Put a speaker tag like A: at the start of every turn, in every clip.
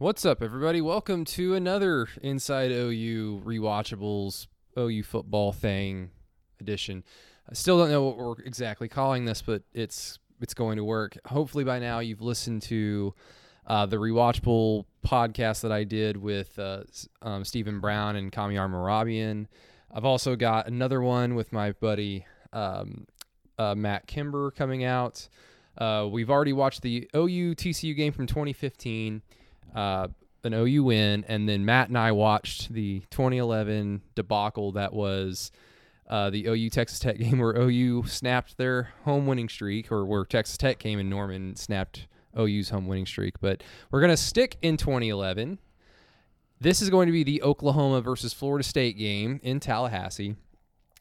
A: What's up, everybody? Welcome to another Inside OU Rewatchables OU football thing edition. I still don't know what we're exactly calling this, but it's it's going to work. Hopefully, by now you've listened to uh, the Rewatchable podcast that I did with uh, um, Stephen Brown and Kamyar Marabian. I've also got another one with my buddy um, uh, Matt Kimber coming out. Uh, we've already watched the OU TCU game from 2015 uh, an OU win, and then Matt and I watched the 2011 debacle that was uh, the OU Texas Tech game where OU snapped their home winning streak, or where Texas Tech came in Norman and snapped OU's home winning streak. But we're gonna stick in 2011. This is going to be the Oklahoma versus Florida State game in Tallahassee,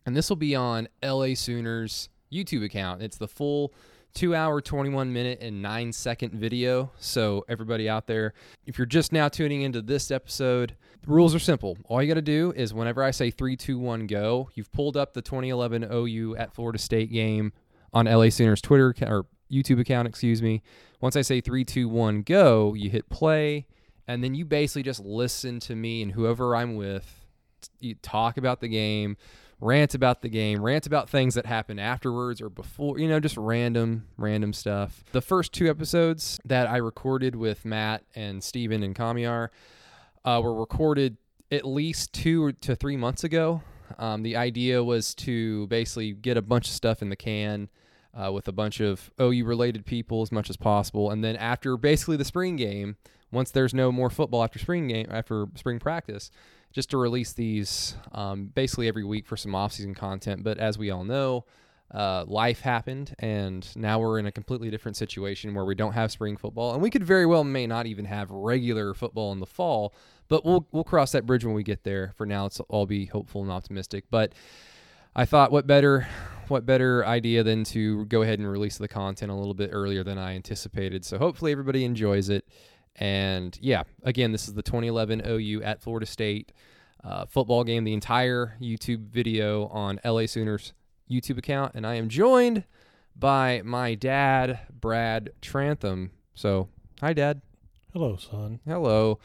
A: and this will be on LA Sooners YouTube account. It's the full two hour, 21 minute, and nine second video. So, everybody out there, if you're just now tuning into this episode, the rules are simple. All you got to do is whenever I say three, two, one, go, you've pulled up the 2011 OU at Florida State game on LA Sooners Twitter or YouTube account, excuse me. Once I say three, two, one, go, you hit play, and then you basically just listen to me and whoever I'm with. You talk about the game, rant about the game, rant about things that happened afterwards or before, you know, just random, random stuff. The first two episodes that I recorded with Matt and Steven and Kamyar uh, were recorded at least two to three months ago. Um, the idea was to basically get a bunch of stuff in the can uh, with a bunch of OU related people as much as possible. And then after basically the spring game, once there's no more football after spring game, after spring practice, just to release these um, basically every week for some off-season content. But as we all know, uh, life happened, and now we're in a completely different situation where we don't have spring football, and we could very well may not even have regular football in the fall. But we'll we'll cross that bridge when we get there. For now, let's all be hopeful and optimistic. But I thought, what better, what better idea than to go ahead and release the content a little bit earlier than I anticipated. So hopefully everybody enjoys it. And yeah, again, this is the 2011 OU at Florida State uh, football game. The entire YouTube video on LA Sooners YouTube account, and I am joined by my dad, Brad Trantham. So, hi, Dad.
B: Hello, son.
A: Hello.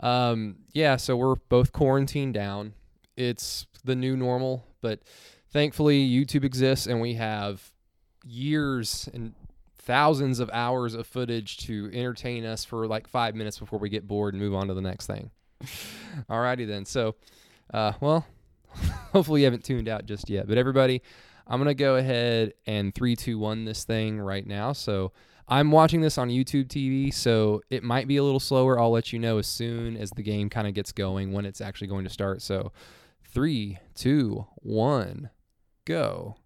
A: Um, yeah, so we're both quarantined down. It's the new normal, but thankfully YouTube exists and we have years and thousands of hours of footage to entertain us for like five minutes before we get bored and move on to the next thing. Alrighty then. So, uh, well, hopefully you haven't tuned out just yet. But everybody, I'm gonna go ahead and three, two, one this thing right now. So I'm watching this on YouTube TV, so it might be a little slower. I'll let you know as soon as the game kind of gets going when it's actually going to start. So three, two, one, go.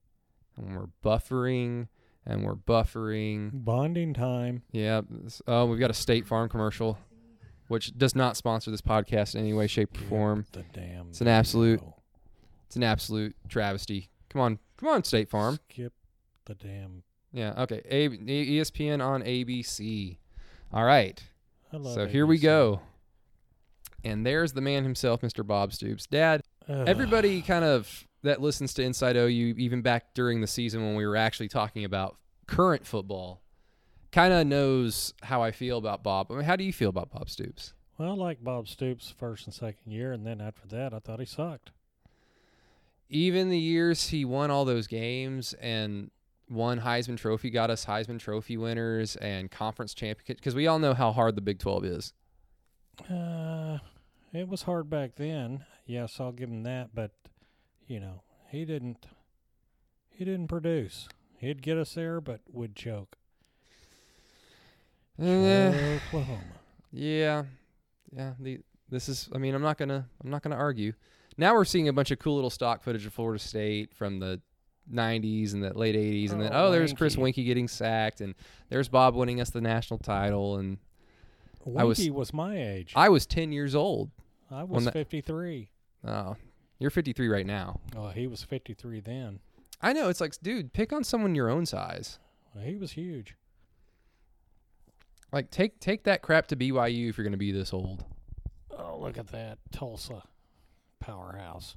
A: And we're buffering and we're buffering.
B: Bonding time.
A: Yeah. Oh, we've got a State Farm commercial, which does not sponsor this podcast in any way, shape, or form.
B: The damn.
A: It's an absolute-
B: video.
A: It's an absolute travesty. Come on, come on, State Farm.
B: Skip the damn.
A: Yeah. Okay. A- ESPN on ABC. All right.
B: I love
A: So here we go. And there's the man himself, Mr. Bob Stoops. Dad,
B: Ugh.
A: everybody kind of that listens to Inside OU, even back during the season when we were actually talking about current football, kind of knows how I feel about Bob. I mean, how do you feel about Bob Stoops?
B: Well, I like Bob Stoops first and second year, and then after that, I thought he sucked.
A: Even the years he won all those games and won Heisman Trophy, got us Heisman Trophy winners and conference championship, because we all know how hard the Big 12 is.
B: Uh, it was hard back then. Yes, I'll give him that. But you know, he didn't. He didn't produce. He'd get us there, but would choke.
A: Eh.
B: Oklahoma.
A: Yeah, yeah. The this is. I mean, I'm not gonna. I'm not gonna argue. Now we're seeing a bunch of cool little stock footage of Florida State from the 90s and the late 80s, and then
B: Oh,
A: oh, there's Chris
B: Weinke.
A: Weinke getting sacked, and there's Bob winning us the national title, and I was-
B: Weinke was, my age.
A: I was 10 years old.
B: I was
A: that-
B: 53.
A: Oh, you're 53 right now.
B: Oh, he was 53 then.
A: I know. It's like, dude, pick on someone your own size.
B: Well, he was huge.
A: Like, take take that crap to BYU if you're gonna be this old.
B: Oh, look at that Tulsa powerhouse.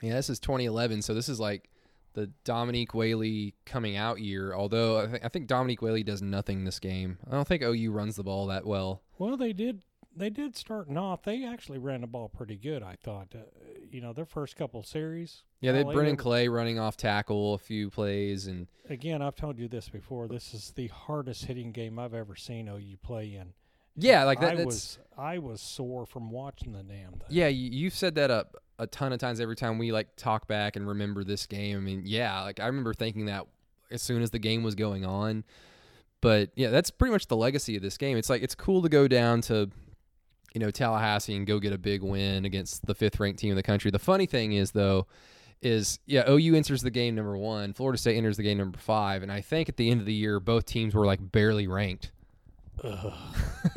A: Yeah, this is 2011, so this is like the Dominique Whaley coming out year. Although I, th- I think Dominique Whaley does nothing this game. I don't think OU runs the ball that well.
B: Well, they did. They did starting off. They actually ran the ball pretty good. I thought. Uh, you know, their first couple series.
A: Yeah, they had Brennan Clay running off tackle a few plays, and
B: Again, I've told you this before. This is the hardest hitting game I've ever seen OU play in.
A: yeah, like that.
B: I was I was sore from watching the damn thing.
A: Yeah, you, you've said that a, a ton of times every time we like talk back and remember this game. I mean, yeah, like I remember thinking that as soon as the game was going on. But yeah, that's pretty much the legacy of this game. It's like it's cool to go down to you know Tallahassee and go get a big win against the fifth ranked team in the country. The funny thing is though is yeah, OU enters the game number 1, Florida State enters the game number 5, and I think at the end of the year both teams were like barely ranked.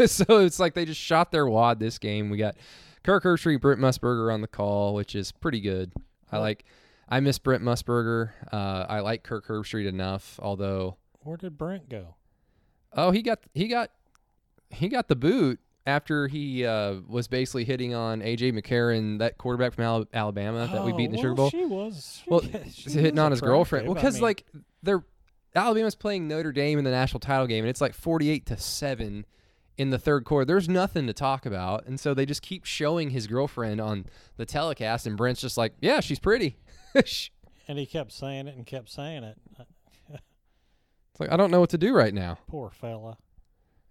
A: So it's like they just shot their wad this game. We got Kirk Herbstreit, Brent Musburger on the call, which is pretty good. I like. I miss Brent Musburger. Uh, I like Kirk Herbstreit enough, although
B: Where did Brent go?
A: oh he got he got he got the boot after he uh, was basically hitting on AJ McCarron, that quarterback from Al- Alabama that we beat in the
B: Oh,
A: Sugar Bowl.
B: She was. She,
A: Well,
B: she
A: hitting
B: was
A: on his girlfriend. Well.
B: I
A: because
B: mean,
A: like they're Alabama's playing Notre Dame in the national title game, and it's like forty-eight to seven in the third quarter. There's nothing to talk about, and so they just keep showing his girlfriend on the telecast, and Brent's just like, "Yeah, she's pretty."
B: and he kept saying it and kept saying it. it's
A: like I don't know what to do right now.
B: Poor fella.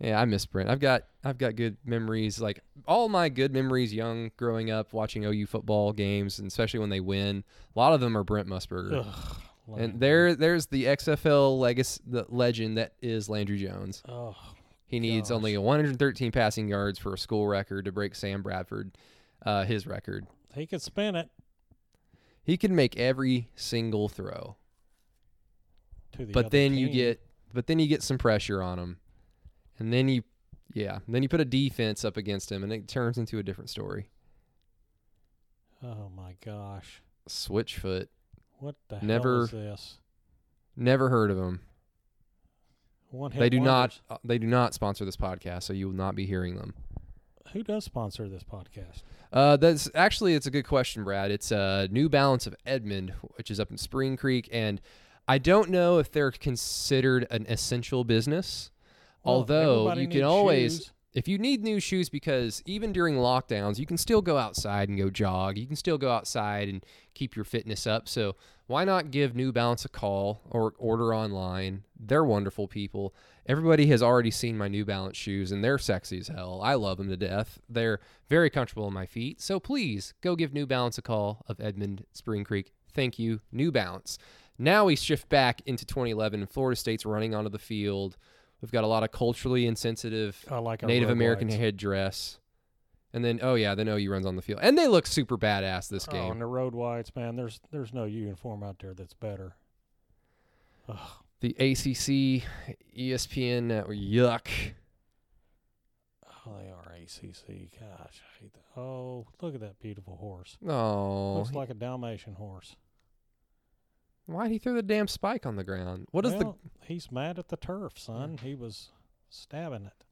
A: Yeah, I miss Brent. I've got I've got good memories. Like all my good memories, young growing up, watching OU football games, and especially when they win. A lot of them are Brent Musburger.
B: Ugh,
A: And there, there's the XFL legacy, the legend that is Landry Jones.
B: Oh,
A: He needs
B: Gosh.
A: only 113 passing yards for a school record to break Sam Bradford, uh, his record.
B: he could spin it
A: He can make every single throw,
B: to the.
A: but then you get, but then you get some pressure on him, and then you, yeah, then you put a defense up against him, and it turns into a different story.
B: Oh my gosh!
A: Switchfoot,
B: What the
A: Never-
B: hell is this?
A: never heard of him.
B: One
A: They do not,
B: wonders.
A: uh, they do not sponsor this podcast, so you will not be hearing them.
B: Who does sponsor this podcast?
A: Uh, that's actually it's a good question, Brad. It's uh, New Balance of Edmond, which is up in Spring Creek, and I don't know if they're considered an essential business.
B: Well,
A: Although you can always,
B: shoes.
A: if you need new shoes, because even during lockdowns, you can still go outside and go jog. You can still go outside and keep your fitness up. So why not give New Balance a call or order online? They're wonderful people. Everybody has already seen my New Balance shoes, and they're sexy as hell. I love them to death. They're very comfortable on my feet. So please go give New Balance a call of Edmond Spring Creek. Thank you, New Balance. Now we shift back into 2011, and Florida State's running onto the field. We've got a lot of culturally insensitive
B: I like our
A: Native
B: red
A: American
B: whites.
A: headdress. And then, oh yeah, then OU runs on the field, and they look super badass this
B: Oh,
A: game.
B: and the road whites, man. There's there's no uniform out there that's better. Ugh.
A: The ACC, ESPN, uh, yuck.
B: Oh, they are ACC. Gosh, I hate that. Oh, look at that beautiful horse.
A: Oh,
B: Looks like a Dalmatian horse.
A: Why'd he throw the damn spike on the ground? What is the?
B: He's mad at the turf, son. He was stabbing it.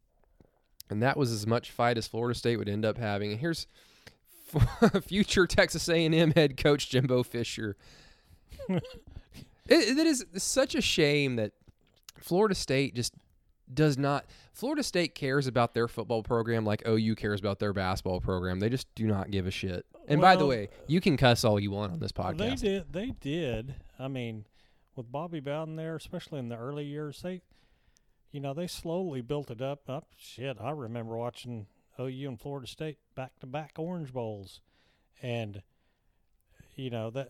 A: And that was as much fight as Florida State would end up having. And here's future Texas A&M head coach Jimbo Fisher. it, it is such a shame that Florida State just does not. Florida State cares about their football program like OU cares about their basketball program. They just do not give a shit. And by the way, you can cuss all you want on this podcast.
B: They did. They did. I mean, with Bobby Bowden there, especially in the early years, they, you know, they slowly built it up. Up shit. I remember watching OU and Florida State back to back Orange Bowls, and you know that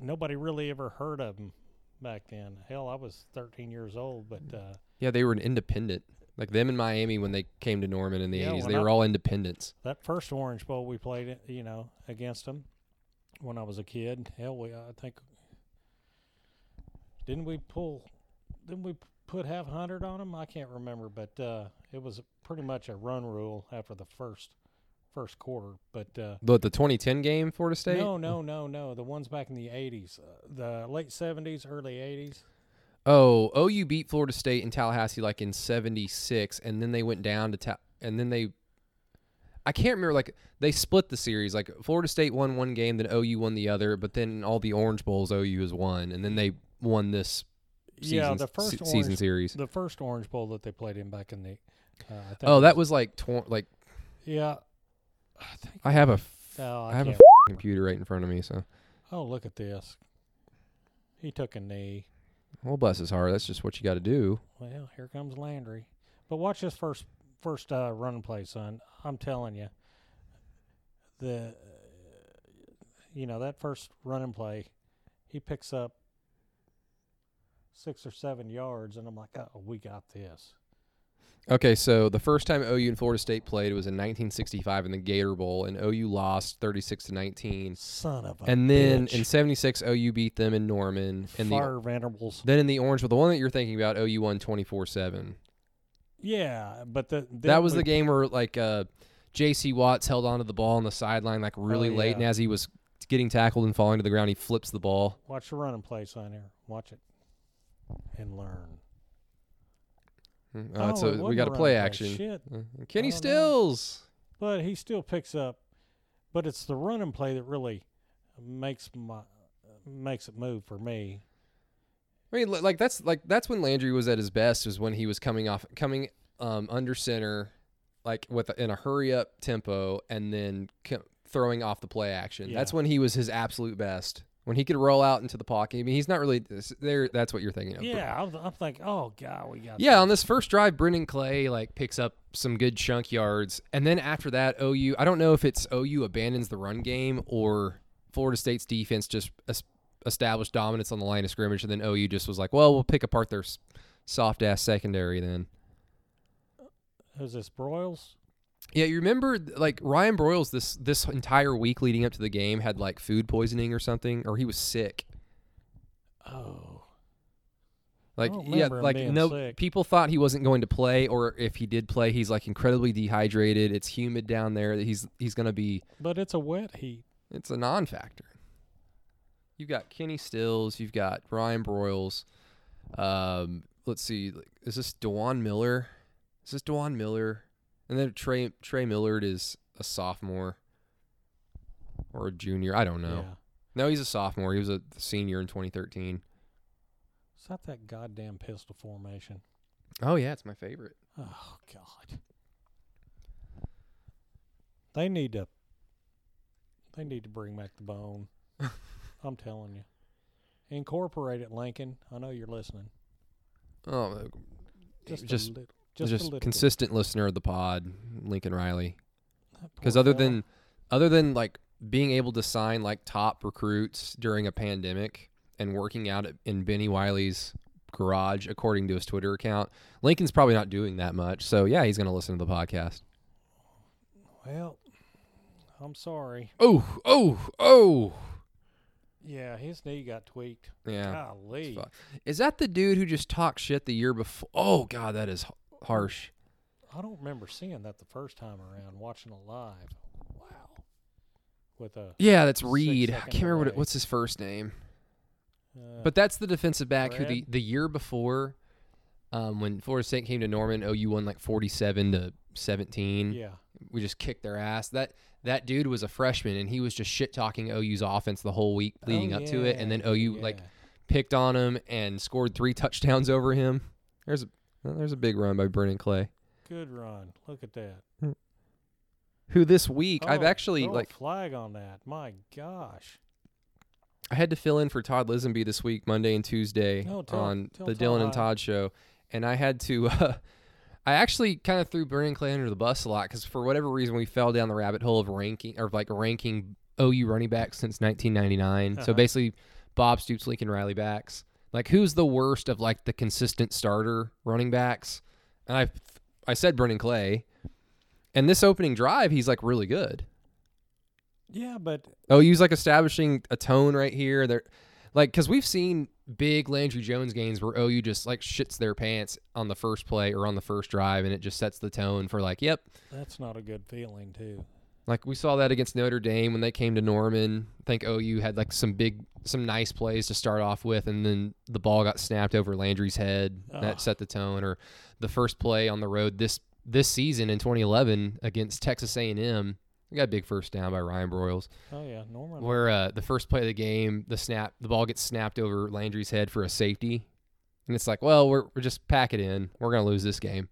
B: nobody really ever heard of them back then. Hell, I was 13 years old, but uh,
A: Yeah, they were an independent. Like them in Miami when they came to Norman in the
B: Yeah,
A: 80s,
B: when
A: they
B: I-
A: were all independents.
B: that first Orange Bowl we played, you know, against them when I was a kid. Hell, we I think didn't we pull? Didn't we put half hundred on them? I can't remember, but uh, it was pretty much a run rule after the first first quarter. But uh,
A: But the 2010 game, Florida State?
B: no, no, no, no. The ones back in the '80s, uh, the late '70s, early '80s.
A: Oh, OU beat Florida State in Tallahassee like in '76, and then they went down to ta- and then they. I can't remember like they split the series. Like Florida State won one game, then OU won the other, but then all the Orange Bowls OU has won, and then they won this season,
B: yeah, the first
A: se-
B: orange,
A: season series.
B: the first Orange Bowl that they played in back in the. Uh,
A: Oh, that was like tw- like
B: yeah. I think.
A: I have a f-
B: Oh, I,
A: I have a computer right in front of me, so
B: oh, look at this. He took a knee.
A: well bless his heart. That's just what you got to do.
B: Well, here comes Landry. But watch this first first uh, run play, son. I'm telling you, the you know that first run and play, he picks up six or seven yards, and I'm like, oh, we got this.
A: Okay, so the first time OU and Florida State played was in 1965 in the Gator Bowl, and OU lost 36 to 19.
B: Son of a
A: And then
B: bitch.
A: in '76, OU beat them in Norman. And the
B: fire Vanderbilts.
A: then in the Orange Bowl, the one that you're thinking about, OU won 24-7.
B: Yeah, but the
A: That was
B: we-
A: the game where like uh, J.C. Watts held onto the ball on the sideline like really
B: Oh,
A: late,
B: yeah.
A: and as he was getting tackled and falling to the ground, he flips the ball.
B: Watch the run and play, son. Here, watch it and learn.
A: Mm,
B: Oh,
A: Uh, so we got
B: a
A: play action.
B: Shit.
A: Uh, Kenny
B: don't know.
A: Stills.
B: but he still picks up. But it's the run and play that really makes my makes it move for me.
A: I mean, like that's like that's when Landry was at his best. Was when he was coming off, coming um, under center, like with a, in a hurry up tempo, and then c- throwing off the play action. That's when he was his absolute best. When he could roll out into the pocket. I mean, he's not really there. That's what you're thinking of.
B: Yeah, I'm, I'm thinking, oh god, we got
A: Yeah, on
B: this.
A: this first drive, Brennan Clay like picks up some good chunk yards, and then after that, OU. I don't know if it's OU abandons the run game or Florida State's defense just established dominance on the line of scrimmage, and then OU just was like, "Well, we'll pick apart their soft ass secondary." Then,
B: Is this Broyles?
A: Yeah, you remember like Ryan Broyles this this entire week leading up to the game had like food poisoning or something, or he was sick.
B: Oh,
A: Like yeah, like no
B: sick.
A: people thought he wasn't going to play, or if he did play, he's like incredibly dehydrated. It's humid down there. That he's he's gonna be.
B: but it's a wet heat.
A: It's a non-factor. You've got Kenny Stills. You've got Ryan Broyles. Um, let's see. Is this Dewan Miller? Is this Dewan Miller? And then Trey Trey Millard is a sophomore or a junior. I don't know.
B: Yeah.
A: No, he's a sophomore. He was a senior in 2013.
B: Is that that goddamn pistol formation?
A: Oh yeah, it's my favorite.
B: Oh God. They need to. They need to bring back the bone. I'm telling you. Incorporate it, Lincoln. I know you're listening.
A: Oh,
B: Just
A: just. Just,
B: Just,
A: consistent listener of the pod, Lincoln Riley.
B: Ah,
A: because other
B: fella.
A: than other than like being able to sign like top recruits during a pandemic and working out in Benny Wiley's garage, according to his Twitter account, Lincoln's probably not doing that much. So yeah, he's gonna listen to the podcast.
B: well, I'm sorry.
A: Oh, oh, oh.
B: Yeah, his knee got tweaked.
A: Yeah.
B: Golly.
A: Is that the dude who just talked shit the year before? Oh god, that is harsh.
B: I don't remember seeing that the first time around, watching it live. Wow. With a.
A: Yeah, that's Reed. I can't remember what what's his first name.
B: Uh,
A: But that's the defensive back who the, the year before, um, when Florida State came to Norman, OU won like forty-seven to seventeen.
B: yeah.
A: We just kicked their ass. That that dude was a freshman, and he was just shit talking OU's offense the whole week leading
B: Oh,
A: up to it, and then
B: yeah,
A: OU like picked on him and scored three touchdowns over him. There's a there's a big run by Brennan Clay,
B: Good run. Look at that.
A: who this week I've
B: Oh,
A: actually
B: throw a
A: like
B: flag on that. My gosh.
A: I had to fill in for Todd Lisenby this week, Monday and Tuesday
B: No, tell-
A: on
B: tell
A: the Dylan and
B: Todd.
A: Todd show, and I had to. Uh, I actually kind of threw Brennan Clay under the bus a lot because for whatever reason we fell down the rabbit hole of ranking or like ranking OU running backs since 1999. So
B: Uh-huh.
A: basically, Bob Stoops, Lincoln Riley backs. Like who's the worst of like the consistent starter running backs? And I, I said Brennan Clay, and this opening drive he's like really good.
B: Yeah, but oh,
A: OU's like establishing a tone right here. They're like because we've seen big Landry Jones games where OU just like shits their pants on the first play or on the first drive, and it just sets the tone for like, yep.
B: that's not a good feeling too.
A: Like we saw that against Notre Dame when they came to Norman. I think OU had like some big, some nice plays to start off with, and then the ball got snapped over Landry's head.
B: Ugh.
A: That set the tone. Or the first play on the road this this season in 2011 against Texas A&M. We got a big first down by Ryan Broyles,
B: Oh yeah, Norman.
A: where uh, the first play of the game, the snap, the ball gets snapped over Landry's head for a safety, and it's like, well, we're we're just pack it in. We're gonna lose this game.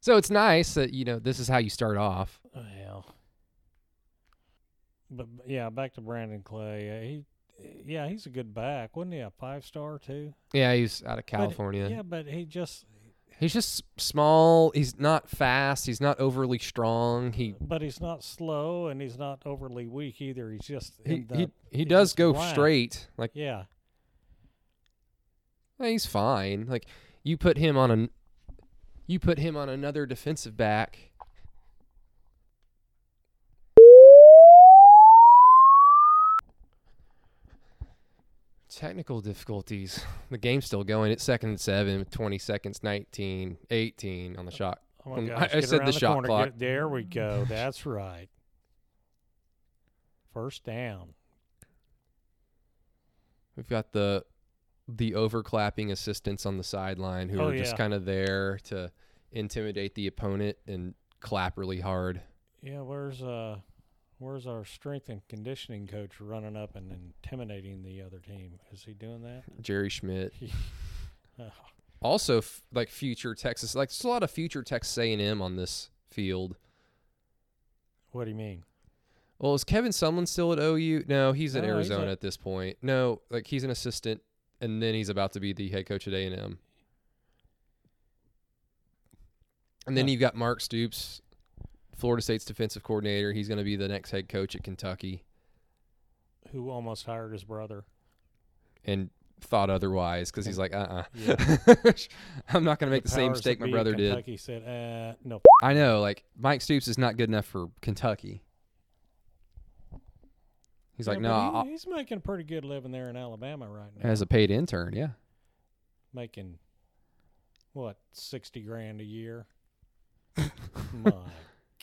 A: So it's nice that you know this is how you start off.
B: Well, but but yeah, back to Brennan Clay. Uh, he, yeah, he's a good back, wasn't he? A five star too.
A: Yeah, he's out of
B: But-
A: California.
B: yeah, but he just,
A: He's just small. He's not fast. He's not overly strong. He
B: but he's not slow and he's not overly weak either. He's just
A: he
B: in the,
A: he, he does go straight. Like
B: Yeah,
A: he's fine. Like you put him on an you put him on another defensive back. Technical difficulties. The game's still going. It's second and seven 20 seconds, 19, 18 on the shot.
B: oh my
A: Um,
B: gosh,
A: I- I said the
B: around
A: shot
B: corner,
A: clock.
B: get- there we go. That's right. First down.
A: We've got the the overclapping assistants on the sideline who
B: Oh,
A: are just
B: yeah.
A: kind of there to intimidate the opponent and clap really hard.
B: Yeah, where's uh, where's our strength and conditioning coach running up and intimidating the other team? Is he doing that?
A: Jerry Schmidt.
B: Oh,
A: Also, f- like future Texas, like there's a lot of future Texas A&M on this field.
B: what do you mean?
A: Well, is Kevin Sumlin still at OU? No, he's at
B: No, he's
A: Arizona
B: at-
A: at this point. No, like he's an assistant, and then he's about to be the head coach at A&M. And then you've got Mark Stoops, Florida State's defensive coordinator. He's going to be the next head coach at Kentucky,
B: Who almost hired his brother?
A: and thought otherwise because he's like, uh, uh
B: Yeah.
A: I'm not going to make the, same mistake my brother did.
B: Kentucky said, uh, no.
A: I know, like Mike Stoops is not good enough for Kentucky. He's like, no,
B: but he- he's making a pretty good living there in Alabama right now.
A: as a paid intern, yeah.
B: making what sixty grand a year. My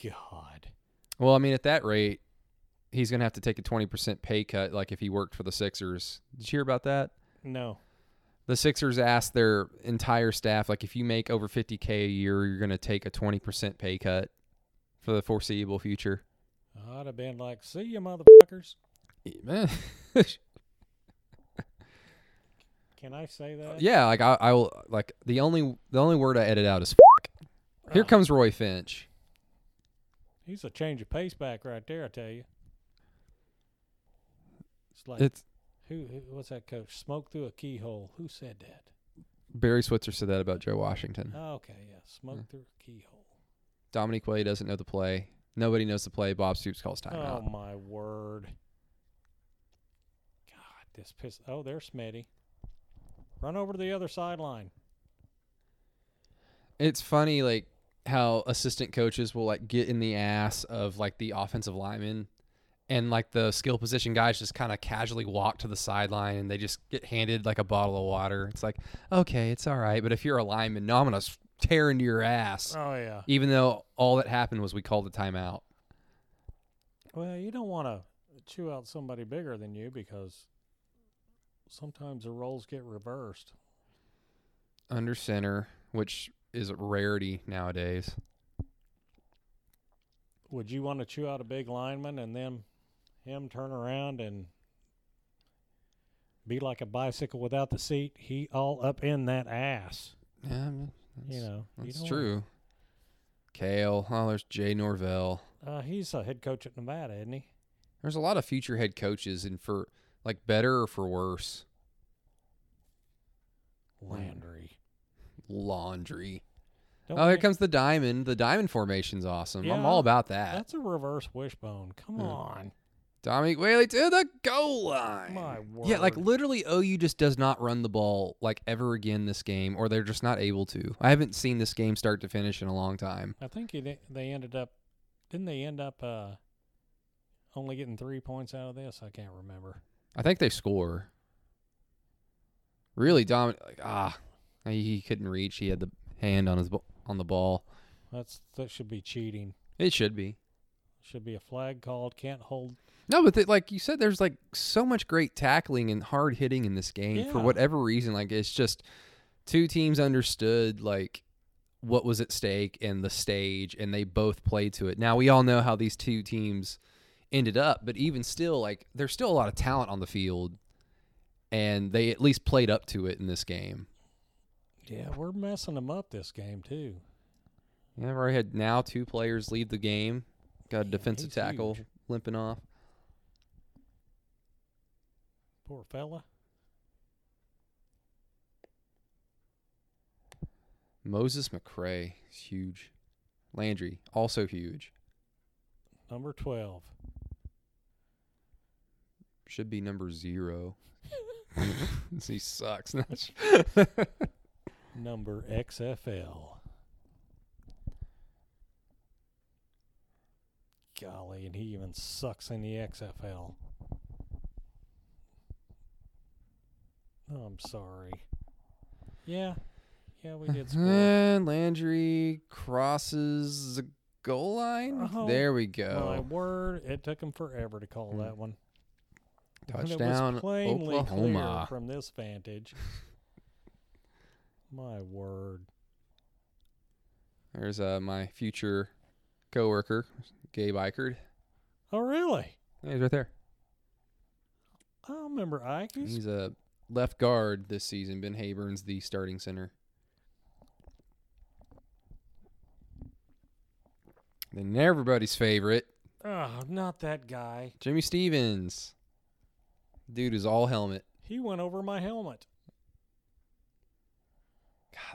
B: God.
A: Well, I mean, at that rate, he's gonna have to take a twenty percent pay cut, like if he worked for the Sixers. Did you hear about that?
B: No.
A: The Sixers asked their entire staff, like, if you make over fifty k a year, you're gonna take a twenty percent pay cut for the foreseeable future.
B: I'd have been like, see you motherfuckers.
A: Man.
B: Can I say that?
A: yeah, like I, I will like the only the only word I edit out is fuck. here
B: Ah,
A: comes Roy Finch.
B: He's a change of pace back right there, I tell you. It's like
A: It's
B: who, who what's that coach? Smoke through a keyhole. Who said that?
A: Barry Switzer said that about Joe Washington.
B: Oh, okay, yeah. Smoke
A: Yeah.
B: through a keyhole.
A: Dominique Way doesn't know the play. Nobody knows the play. Bob Stoops calls timeout.
B: Oh my word. God, this piss oh there's Smitty. Run over to the other sideline.
A: It's funny, like how assistant coaches will like get in the ass of like the offensive lineman, and like the skill position guys just kind of casually walk to the sideline and they just get handed like a bottle of water. It's like, okay, it's all right, but if you're a lineman, no, I'm gonna tear into your ass,
B: Oh yeah.
A: even though all that happened was we called a timeout.
B: Well, you don't want to chew out somebody bigger than you because sometimes the roles get reversed.
A: Under center, which is a rarity nowadays.
B: Would you want to chew out a big lineman and then him turn around and be like a bicycle without the seat? He all up in that ass.
A: Yeah, I mean,
B: You
A: that's-
B: know, you
A: that's
B: don't
A: true. Kale, oh, there's Jay Norvell.
B: Uh, he's a head coach at Nevada, isn't he?
A: There's a lot of future head coaches, and for like better or for worse,
B: Landry.
A: Laundry.
B: Don't
A: oh, here comes the diamond. The diamond formation's awesome. I'm all about that.
B: That's a reverse wishbone. Come
A: Yeah.
B: on.
A: Dominique Whaley to the goal line.
B: My word.
A: Yeah, like literally, OU just does not run the ball like ever again this game, or they're just not able to. I haven't seen this game start to finish in a long time.
B: I think it, they ended up, didn't they end up uh, only getting three points out of this? I can't remember.
A: I think they score. Really, Dom, like, ah, he, couldn't reach. He had the hand on his on the ball.
B: That's that should be cheating.
A: It should be.
B: Should be a flag called. Can't hold.
A: No, but th- like you said, there's like so much great tackling and hard hitting in this game for whatever reason. Like it's just two teams understood like what was at stake and the stage, and they both played to it. Now we all know how these two teams ended up, but even still, like there's still a lot of talent on the field, and they at least played up to it in this game.
B: Yeah, we're messing them up this game too.
A: Yeah, we had now two players leave the game. Got a
B: Man,
A: defensive
B: he's
A: tackle
B: huge.
A: limping off.
B: Poor fella.
A: Moses McCray is huge. Landry also huge.
B: Number twelve.
A: Should be number zero. he sucks.
B: Number XFL. Golly, and he even sucks in the XFL. Oh, I'm sorry. Yeah. Yeah, we did score.
A: and Landry crosses the goal line.
B: Oh,
A: there we go.
B: My word, it took him forever to call
A: Mm.
B: that one.
A: Touchdown,
B: it was plainly
A: Oklahoma.
B: from this vantage. My word.
A: There's uh, my future coworker, Gabe Ikard.
B: Oh, really?
A: Yeah, he's right there.
B: I don't remember Ike. He's-
A: He's a left guard this season. Ben Habern's the starting center. Then everybody's favorite,
B: Oh, not that guy.
A: Jimmy Stevens. Dude is all helmet.
B: He went over my helmet.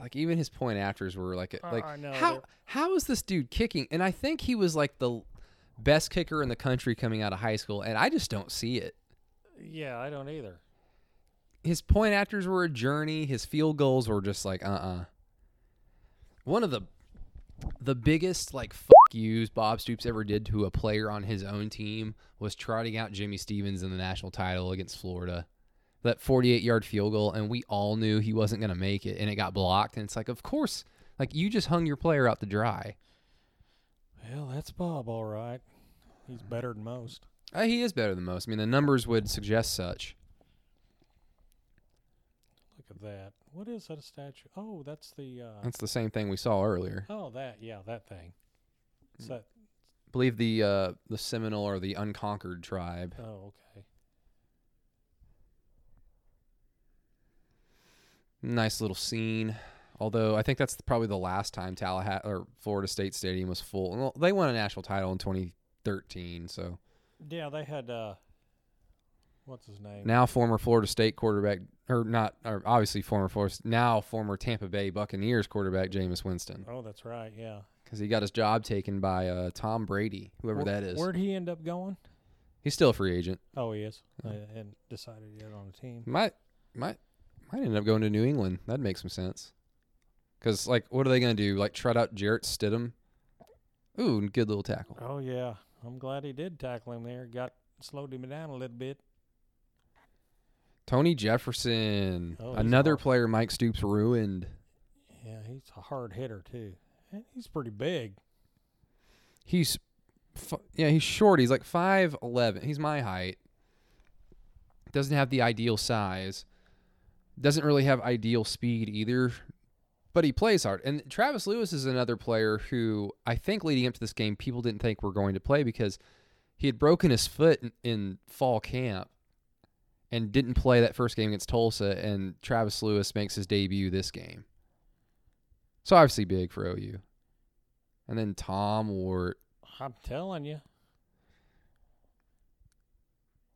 A: Like even his point afters were like a-
B: Uh,
A: like
B: know,
A: how
B: they're-
A: how is this dude kicking? And I think he was like the best kicker in the country coming out of high school, and I just don't see it.
B: Yeah, I don't either.
A: his point afters were a journey. His field goals were just like uh uh One of the the biggest like fuck yous Bob Stoops ever did to a player on his own team was trotting out Jimmy Stevens in the national title against Florida. That 48 yard field goal, and we all knew he wasn't going to make it, and it got blocked. And it's like, of course, like you just hung your player out to dry.
B: Well, that's Bob, all right. He's better than most.
A: Uh, he is better than most. I mean, the numbers would suggest such.
B: Look at that. What is that a statue? Oh, that's the. Uh,
A: That's the same thing we saw earlier.
B: oh, that. Yeah, that thing. Is that?
A: I believe the uh, the Seminole or the Unconquered tribe.
B: Oh, okay.
A: Nice little scene. Although I think that's probably the last time Tallahassee or Florida State Stadium was full. Well, they won a national title in 2013. So
B: Yeah, they had. uh What's his name?
A: now former Florida State quarterback, or not, or obviously former Florida, now former Tampa Bay Buccaneers quarterback Jameis Winston,
B: Oh, that's right. Yeah.
A: because he got his job taken by uh, Tom Brady, whoever
B: Where-
A: that is.
B: Where'd he end up going?
A: He's still a free agent.
B: Oh, he is. I hadn't decided yet on the team.
A: Might might might end up going to New England. That'd make some sense. Because like, what are they gonna do? Like, trot out Jarrett Stidham? Ooh, good little tackle.
B: Oh yeah, I'm glad he did tackle him there. Got slowed him down a little bit.
A: Tony Jefferson,
B: Oh,
A: another
B: hard.
A: player Mike Stoops ruined.
B: Yeah, he's a hard hitter too. And he's pretty big.
A: He's, f- yeah, he's short. He's like five eleven. He's my height. Doesn't have the ideal size. Doesn't really have ideal speed either. But he plays hard. And Travis Lewis is another player who I think leading up to this game, people didn't think were going to play because he had broken his foot in, in fall camp and didn't play that first game against Tulsa. And Travis Lewis makes his debut this game. So obviously big for OU. And then Tom Wort.
B: I'm telling you.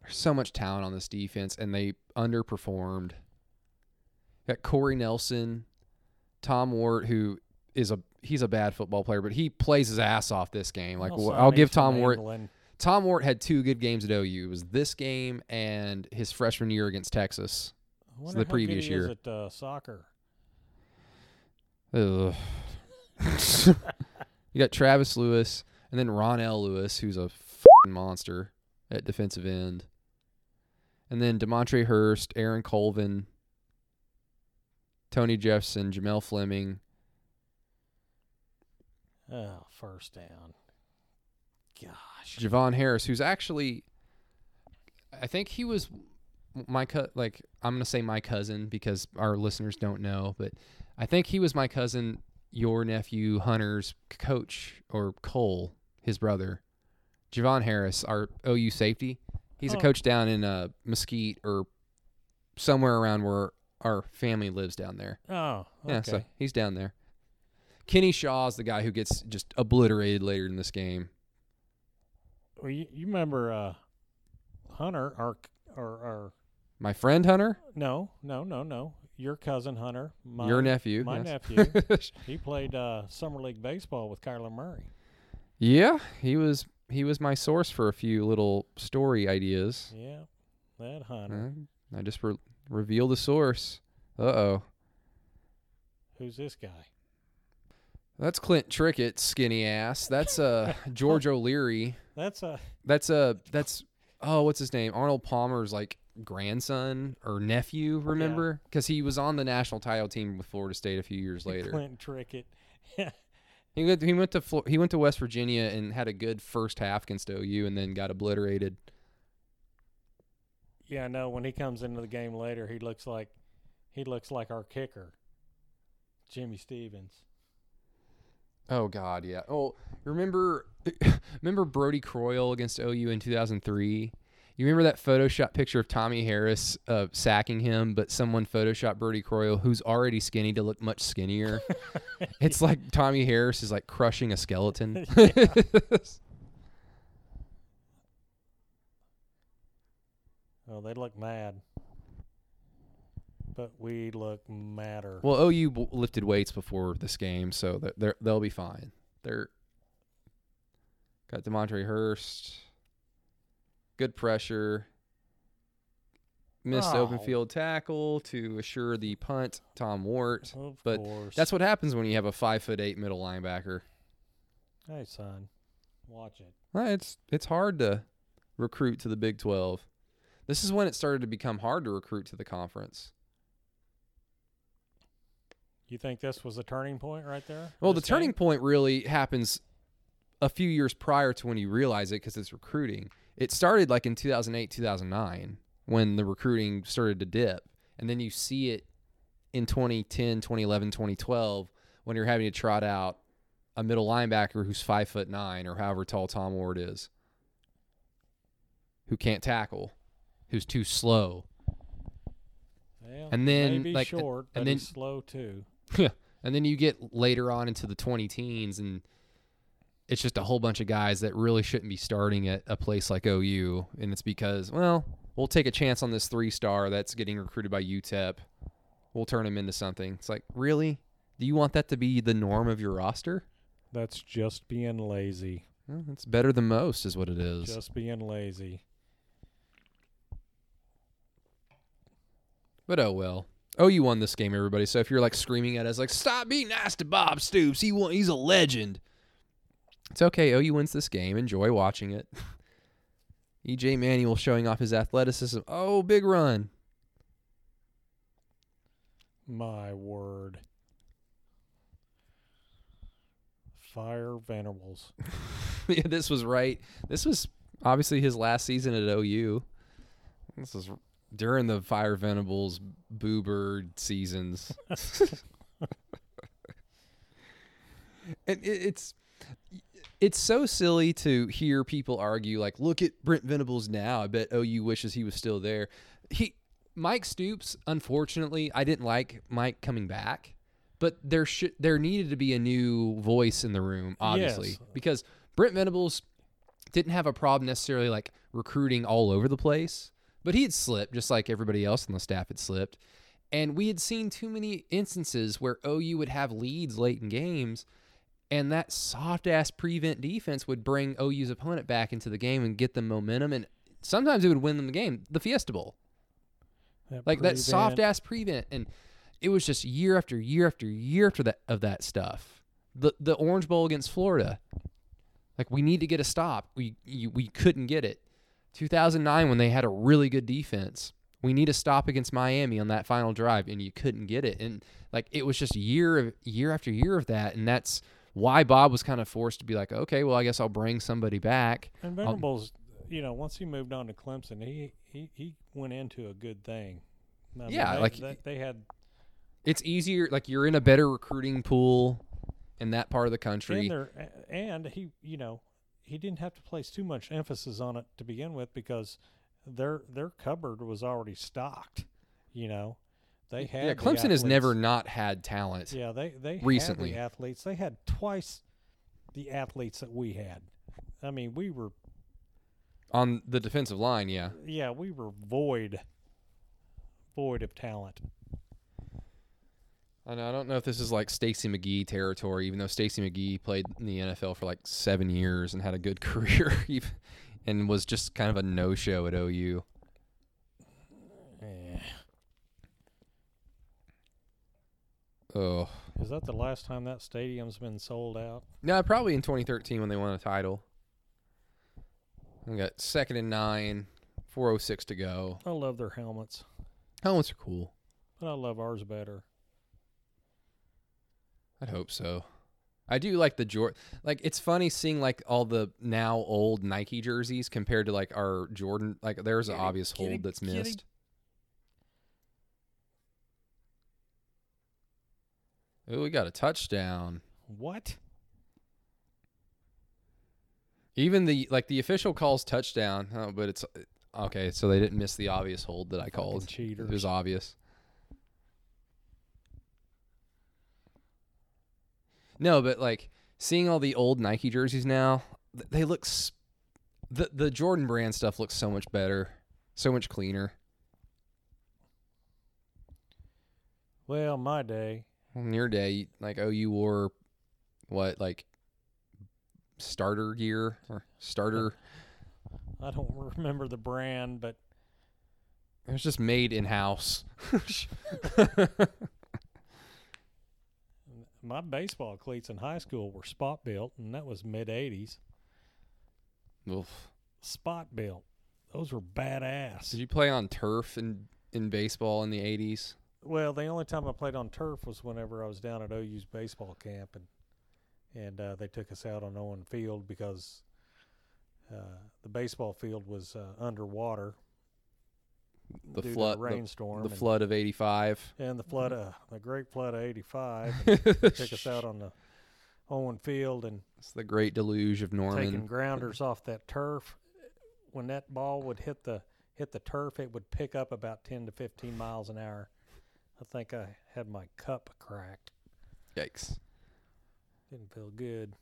A: There's so much talent on this defense, and they underperformed. Got Corey Nelson, Tom Wort, who is a he's a bad football player, but he plays his ass off this game. Like
B: Well,
A: I'll give Tom
B: Wort.
A: Tom Wort had two good games at OU. It was this game and his freshman year against Texas.
B: Wonder
A: the previous
B: he is
A: year.
B: at uh, soccer.
A: You got Travis Lewis and then Ronnell Lewis, who's a fing monster at defensive end. And then Demontre Hurst, Aaron Colvin, Tony Jefferson, Jamel Fleming.
B: Oh, first down. Gosh.
A: Javon Harris, who's actually, I think he was my co- like I'm gonna say my cousin because our listeners don't know, but I think he was my cousin your nephew Hunter's coach or Cole, his brother, Javon Harris, our OU safety. He's a
B: Oh.
A: coach down in uh, Mesquite or somewhere around where our family lives down there.
B: Oh, okay.
A: Yeah, so he's down there. Kenny Shaw's the guy who gets just obliterated later in this game.
B: well, you, you remember uh, Hunter, our, our, our,
A: My friend Hunter,
B: no, no, no, no. Your cousin Hunter, my,
A: your nephew.
B: my
A: yes.
B: nephew. he played uh, summer league baseball with Kyler Murray.
A: yeah, he was he was my source for a few little story ideas.
B: Yeah, that Hunter.
A: Uh, I just re- reveal the source. Uh oh.
B: Who's this guy?
A: That's Clint Trickett's skinny ass. That's uh George O'Leary.
B: That's a
A: That's a. that's oh what's his name? Arnold Palmer's like grandson or nephew, remember? Because he was on the national title team with Florida State a few years later.
B: Clint Trickett.
A: He went he went to Flo- he went to West Virginia and had a good first half against OU and then got obliterated.
B: Yeah, I know. When he comes into the game later, he looks like he looks like our kicker, Jimmy Stevens.
A: Oh God, yeah. Oh, remember remember Brody Croyle against OU in 2003? You remember that Photoshop picture of Tommy Harris uh, sacking him, but someone photoshopped Brody Croyle, who's already skinny, to look much skinnier. it's like Tommy Harris is like crushing a skeleton.
B: Oh, they look mad, but we look madder.
A: well, OU b- lifted weights before this game, so they're, they'll be fine. They're got Demontre Hurst, good pressure. Missed open
B: Oh.
A: field tackle to assure the punt. Tom Wort.
B: of
A: but
B: course.
A: That's what happens when you have a five foot eight middle linebacker.
B: Hey, son, watch it.
A: It's it's hard to recruit to the Big Twelve. This is when it started to become hard to recruit to the conference.
B: You think this was a turning point right there?
A: Well, the turning point really happens a few years prior to when you realize it because it's recruiting. It started like in 2008, 2009 when the recruiting started to dip. And then you see it in 2010, 2011, 2012 when you're having to trot out a middle linebacker who's five foot nine or however tall Tom Wort is, who can't tackle, who's too slow.
B: Well,
A: and then,
B: maybe
A: like,
B: short,
A: and
B: but
A: then-
B: slow too.
A: And then you get later on into the 20 teens, and it's just a whole bunch of guys that really shouldn't be starting at a place like OU. And it's because, well, we'll take a chance on this three star that's getting recruited by UTEP. We'll turn him into something. It's like, really? Do you want that to be the norm of your roster?
B: That's just being lazy.
A: Well, it's better than most, is what it is.
B: Just being lazy.
A: But oh well. Oh, OU won this game, everybody. So if you're like screaming at us, like, stop being nice to Bob Stoops. He won, he's a legend. It's okay. Oh, OU wins this game. Enjoy watching it. EJ Manuel showing off his athleticism. Oh, big run.
B: My word. Fire Venables.
A: yeah, this was right. This was obviously his last season at OU. This is during the Fire Venables Boo Bird seasons. and it, it's it's so silly to hear people argue like, look at Brent Venables now. I bet OU wishes he was still there. He Mike Stoops, unfortunately, I didn't like Mike coming back, but there should there needed to be a new voice in the room, obviously,
B: Yes.
A: because Brent Venables didn't have a problem necessarily like recruiting all over the place, but he had slipped just like everybody else on the staff had slipped. And we had seen too many instances where OU would have leads late in games, and that soft ass prevent defense would bring OU's opponent back into the game and get them momentum. And sometimes it would win them the game, the Fiesta Bowl like that soft
B: prevent-
A: ass prevent and it was just year after year after year after that of that stuff the the orange bowl against florida like we need to get a stop we you, we couldn't get it 2009 when they had a really good defense we need a stop against miami on that final drive and you couldn't get it and like it was just year of year after year of that and that's why bob was kind of forced to be like okay well i guess i'll bring somebody back
B: And Venables, you know, once he moved on to Clemson, he he, he went into a good thing. I mean,
A: Yeah,
B: they,
A: like-
B: they, they had
A: it's easier like you're in a better recruiting pool in that part of the country.
B: And, and he, you know, he didn't have to place too much emphasis on it to begin with because their their cupboard was already stocked. You know, they had
A: yeah, Clemson has never not had talent.
B: Yeah, they they
A: recently.
B: the athletes. They had twice the athletes that we had. I mean, we were
A: On the defensive line, yeah.
B: yeah, we were void void of talent.
A: I know. I don't know if this is like Stacy McGee territory, even though Stacy McGee played in the NFL for like seven years and had a good career, and was just kind of a no-show at OU.
B: Eh.
A: Oh,
B: Is that the last time that stadium's been sold out?
A: no, probably in 2013 when they won a title. We got second and nine, 406 to go.
B: I love their helmets,
A: Helmets are cool.
B: but I love ours better.
A: I'd hope so. I do like the Jordan. Like it's funny seeing like all the now old Nike jerseys compared to like our Jordan. Like there's an
B: it,
A: obvious
B: get it,
A: hold that's
B: it.
A: missed. Oh, we got a touchdown.
B: What?
A: Even the like the official calls touchdown, oh, but it's okay. So they didn't miss the obvious hold that I
B: Fucking
A: called. It was obvious. No, but like seeing all the old Nike jerseys now, they look the the Jordan brand stuff looks so much better, so much cleaner.
B: Well, my day.
A: In your day, like oh, you wore what like starter gear or starter?
B: I don't remember the brand, but
A: It was just made in house.
B: my baseball cleats in high school were Spot-Bilt, and that was mid '80s.
A: Oof.
B: Spot-Bilt. Those were badass.
A: Did you play on turf in in baseball in the eighties?
B: Well, the only time I played on turf was whenever I was down at OU's baseball camp, and and uh, they took us out on Owen Field because uh, the baseball field was uh, underwater
A: The flood, the,
B: the rainstorm,
A: the
B: and,
A: flood of eighty five.
B: and the flood, uh, the Great Flood of '85. took us out on the Owen Field and
A: It's the Great Deluge of Norman.
B: taking grounders off that turf. When that ball would hit the hit the turf, it would pick up about 10 to 15 miles an hour. I think I had my cup cracked.
A: Yikes!
B: Didn't feel good.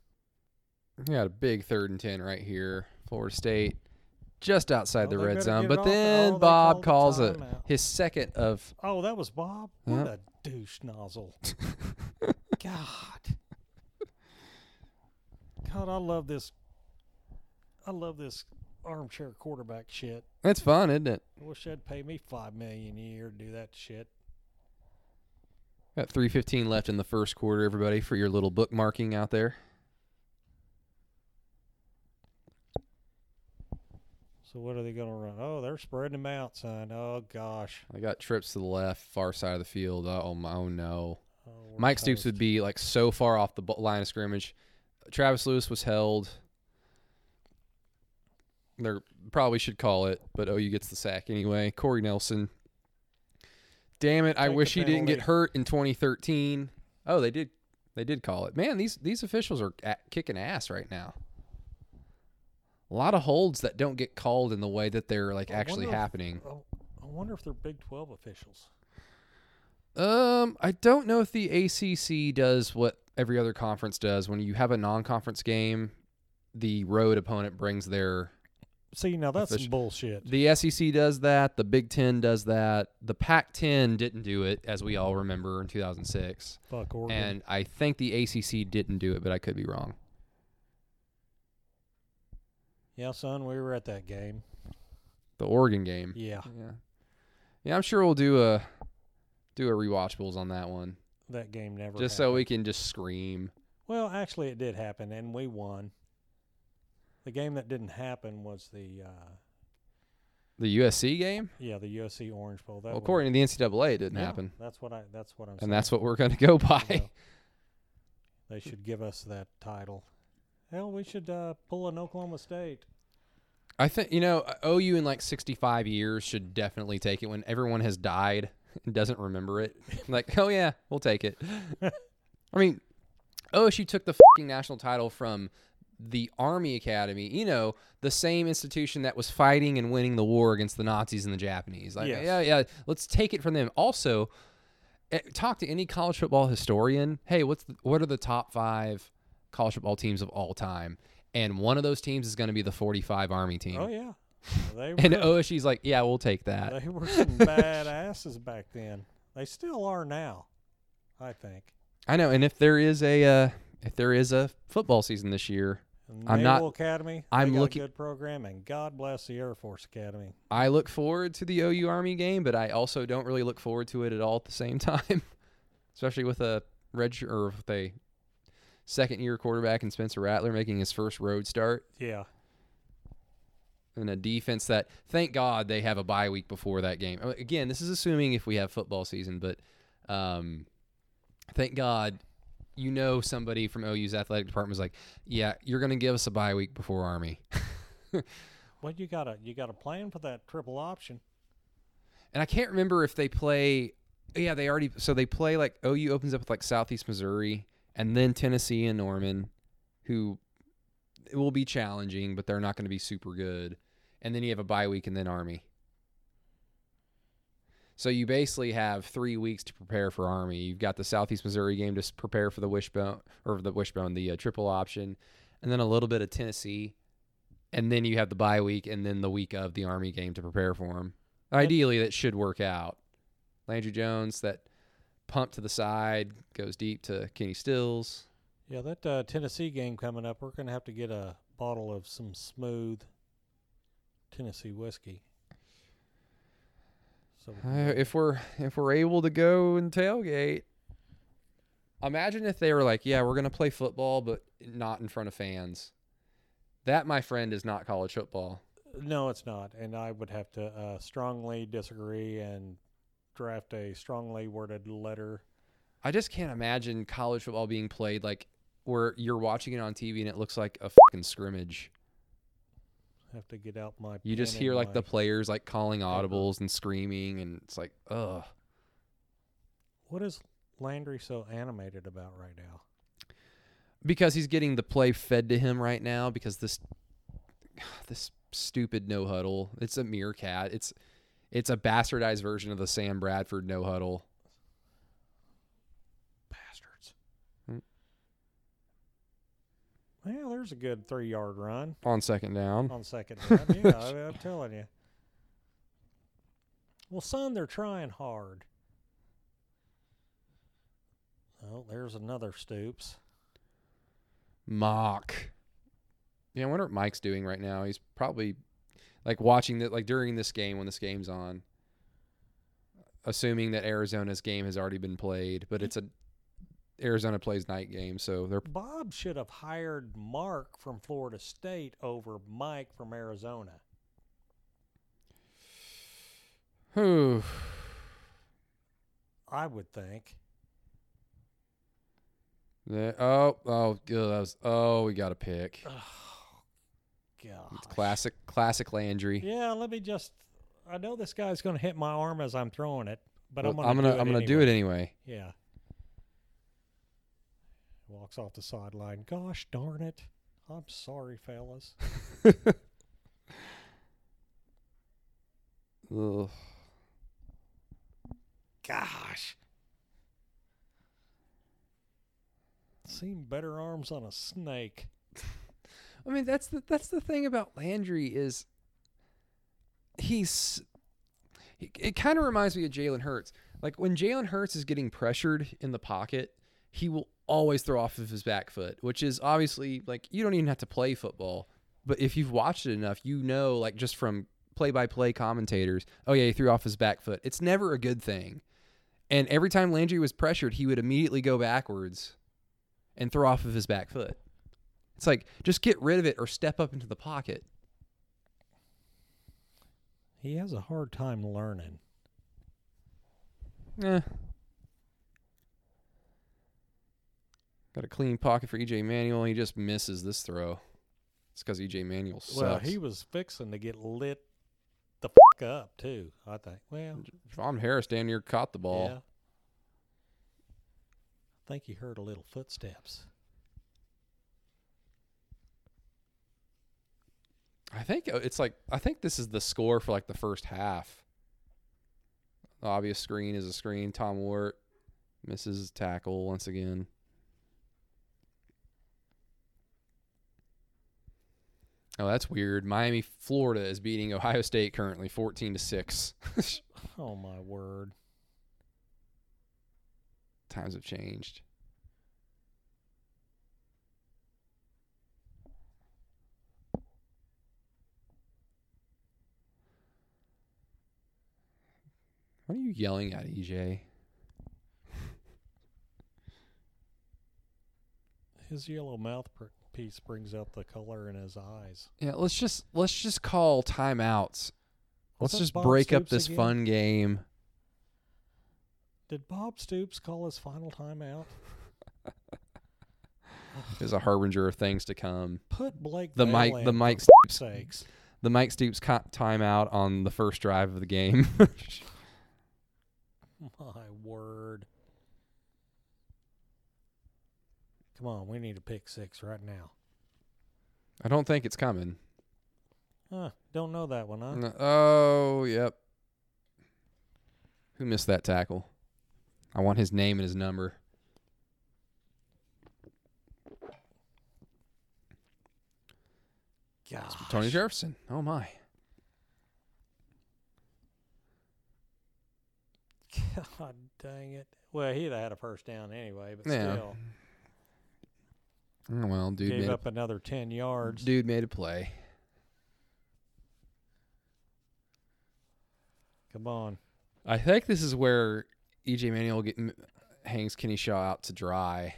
A: We got a big third and ten right here, Florida State, just outside
B: Oh,
A: the red zone. But
B: the-
A: then
B: oh,
A: Bob calls a
B: timeout.
A: his second of
B: Oh, that was Bob. What
A: Yep.
B: a douche nozzle. God. God, I love this. I love this armchair quarterback shit.
A: It's fun, isn't it?
B: I wish they'd pay me five million a year to do that shit.
A: Got three fifteen left in the first quarter. Everybody, for your little bookmarking out there.
B: So what are they going to run? Oh, they're spreading them out, son. Oh gosh.
A: I got trips to the left, far side of the field. Oh my, oh no!
B: Oh,
A: Mike Stoops would be like so far off the line of scrimmage. Travis Lewis was held. They probably should call it, but OU gets the sack anyway. Corey Nelson. Damn it! I
B: Take the
A: wish he didn't get hurt in 2013. Oh, they did. They did call it. Man, these these officials are a kicking ass right now. A lot of holds that don't get called in the way that they're like
B: I
A: actually
B: if-
A: happening.
B: I wonder if they're Big Twelve officials.
A: Um, I don't know if the ACC does what every other conference does. When you have a non-conference game, the road opponent brings their.
B: See, now that's
A: Official-
B: bullshit.
A: The SEC does that. The Big Ten does that. The Pac-10 didn't do it, as we all remember in 2006.
B: Fuck Oregon.
A: And I think the ACC didn't do it, but I could be wrong.
B: Yeah, son, we were at that game.
A: The Oregon game.
B: Yeah,
A: Yeah. Yeah, I'm sure we'll do a do a rewatchables on that one,
B: that game never.
A: just so we can just scream.
B: Well, actually, it did happen, and we won. The game that didn't happen was the uh,
A: The USC game.
B: yeah the USC Orange Bowl. That
A: Well,
B: one-
A: according to the NCAA, it didn't
B: Yeah,
A: happen.
B: That's what I. That's what I'm. saying.
A: and that's what we're going to go by.
B: You they should give us that title. Hell, we should uh, pull an Oklahoma State.
A: I think you know OU in like 65 years should definitely take it when everyone has died and doesn't remember it. like, oh yeah, we'll take it. I mean, OSU took the national title from the Army Academy, you know, the same institution that was fighting and winning the war against the Nazis and the Japanese. Like,
B: Yes.
A: yeah, yeah, let's take it from them. Also, eh, talk to any college football historian. Hey, what's the, what are the top five college football teams of all time? And one of those teams is going to be the 45 Army team.
B: Oh yeah, they
A: And
B: were,
A: OSU's like, yeah, we'll take that.
B: they were some bad asses back then. They still are now, I think.
A: I know. And if there is a uh, if there is a football season this year,
B: And
A: I'm
B: Naval
A: not-
B: Academy.
A: I'm
B: got
A: looking-
B: a good program, and God bless the Air Force Academy.
A: I look forward to the OU Army game, but I also don't really look forward to it at all at the same time, especially with a red or with a second year quarterback and Spencer Rattler making his first road start
B: Yeah,
A: and a defense that thank God they have a bye week before that game. Uh, Again, this is assuming if we have football season, but um, thank God you know somebody from OU's athletic department was like, yeah, you're going to give us a bye week before Army.
B: well, you gotta you gotta plan for that triple option.
A: And I can't remember if they play. Yeah, they already. So they play like OU opens up with like Southeast Missouri, and then Tennessee and Norman, who it will be challenging, but they're not going to be super good. And then you have a bye week and then Army. So you basically have three weeks to prepare for Army. You've got the Southeast Missouri game to prepare for the wishbone or the wishbone, the uh, triple option, and then a little bit of Tennessee, and then you have the bye week and then the week of the Army game to prepare for them. Ideally, that should work out. Landry Jones, that pump to the side, goes deep to Kenny Stills.
B: Yeah, that uh, Tennessee game coming up, we're gonna have to get a bottle of some smooth Tennessee whiskey. So
A: Uh, if we're if we're able to go and tailgate, imagine if they were like, "Yeah, we're gonna play football, but not in front of fans." That, my friend, is not college football.
B: no, it's not, and I would have to uh, strongly disagree and draft a strongly worded letter.
A: I just can't imagine college football being played like where you're watching it on TV and it looks like a fucking scrimmage.
B: Have to get out my.
A: You just hear like the players like calling audibles and screaming, and it's like, ugh.
B: What is Landry so animated about right now?
A: because he's getting the play fed to him right now because this this stupid no huddle it's a meerkat it's it's a bastardized version of the sam bradford no huddle
B: Bastards.
A: Hmm.
B: Well, there's a good three yard run
A: on second down
B: on second down. yeah, I, I'm telling you. Well, son, they're trying hard. Oh, there's another Stoops.
A: mock yeah i wonder what mike's doing right now he's probably like watching that like during this game when this game's on assuming that arizona's game has already been played but it's a arizona plays night game so they're
B: Bob should have hired Mark from Florida State over Mike from Arizona.
A: Who
B: I would think.
A: The- oh, oh, good, that was, oh, we got a pick.
B: God.
A: It's classic, classic Landry.
B: Yeah, let me just. I know this guy's going to hit my arm as I'm throwing it, but
A: Well,
B: I'm going to.
A: I'm gonna,
B: do it
A: I'm gonna
B: anyway.
A: do it anyway.
B: Yeah. Walks off the sideline. Gosh darn it! I'm sorry, fellas.
A: Ugh.
B: Gosh. Seen better arms on a snake.
A: I mean, that's the that's the thing about Landry is he's. He, it kind of reminds me of Jalen Hurts. Like when Jalen Hurts is getting pressured in the pocket, he will always throw off of his back foot, which is obviously like you don't even have to play football, but if you've watched it enough, you know, like just from play-by-play commentators, oh yeah, he threw off his back foot. It's never a good thing. And every time Landry was pressured, he would immediately go backwards and throw off of his back foot. It's like just get rid of it or step up into the pocket.
B: He has a hard time learning.
A: Eh. Got a clean pocket for EJ Manuel. He just misses this throw. It's because EJ Manuel sucks.
B: Well, he was fixing to get lit the f- up too. I think. Well,
A: Javon Harris down near caught the ball.
B: yeah. I think he heard a little footsteps.
A: I think uh, it's like I think this is the score for like the first half. The obvious screen is a screen. Tom Wort misses tackle once again. Oh, that's weird. Miami, Florida is beating Ohio State currently 14 to 6.
B: Oh my word.
A: Times have changed. What are you yelling at, EJ?
B: His yellow mouthpiece brings out the color in his eyes.
A: Yeah, let's just let's just call timeouts. Let's just
B: Bob
A: break up this
B: again?
A: fun game.
B: Did Bob Stoops call his final timeout?
A: Is a harbinger of things to come.
B: Put Blake
A: The Mike the Mike Stoops
B: sakes.
A: the Mike Stoops timeout on the first drive of the game.
B: My word. Come on, we need a pick six right now.
A: I don't think it's coming.
B: Huh, don't know that one, huh?
A: No- Oh, yep. Who missed that tackle? I want his name and his number.
B: Gosh.
A: Tony Jefferson. Oh my.
B: God dang it. Well, he'd have had a first down anyway, but
A: Yeah.
B: still.
A: Well, dude
B: gave
A: made
B: up another 10 yards.
A: dude made a play.
B: Come on.
A: I think this is where EJ Manuel get, hangs Kenny Shaw out to dry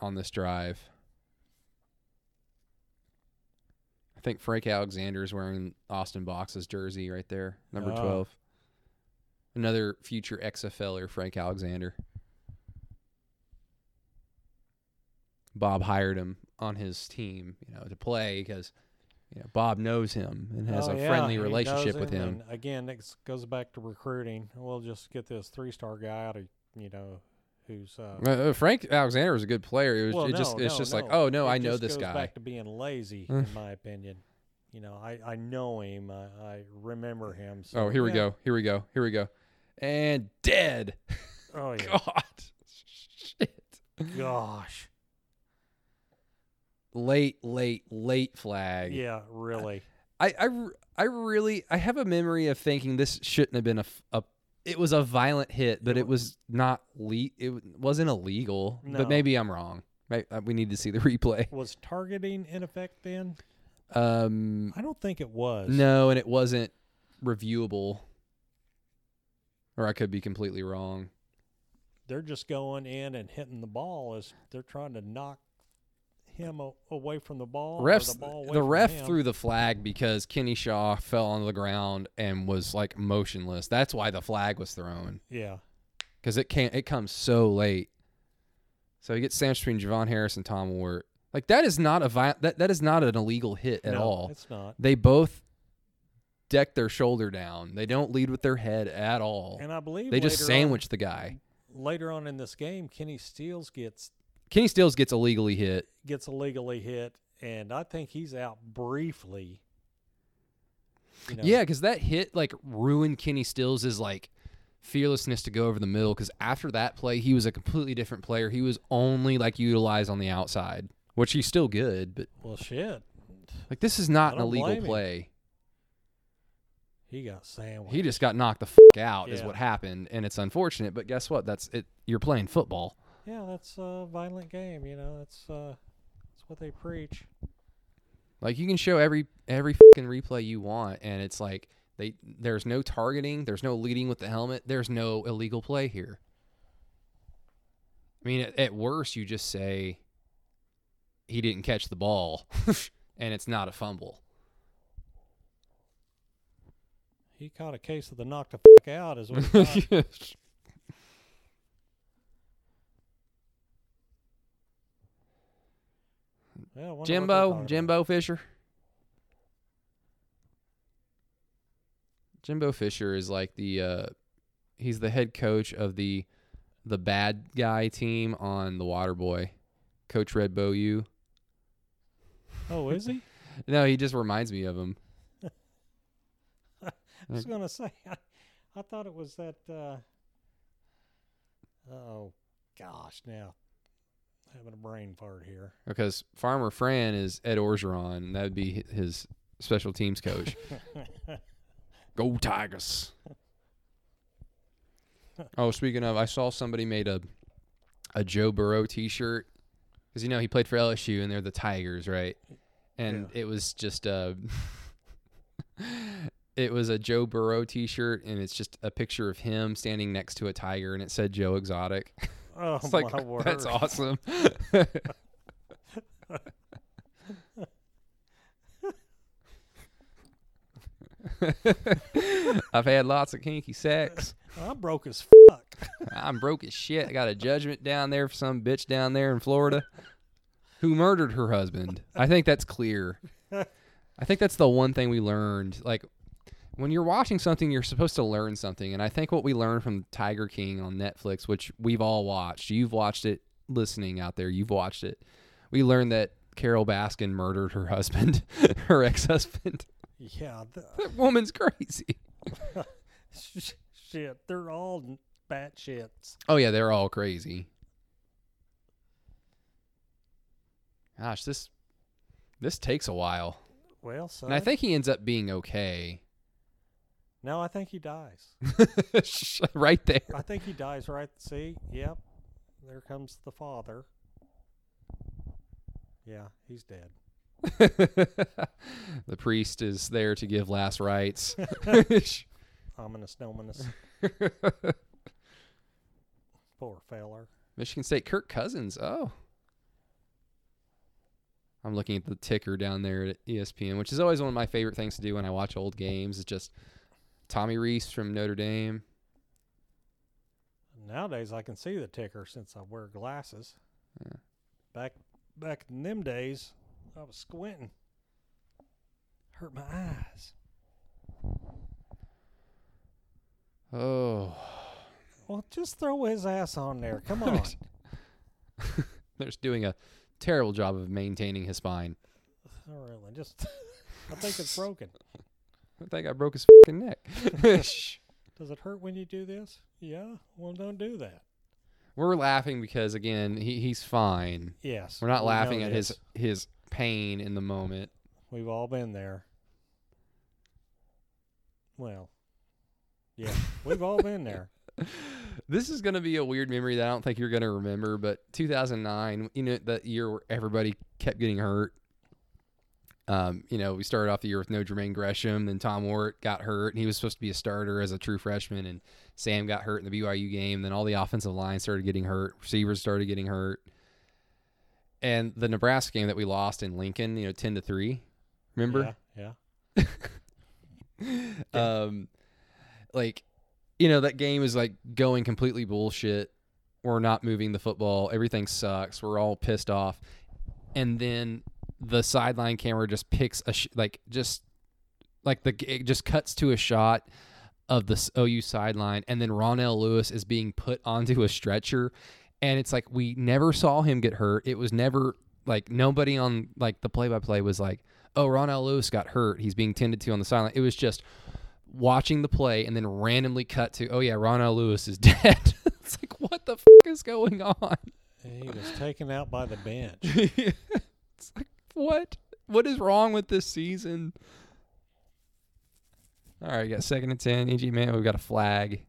A: on this drive. I think Frank Alexander is wearing Austin Box's jersey right there, number
B: Oh.
A: 12. Another future XFLer, Frank Alexander. Bob hired him on his team, you know, to play because you know Bob knows him and has
B: Oh,
A: a
B: yeah,
A: friendly relationship with him.
B: And again, it goes back to recruiting. We'll just get this three star guy out of, you know, who's. Uh,
A: Uh, uh, Frank Alexander was a good player. It was
B: well,
A: it just it's
B: no,
A: just like, oh no,
B: It
A: I know this
B: goes
A: guy.
B: back to being lazy, in my opinion. You know, I, I know him. I, I remember him. So,
A: oh, here we go. Here we go. Here we go. And dead.
B: Oh, yeah.
A: God. Shit.
B: Gosh.
A: Late, late, late flag.
B: Yeah, really.
A: I, I, I really, I have a memory of thinking this shouldn't have been a, a it was a violent hit, but
B: It
A: was not le- it wasn't illegal.
B: No.
A: But maybe I'm wrong. May- uh, we need to see the replay.
B: Was targeting in effect then?
A: Um,
B: I don't think it was.
A: no, and it wasn't reviewable. Or I could be completely wrong.
B: They're just going in and hitting the ball as they're trying to knock him a- away from the ball.
A: refs
B: the, ball
A: the ref
B: him.
A: threw the flag because Kenny Shaw fell on the ground and was like motionless. That's why the flag was thrown
B: Yeah.
A: because it can't. It comes so late. So you get sandwiched between Javon Harris and Tom Wort. Like that is not a vi- that that is not an illegal hit at
B: no,
A: all.
B: It's not.
A: They both deck their shoulder down. They don't lead with their head at all.
B: And I believe
A: They just
B: later on-
A: sandwich the guy.
B: later on in this game, Kenny Steele gets
A: Kenny Stills gets illegally hit.
B: gets illegally hit, and I think he's out briefly. You know,
A: Yeah, because that hit like ruined Kenny Stills' like fearlessness to go over the middle. Because after that play, he was a completely different player. He was only like utilized on the outside, which he's still good. But
B: Well, shit,
A: like this is not an illegal play.
B: He got sandwiched.
A: He just got knocked the f- out, is what happened, and it's unfortunate. But guess what? That's it. You're playing football.
B: yeah, that's a violent game. You know, that's uh, that's what they preach.
A: Like you can show every every fucking replay you want, and it's like they there's no targeting, there's no leading with the helmet, there's no illegal play here. I mean, at, at worst, you just say he didn't catch the ball, and it's not a fumble.
B: He caught a case of the knock the fuck out, is what he caught. Yeah, I wonder what they're
A: Jimbo,
B: about.
A: Jimbo Fisher. Jimbo Fisher is like the uh he's the head coach of the the bad guy team on the Waterboy. Coach Red Bow.
B: Oh, is he?
A: no, he just reminds me of him.
B: I was gonna say, I, I thought it was that. Uh, oh gosh, now having a brain fart here.
A: Because Farmer Fran is Ed Orgeron, and that would be his special teams coach. Go Tigers! oh, speaking of, I saw somebody made a a Joe Burrow T-shirt because you know he played for LSU, and they're the Tigers, right? And
B: Yeah.
A: it was just a. It was a Joe Burrow T-shirt, and it's just a picture of him standing next to a tiger, and it said Joe Exotic.
B: oh
A: It's like
B: my word!
A: that's awesome. I've had lots of kinky sex.
B: I'm broke as fuck.
A: I'm broke as shit. I got a judgment down there for some bitch down there in Florida who murdered her husband. I think that's clear. I think that's the one thing we learned. Like when you're watching something, you're supposed to learn something. And I think what we learned from Tiger King on Netflix, which we've all watched, you've watched it listening out there, you've watched it. We learned that Carole Baskin murdered her husband, her ex husband.
B: Yeah, the,
A: That woman's crazy.
B: shit, they're all bat shits.
A: Oh yeah, they're all crazy. Gosh, this this takes a while.
B: Well, son.
A: And I think he ends up being okay.
B: No, I think he dies.
A: right there.
B: I think he dies right. See, yep. There comes the father. Yeah, he's dead.
A: the priest is there to give last rites.
B: Ominous, ominous. Poor feller.
A: Michigan State Kirk Cousins. Oh. I'm looking at the ticker down there at ESPN, which is always one of my favorite things to do when I watch old games. Is just Tommy Rees from Notre Dame.
B: Nowadays, I can see the ticker since I wear glasses.
A: Yeah.
B: Back, back in them days, I was squinting. Hurt my eyes.
A: Oh.
B: Well, just throw his ass on there. Come on.
A: They're just doing a terrible job of maintaining his spine.
B: oh, really? Just, I think it's broken.
A: I think I broke his fucking neck.
B: Does it hurt when you do this? Yeah. Well, don't do that.
A: We're laughing because again, he, he's fine.
B: Yes.
A: We're not
B: we
A: laughing at his his pain in the moment.
B: We've all been there. Well, yeah, we've all been there.
A: This is going to be a weird memory that I don't think you're going to remember, but 2009, you know, that year where everybody kept getting hurt. Um, you know, we started off the year with no Jermaine Gresham, then Tom Wort got hurt, and he was supposed to be a starter as a true freshman, and Sam got hurt in the BYU game. Then all the offensive line started getting hurt, receivers started getting hurt, and the Nebraska game that we lost in Lincoln, you know, 10 to three. Remember?
B: Yeah.
A: um like you know that game is like going completely bullshit we're not moving the football everything sucks we're all pissed off and then the sideline camera just picks a sh- like just like the it just cuts to a shot of the OU sideline and then Ronnell Lewis is being put onto a stretcher and it's like we never saw him get hurt it was never like nobody on like the play by play was like oh, Ronnell Lewis got hurt. He's being tended to on the sideline. It was just watching the play and then randomly cut to, oh, yeah, Ronnell Lewis is dead. it's like, what the fuck is going on?
B: He was taken out by the bench.
A: it's like, what? What is wrong with this season? All right, got second and 10. EG man, we've got a flag.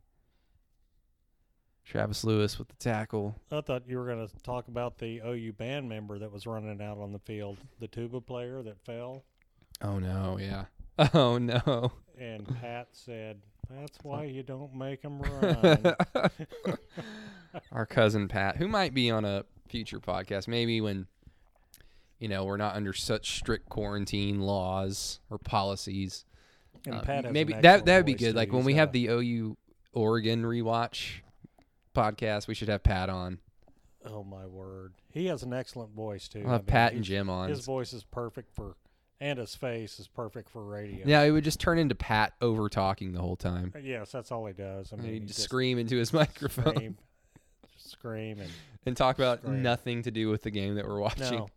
A: Travis Lewis with the tackle.
B: I thought you were going to talk about the OU band member that was running out on the field, the tuba player that fell.
A: Oh, no, yeah. Oh, no.
B: And Pat said, That's why you don't make them run.
A: our cousin Pat, who might be on a future podcast, maybe when you know we're not under such strict quarantine laws or policies.
B: And
A: Uh,
B: Pat
A: maybe that that would be good. Like when we have the OU Oregon rewatch podcast, we should have Pat on.
B: Oh, my word. He has an excellent voice, too.
A: We'll
B: I
A: have
B: mean,
A: Pat and Jim on.
B: His voice is perfect for, and his face is perfect for radio.
A: yeah, it would just turn into Pat over talking the whole time.
B: Uh, Yes, that's all he does. I mean,
A: he'd
B: he
A: just scream into his microphone
B: scream, scream, and
A: and talk about
B: Scream.
A: nothing to do with the game that we're watching.
B: no,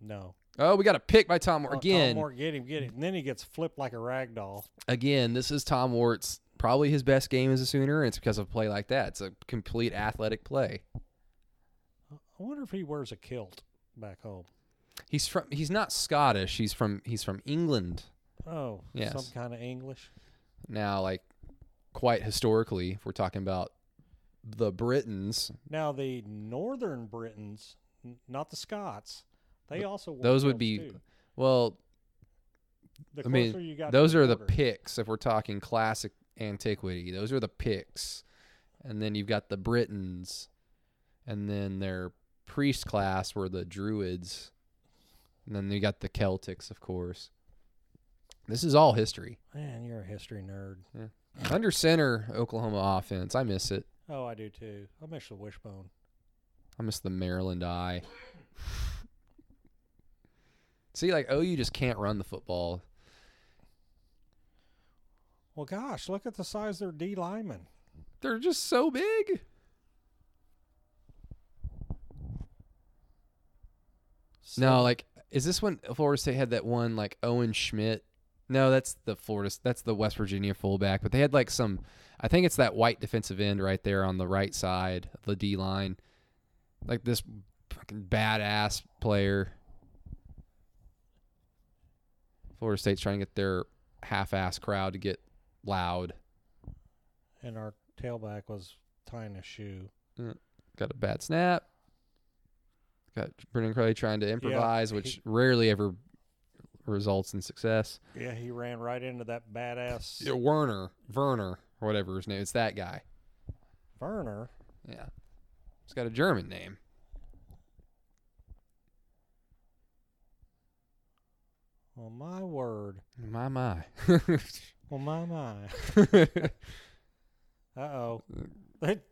B: no.
A: Oh, we got a pick by Tom Wort
B: Oh,
A: again.
B: Tom Moore, get him, get him. And then he gets flipped like a rag doll.
A: Again, this is Tom Wort's probably his best game as a Sooner, and it's because of a play like that. It's a complete athletic play.
B: I wonder if he wears a kilt back home.
A: He's from he's not Scottish. He's from he's from England.
B: Oh,
A: Yes.
B: some kind of English.
A: Now, like quite historically, if we're talking about the Britons,
B: Now the Northern Britons, n- not the Scots, they also wore
A: those would be
B: too.
A: well,
B: The
A: I mean,
B: you got
A: those
B: the
A: are the
B: border.
A: Picts if we're talking classic antiquity. Those are the Picts. And then you've got the Britons. And then their priest class were the Druids. And then you got the Celtics, of course. This is all history.
B: Man, you're a history nerd.
A: Under center Oklahoma offense. I miss it.
B: Oh, I do too. I miss the wishbone.
A: I miss the Maryland I. See, like OU just can't run the football.
B: Well, gosh, look at the size of their D linemen.
A: They're just so big. No, like is this when Florida State had that one like Owen Schmidt? No, that's the Florida that's the West Virginia fullback, but they had like some I think it's that white defensive end right there on the right side of the D line. Like this fucking badass player. Florida State's trying to get their half-ass crowd to get loud.
B: and our tailback was tying a shoe.
A: Mm, got a bad snap. Got Brendan Crowley trying to improvise, which rarely ever results in success.
B: Yeah, he ran right into that badass
A: Yeah, Werner, Werner, or whatever his name. It's that guy.
B: Werner.
A: Yeah, he's got a German name.
B: Well, my word.
A: My my.
B: Well, my my. Uh oh.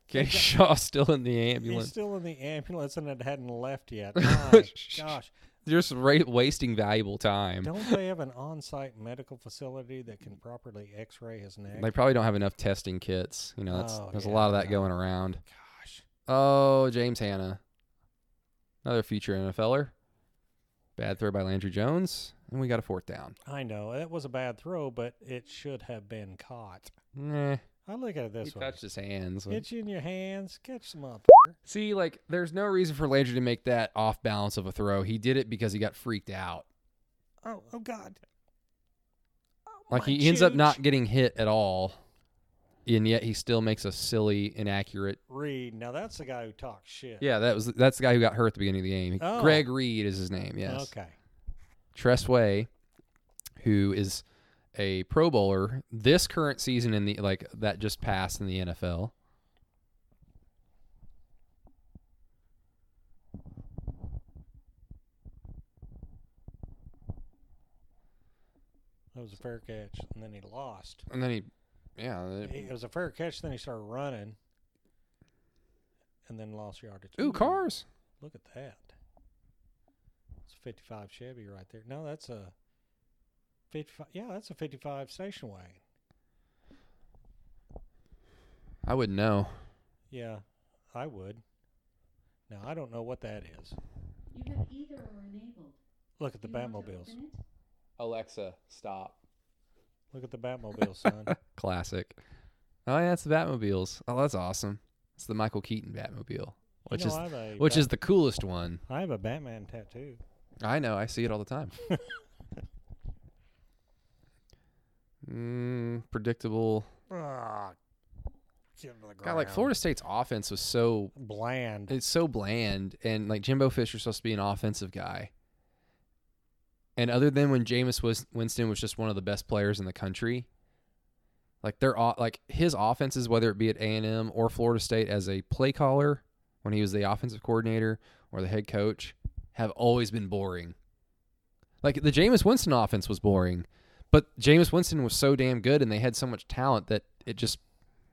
A: Kenny Shaw still in the
B: He's
A: ambulance.
B: still in the ambulance and it hadn't left yet. My gosh.
A: Just ra- wasting valuable time.
B: Don't they have an on site medical facility that can properly x ray his neck?
A: They probably don't have enough testing kits. You know, that's,
B: Oh,
A: there's a lot of that
B: no.
A: going around.
B: Gosh.
A: Oh, James Hanna. Another future NFLer. Bad throw by Landry Jones. And we got a fourth down.
B: I know. That was a bad throw, but it should have been caught.
A: Nah.
B: I look at it
A: He
B: this way.
A: touched his hands.
B: Get you in your hands. Catch some up.
A: See, like, there's no reason for Landry to make that off balance of a throw. He did it because he got freaked out.
B: Oh, oh God. Oh,
A: Like, he ends up not getting hit at all. And yet he still makes a silly, inaccurate.
B: Reed. Now that's the guy who talks shit.
A: Yeah, that was that's the guy who got hurt at the beginning of the game.
B: Oh.
A: Greg Reed is his name. Yes.
B: Okay.
A: Tress Way, who is a Pro Bowler this current season in the like that just passed in the NFL.
B: That was a fair catch, and then he lost.
A: And then he, yeah,
B: He- It was a fair catch. Then he started running, and then lost yardage.
A: ooh, cars.
B: Look at that. It's a 55 Chevy right there. No, that's a 55. Yeah, that's a 55 station wagon.
A: I wouldn't know.
B: Yeah, I would. Now I don't know what that is.
C: You have either or enabled.
B: Look at the
C: Do you want to
B: Batmobiles.
A: Alexa, stop.
B: Look at the Batmobile, son.
A: Classic. Oh yeah, it's the Batmobiles. Oh, that's awesome. It's the Michael Keaton Batmobile, which
B: you know,
A: is
B: a
A: which
B: Bat-
A: is the coolest one.
B: I have a Batman tattoo.
A: I know. I see it all the time. mm, predictable.
B: Ah, get to the
A: God, like. Florida State's offense was so
B: bland.
A: it's so bland, and like Jimbo Fisher's supposed to be an offensive guy. And other than when Jameis was Winston was just one of the best players in the country, like they're o- like his offenses, whether it be at A and M or Florida State as a play caller when he was the offensive coordinator or the head coach, have always been boring. Like the Jameis Winston offense was boring, but Jameis Winston was so damn good, and they had so much talent that it just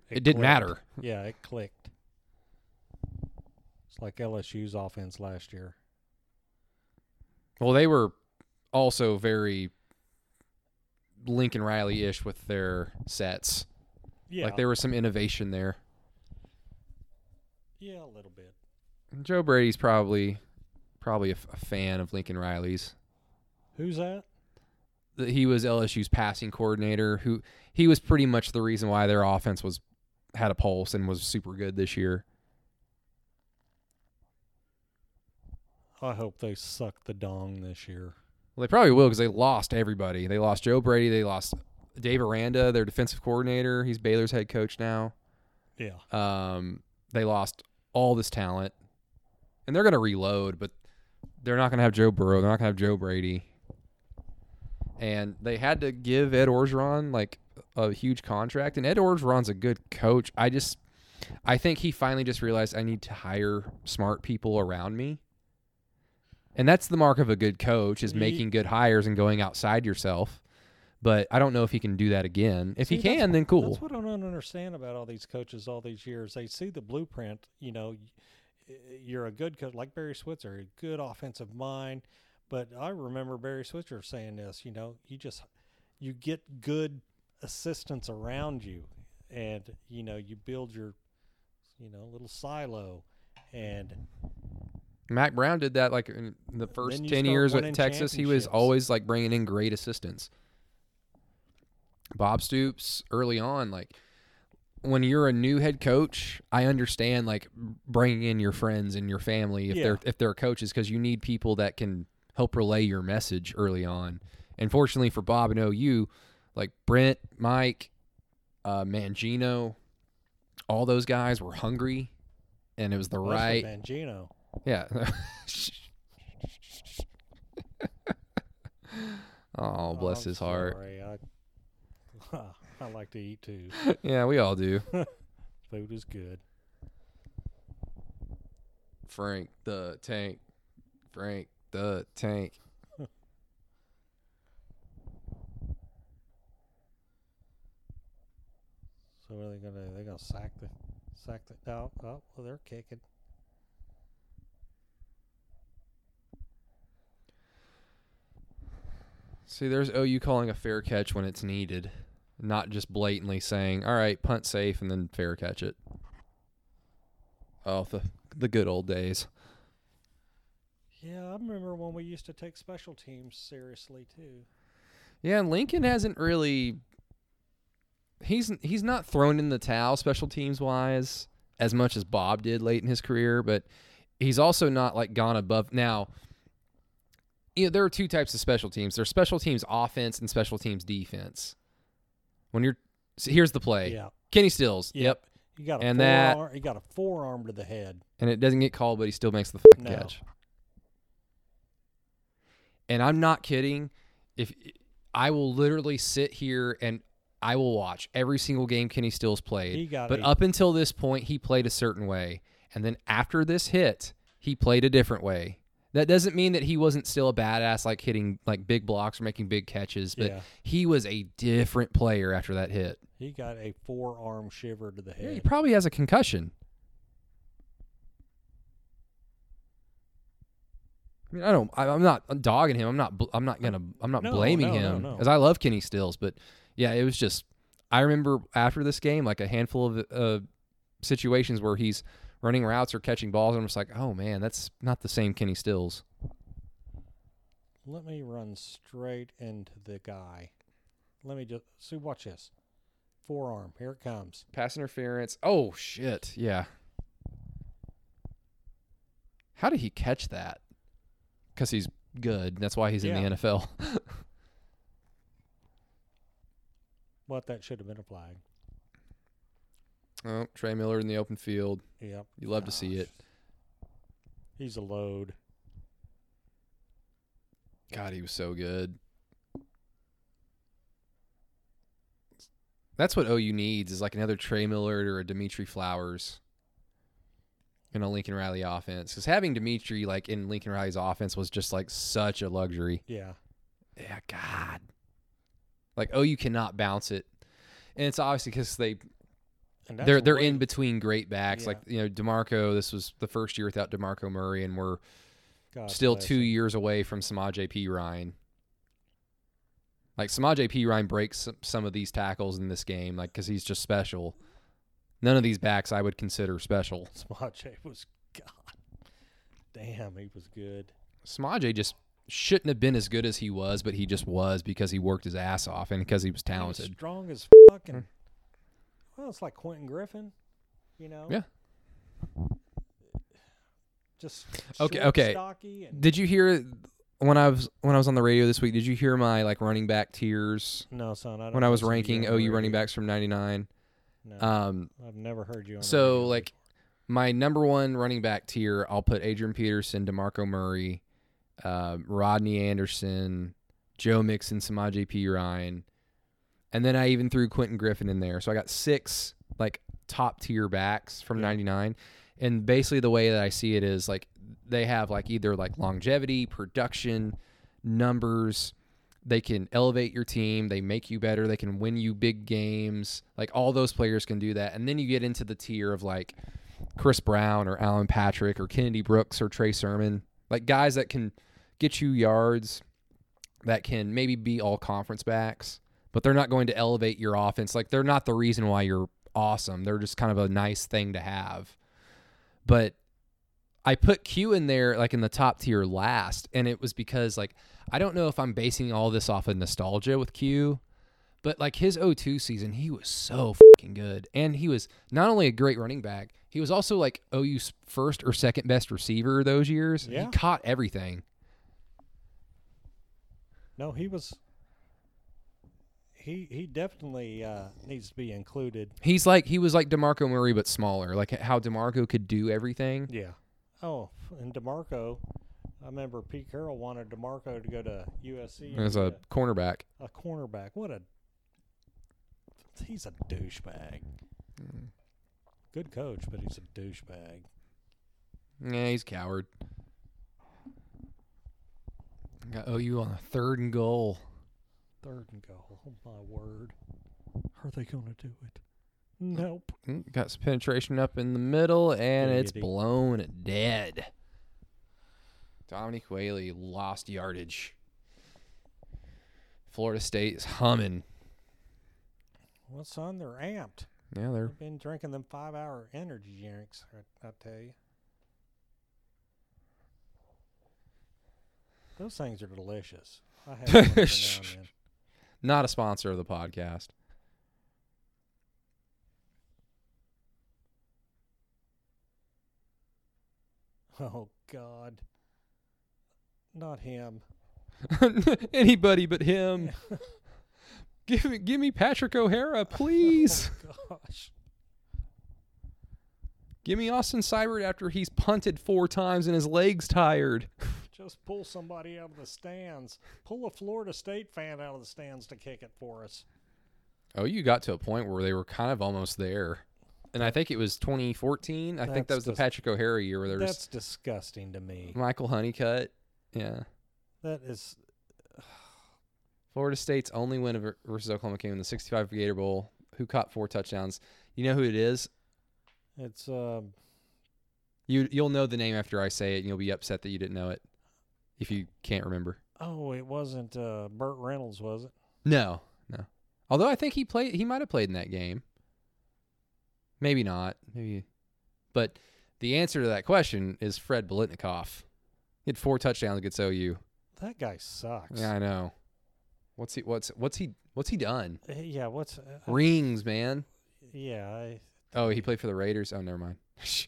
A: it, didn't
B: clicked.
A: matter.
B: Yeah, it clicked. It's like LSU's offense last year.
A: Well, they were also very Lincoln Riley ish with their sets.
B: Yeah,
A: Like there was some innovation there.
B: yeah, a little bit.
A: Joe Brady's probably probably a, fan of Lincoln Riley's.
B: Who's that?
A: that he was LSU's passing coordinator. Who he was pretty much the reason why their offense was had a pulse and was super good this year.
B: I hope they suck the dong this year.
A: Well, they probably will because they lost everybody. They lost Joe Brady. They lost Dave Aranda, their defensive coordinator. He's Baylor's head coach now.
B: Yeah.
A: Um, they lost all this talent, and they're going to reload, but they're not going to have Joe Burrow. They're not going to have Joe Brady. And they had to give Ed Orgeron like a huge contract, and Ed Orgeron's a good coach. I just, I think he finally just realized I need to hire smart people around me. And that's the mark of a good coach is making good hires and going outside yourself. But I don't know if he can do that again. If
B: See,
A: he can, then cool.
B: That's what I don't understand about all these coaches all these years. They see the blueprint. You know, you're a good coach, like Barry Switzer, a good offensive mind. But I remember Barry Switzer saying this. You know, you just you get good assistants around you, and you know you build your you know little silo, and
A: Mack Brown did that like in the first 10 years with Texas. He was always like bringing in great assistants. Bob Stoops early on, like when you're a new head coach, I understand like bringing in your friends and your family if
B: Yeah.
A: they're if they're coaches because you need people that can help relay your message early on. And fortunately for Bob and OU, like Brent, Mike, uh, Mangino, all those guys were hungry, and it was the
B: especially
A: right
B: Mangino.
A: yeah. oh, bless
B: I'm
A: his heart.
B: sorry, I, I like to eat too.
A: Yeah, we all do.
B: Food is good.
A: Frank the Tank. Frank the Tank.
B: So what are they gonna? They gonna sack the sack the? Oh, oh well, they're kicking.
A: See, there's OU calling a fair catch when it's needed, not just blatantly saying, "All right, punt safe," and then fair catch it. Oh, the the good old days.
B: Yeah, I remember when we used to take special teams seriously too.
A: Yeah, and Lincoln hasn't really. He's he's not thrown in the towel special teams wise as much as Bob did late in his career, but he's also not like gone above. Now, you know, there are two types of special teams. There's special teams offense and special teams defense. When you're, so here's the play.
B: Yeah.
A: Kenny Stills.
B: Yep.
A: Yep.
B: You got a
A: And that-
B: forearm. You got a forearm to the head.
A: and it doesn't get called, but he still makes the
B: No.
A: catch. And I'm not kidding. If I will literally sit here and I will watch every single game Kenny Stills played,
B: He got
A: but
B: a-
A: up until this point, he played a certain way, and then after this hit, he played a different way. That doesn't mean that he wasn't still a badass, like hitting like big blocks or making big catches, but
B: Yeah.
A: he was a different player after that hit.
B: He got a forearm shiver to the
A: Yeah, he probably has a concussion. I mean, I don't. I, I'm not dogging him. I'm not. I'm not gonna. I'm not
B: No,
A: blaming
B: no, no,
A: him
B: no.
A: because I love Kenny Stills. But yeah, it was just. I remember after this game, like a handful of uh, situations where he's running routes or catching balls, and I'm just like, oh man, that's not the same Kenny Stills.
B: Let me run straight into the guy. Let me just see. Watch this. Forearm. Here it comes.
A: Pass interference. Oh shit. Yeah. How did he catch that? Because he's good. That's why he's in the NFL.
B: What that should have been a flag.
A: Oh, Trey Millard in the open field.
B: Yep.
A: You love to see it.
B: He's a load.
A: God, he was so good. That's what OU needs is like another Trey Millard or a Dimitri Flowers in a Lincoln Riley offense. Because having Dimitri like in Lincoln Riley's offense was just like such a luxury.
B: Yeah.
A: Yeah, God. Like OU cannot bounce it, and it's obviously because they they're they're in between great backs.
B: Yeah.
A: Like you know Demarco, this was the first year without Demarco Murray, and we're
B: God
A: still two
B: him.
A: years away from Samaj P. Ryan. Like Samaj P. Ryan breaks some, of these tackles in this game, like because he's just special. None of these backs I would consider special.
B: Samaje was God. Damn, he was good.
A: Samaje just shouldn't have been as good as he was, but he just was because he worked his ass off and because he was
B: He was
A: talented.
B: strong as mm. fucking. Well, it's like Quentin Griffin, you know.
A: Yeah.
B: Just
A: Okay, okay.
B: Stocky and
A: Did you hear when I was when I was on the radio this week? Did you hear my like running back tiers
B: no, son. I don't
A: when I was
B: listen to you
A: ranking OU running backs from '99?
B: No,
A: Um,
B: I've never heard you on.
A: so, like, my number one running back tier, I'll put Adrian Peterson, Demarco Murray, uh, Rodney Anderson, Joe Mixon, Samaje Perine, and then I even threw Quentin Griffin in there. So I got six like top tier backs from
B: Yeah.
A: '99, and basically the way that I see it is like they have like either like longevity, production, numbers. They can elevate your team. They make you better. They can win you big games. Like all those players can do that. And then you get into the tier of like Chris Brown or Allen Patrick or Kennedy Brooks or Trey Sermon, like guys that can get you yards, that can maybe be all conference backs, but they're not going to elevate your offense. Like they're not the reason why you're awesome. They're just kind of a nice thing to have. But I put Q in there like in the top tier last, and it was because like I don't know if I'm basing all this off of nostalgia with Q, but like his 02 season, he was so fucking good. And he was not only a great running back, he was also like OU's first or second best receiver those years.
B: Yeah.
A: He caught everything.
B: no, he was. He he definitely uh, needs to be included.
A: He's like he was like DeMarco Murray but smaller. Like how DeMarco could do everything.
B: Yeah. Oh, and Demarco, I remember Pete Carroll wanted Demarco to go to USC
A: As a cornerback.
B: a cornerback. What a he's a douchebag. Good coach, but he's a douchebag.
A: Yeah, he's a coward. Got OU on a third and goal.
B: Third and goal. Oh my word. Are they going to do it? Nope.
A: Mm, Got some penetration up in the middle, and it's blown dead. Dominique Whaley lost yardage. Florida State is humming.
B: Well, son, they're amped.
A: Yeah, they're
B: I've been drinking them five-hour energy drinks. I, I tell you, those things are delicious. I have one every now and then.
A: Not a sponsor of the podcast.
B: Oh God, not him.
A: Anybody but him. give me, give me Patrick O'Hara, please.
B: Oh gosh.
A: give me Austin Seibert after he's punted four times and his legs tired.
B: Just pull somebody out of the stands. Pull a Florida State fan out of the stands to kick it for us.
A: Oh, you got to a point where they were kind of almost there. And I think it was 2014. I think that
B: That's
A: was the Patrick O'Hara year where there was
B: That's disgusting to me.
A: Michael Hunnicutt. Yeah.
B: That is
A: Florida State's only win versus Oklahoma came in the 65 Gator Bowl. Who caught four touchdowns? You know who it is?
B: it's um
A: You you'll know the name after I say it, and you'll be upset that you didn't know it if you can't remember.
B: oh it wasn't uh Burt Reynolds was it?
A: No, no. Although I think he played, he might have played in that game. Maybe not. Maybe, but the answer to that question is Fred Biletnikoff. He had four touchdowns against OU.
B: That guy sucks.
A: Yeah, I know. What's he? What's what's he? What's he done?
B: Uh, Yeah, what's uh,
A: Rings, man.
B: yeah, I,
A: Oh, he played for the Raiders. Oh, never mind.
B: s-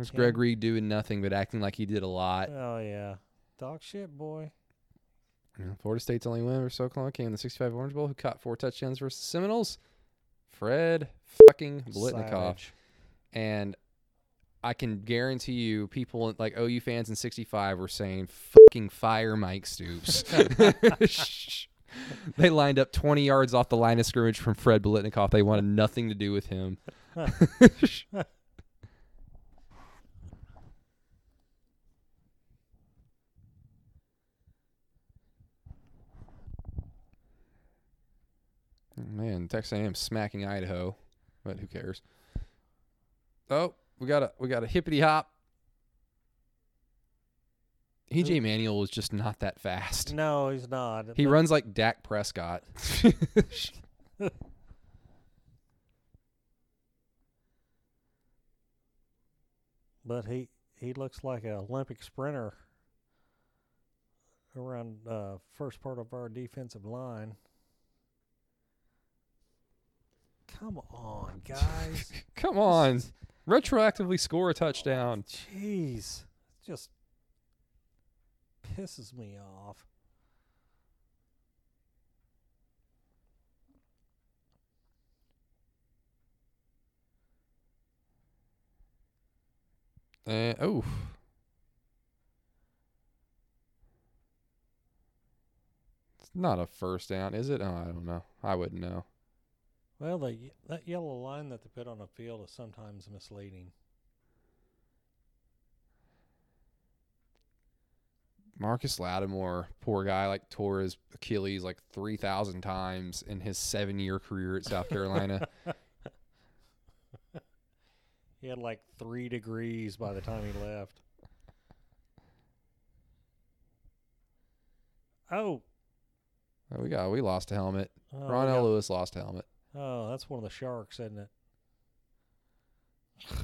A: There's
B: Yeah.
A: Greg Reid doing nothing but acting like he did a lot.
B: oh yeah. Dog shit boy.
A: Yeah, Florida State's only win versus Oklahoma came in the 65 Orange Bowl. Who caught four touchdowns versus the Seminoles? Fred fucking Biletnikoff.
B: Savage.
A: And I can guarantee you, people like OU fans in 65 were saying, fucking fire Mike Stoops. they lined up 20 yards off the line of scrimmage from Fred Biletnikoff. They wanted nothing to do with him. Man, Texas A&M smacking Idaho, but who cares? Oh, we got a we got a hippity hop. EJ Manuel is just not that fast.
B: No, he's not.
A: He
B: But-
A: runs like Dak Prescott.
B: but he he looks like an Olympic sprinter around uh, first part of our defensive line. Come on, guys.
A: Come on. Retroactively score a touchdown.
B: Jeez. Just pisses me off.
A: Uh, oh. It's not a first down, is it? Oh, I don't know. I wouldn't know.
B: Well, the, that yellow line that they put on the field is sometimes misleading.
A: Marcus Lattimore, poor guy, like tore his Achilles like 3,000 times in his seven year career at South Carolina.
B: He had like three degrees by the time he left. Oh,
A: Oh, we got, we lost a helmet.
B: oh, Ronnell
A: Lewis lost a helmet.
B: Oh, that's one of the sharks, isn't it?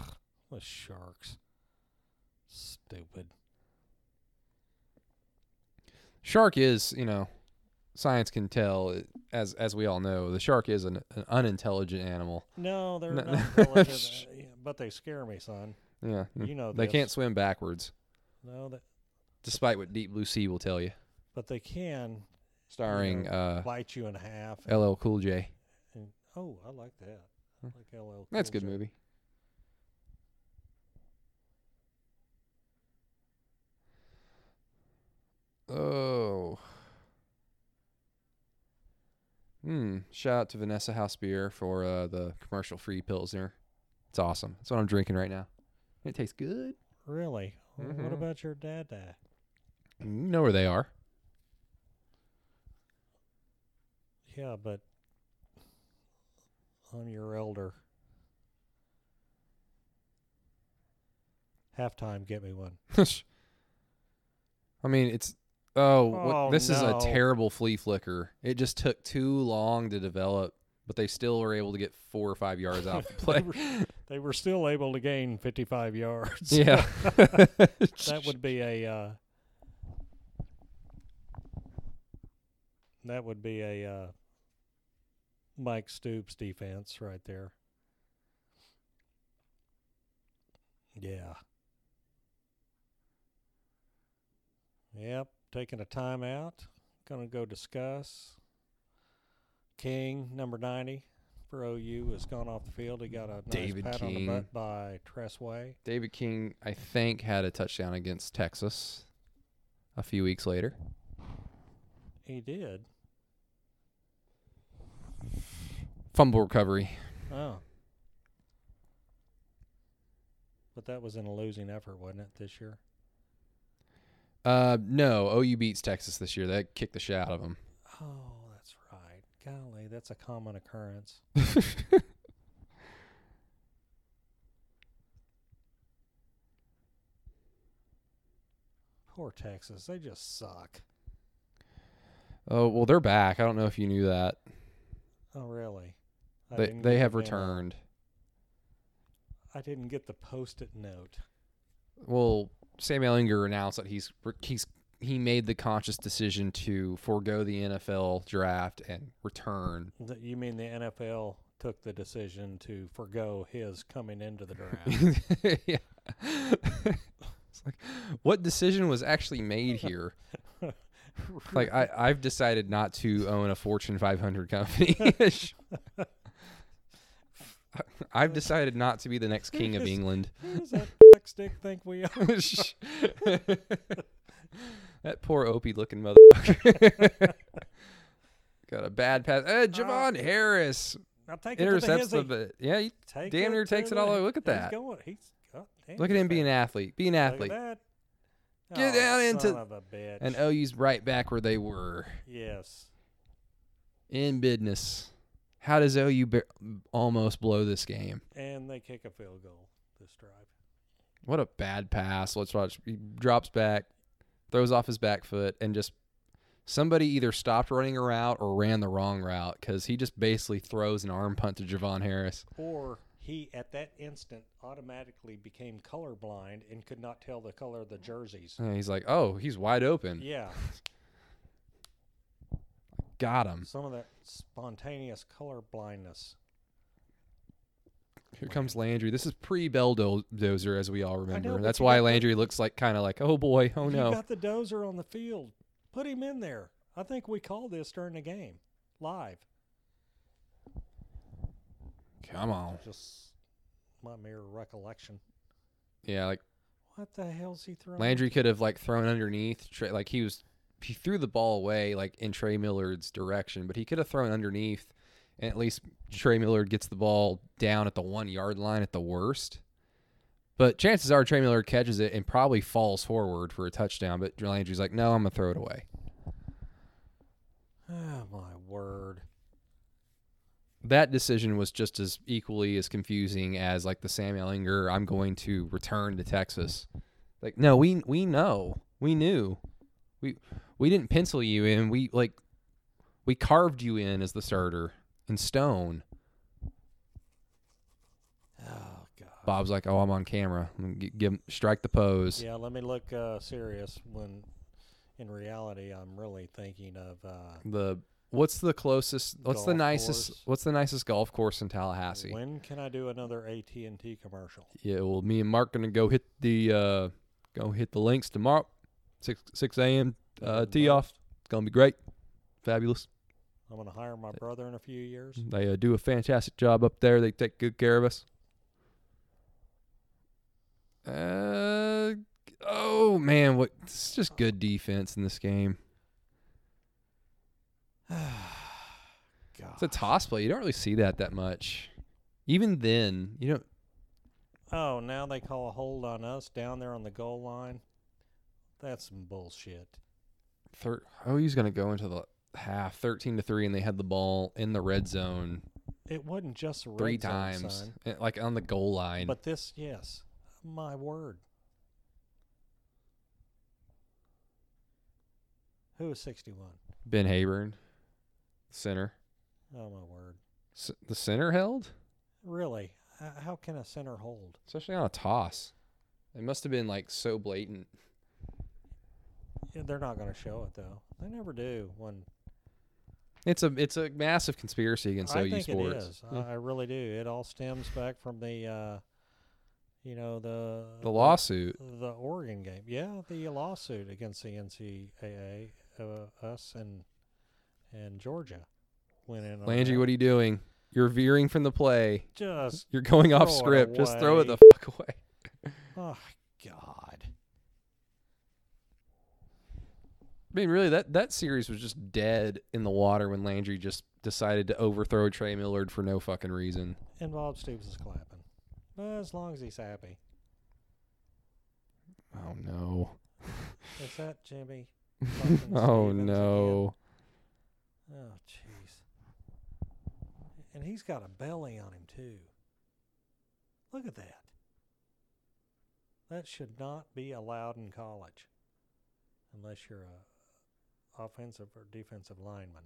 B: the sharks. Stupid.
A: Shark is, you know, science can tell, as as we all know, the shark is an, an unintelligent animal.
B: No, they're
A: No-
B: not intelligent, uh, but they scare me, son.
A: Yeah.
B: You know
A: they
B: this.
A: can't swim backwards,
B: No, that,
A: despite what Deep Blue Sea will tell you.
B: but they can
A: Starring uh,
B: bite you in half.
A: LL Cool J.
B: oh, I like that. I like LL.
A: That's a good
B: J.
A: movie. Oh. Hmm. Shout out to Vanessa House Beer for uh, the commercial free Pilsner. It's awesome. That's what I'm drinking right now. It tastes good.
B: Really? Wh- What about your dad? Dad?
A: You know where they are.
B: Yeah, but I'm your elder. Halftime, get me one.
A: I mean, it's oh, what,
B: Oh,
A: this is a
B: no.
A: terrible flea flicker. It just took too long to develop, but they still were able to get four or five yards off the play.
B: they, were, they were still able to gain 55 yards.
A: yeah,
B: that would be a. Uh, that would be a uh, Mike Stoops defense right there. Yeah. Yep, taking a timeout. Going to go discuss. King, number 90 for OU, has gone off the field. He got a nice
A: David
B: pat on the
A: King.
B: butt by Tress Way.
A: David King, I think, had a touchdown against Texas a few weeks later.
B: He did.
A: Fumble recovery.
B: Oh. But that was in a losing effort, wasn't it, this year?
A: Uh, no, OU beats Texas this year. They kicked the shit out of them.
B: Oh, that's right. Golly, that's a common occurrence. Poor Texas. They just suck.
A: oh well, they're back. I don't know if you knew that.
B: Oh, really? I
A: They they have returned.
B: I didn't get the post-it note.
A: Well, Sam Ehlinger announced that he's he's he made the conscious decision to forego the NFL draft and return.
B: You mean the NFL took the decision to forego his coming into the draft?
A: yeah. it's like, what decision was actually made here? Like, I, I've decided not to own a Fortune 500 company. I've decided not to be the next king of England.
B: Who does that stick think we are?
A: that poor Opie looking motherfucker. Got a bad pass. Uh, Javon Harris
B: Now take it to
A: intercepts
B: the
A: the.
B: hizzy.
A: Yeah, he,
B: Take
A: damn near
B: to
A: takes it
B: the-
A: all the way. Look at
B: he's
A: that.
B: Going. He's, God damn,
A: Look at
B: he's
A: him being an athlete. Be an
B: Look
A: athlete.
B: at that.
A: Get down into-
B: son of a bitch.
A: And OU's right back where they were
B: yes.
A: in business. How does OU be- almost blow this game?
B: And they kick a field goal this drive.
A: What a bad pass. Let's watch. He drops back, throws off his back foot, and just somebody either stopped running a route or ran the wrong route because he just basically throws an arm punt to Javon Harris.
B: Or he at that instant automatically became colorblind and could not tell the color of the jerseys.
A: And he's like, oh, he's wide open.
B: Yeah,
A: Got him.
B: some of that spontaneous color blindness.
A: Here comes Landry. This is pre Belldozer, as we all remember.
B: but
A: That's why
B: got the-
A: Landry looks like kind of like, oh boy, oh
B: you
A: no.
B: got the dozer on the field. Put him in there. I think we called this during the game, live.
A: Come on.
B: Just my mere recollection.
A: Yeah, like
B: What the hell's he throwing?
A: Landry could have like thrown underneath. Trey, like he was, he threw the ball away like in Trey Millard's direction, but he could have thrown underneath, and at least Trey Millard gets the ball down at the one yard line at the worst. But chances are Trey Millard catches it and probably falls forward for a touchdown. But Landry's like, no, I'm gonna throw it away.
B: Oh my word.
A: That decision was just as equally as confusing as like the Sam Ehlinger, I'm going to return to Texas. Like, no, we we know, we knew, we we didn't pencil you in. We like we carved you in as the starter in stone.
B: Oh god.
A: Bob's like, oh, I'm on camera. I'm give him, strike the pose.
B: Yeah, let me look uh, serious when in reality I'm really thinking of uh,
A: The what's the closest? What's the nicest?
B: course.
A: What's the nicest golf course in Tallahassee?
B: when can I do another AT&T commercial?
A: Yeah, well, me and Mark gonna go hit the uh, go hit the links tomorrow, six six a.m. Uh, tee off. It's gonna be great, fabulous.
B: I'm going to hire my brother in a few years.
A: They uh, do a fantastic job up there. They take good care of us. Uh oh man, what? It's just good defense in this game.
B: God.
A: It's a toss play. You don't really see that that much. Even then, you don't.
B: Oh, now they call a hold on us down there on the goal line. That's some bullshit.
A: Thir- oh, he's gonna go into the half, thirteen to three, and they had the ball in the red zone
B: It wasn't just red
A: three times, eh, like on the goal line.
B: But this, yes, my word. Who is 61?
A: Ben Habern, center.
B: Oh my word!
A: S- the center held,
B: Really? How can a center hold?
A: especially on a toss. It must have been like so blatant.
B: They're not going to show it though. They never do. When
A: It's a it's a massive conspiracy against
B: I
A: OU
B: think
A: sports.
B: it is.
A: Yeah.
B: I, really do. It all stems back from the, uh, you know, the
A: the lawsuit.
B: the Oregon game. Yeah, the lawsuit against the NCAA, uh, us and and Georgia went in.
A: what are you doing? You're veering from the play.
B: Just
A: You're going off script. Just throw it the fuck away.
B: oh God.
A: I mean, really, that that series was just dead in the water when Landry just decided to overthrow Trey Millard for no fucking reason.
B: And Bob Stoops is clapping. As long as he's happy.
A: Oh no.
B: Is that Jimmy?
A: oh
B: Stevens
A: no.
B: again? Oh, jeez. And he's got a belly on him, too. Look at that. That should not be allowed in college unless you're a offensive or defensive lineman.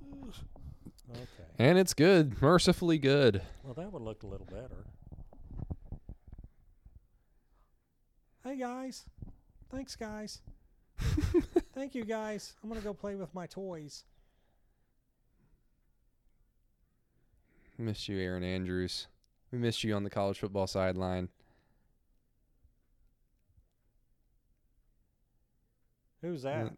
B: Okay.
A: And it's good, mercifully good.
B: Well, that would look a little better. Hey guys, thanks guys. Thank you guys. I'm gonna go play with my toys.
A: Missed you, Erin Andrews. We missed you on the college football sideline.
B: Who's that?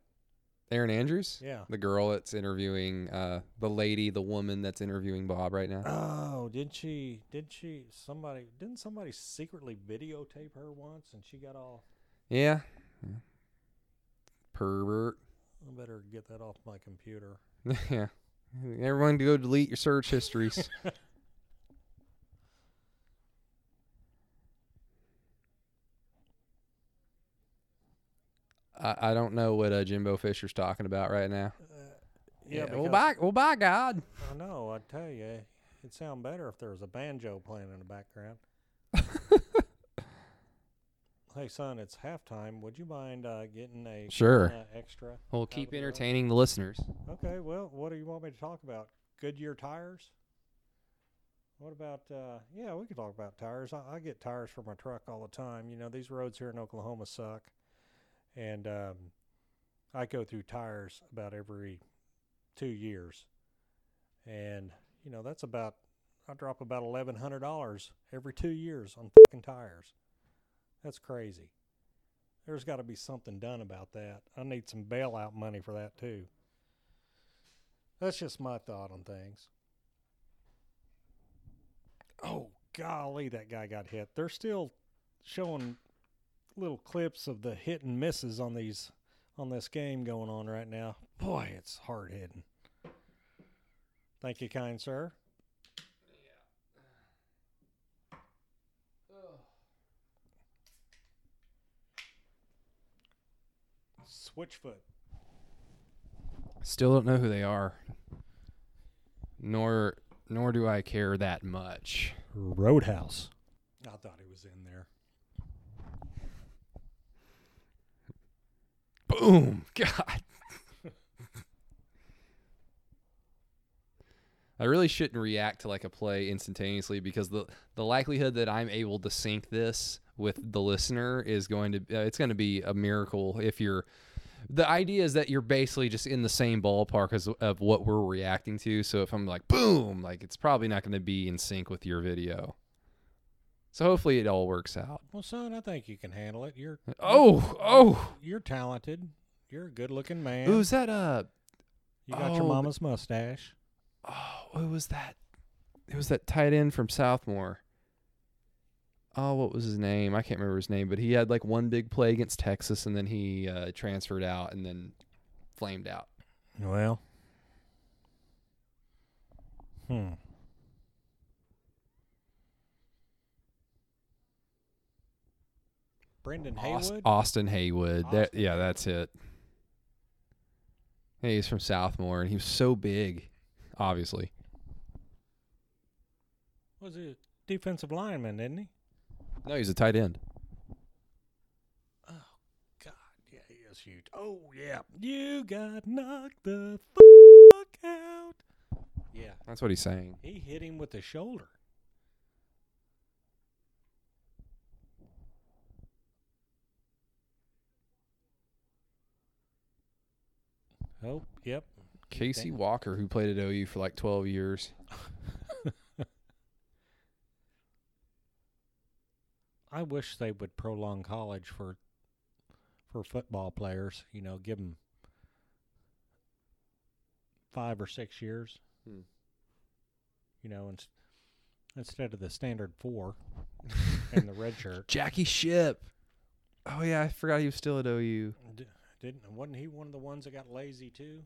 A: Erin Andrews?
B: Yeah.
A: The girl that's interviewing uh the lady, the woman that's interviewing Bob right now.
B: Oh, did she? Did she? Somebody? Didn't somebody secretly videotape her once, and she got all?
A: Yeah. Yeah. Pervert.
B: I better get that off my computer.
A: yeah. Everyone go delete your search histories. I, I don't know what uh, Jimbo Fisher's talking about right now.
B: Uh, yeah.
A: well, by well, by God.
B: I know. I tell you, it'd sound better if there was a banjo playing in the background. hey, son, it's halftime. Would you mind uh, getting a
A: Sure.
B: uh, extra?
A: We'll keep
B: of the door.
A: entertaining the listeners.
B: Okay. Well, what do you want me to talk about? Goodyear tires. What about? Uh, yeah, we could talk about tires. I, I get tires for my truck all the time. You know, these roads here in Oklahoma suck, and um, I go through tires about every two years, and you know that's about I drop about eleven hundred dollars every two years on fucking tires. That's crazy. There's got to be something done about that. I need some bailout money for that too. That's just my thought on things. Oh golly, that guy got hit. They're still showing little clips of the hit and misses on these on this game going on right now. Boy, it's hard hitting. Thank you, kind sir. Switchfoot.
A: Still don't know who they are. Nor nor do I care that much.
B: Roadhouse. I thought he was in there.
A: Boom. God. I really shouldn't react to like a play instantaneously because the the likelihood that I'm able to sync this with the listener is going to uh, it's going to be a miracle if you're the idea is that you're basically just in the same ballpark as of what we're reacting to so if I'm like boom like it's probably not going to be in sync with your video. So hopefully it all works out.
B: Well, son, I think you can handle it. You're
A: Oh, oh.
B: you're talented. You're a good-looking man.
A: Who's that uh
B: you got your
A: oh,
B: mama's mustache.
A: Oh, what was that? It was that tight end from Southmoore. Oh, what was his name? I can't remember his name, but he had like one big play against Texas, and then he uh, transferred out and then flamed out.
B: Well. Hmm. Brendan Haywood.
A: Austin Haywood. That, yeah, that's it. Hey, he's from Southmoore, and he was so big, obviously.
B: was he a defensive lineman, didn't he?
A: No, he's a tight end.
B: Oh God, yeah, he is huge. Oh yeah, you got knocked the fuck out. Yeah,
A: That's what he's saying.
B: he hit him with the shoulder. Oh, yep.
A: Casey
B: Damn.
A: Walker, who played at OU for like 12 years.
B: I wish they would prolong college for for football players. You know, give them five or six years.
A: Hmm.
B: You know, ins- instead of the standard four and the red shirt.
A: Jackie Shipp. Oh, yeah, I forgot he was still at OU.
B: D- didn't wasn't he one of the ones that got lazy too?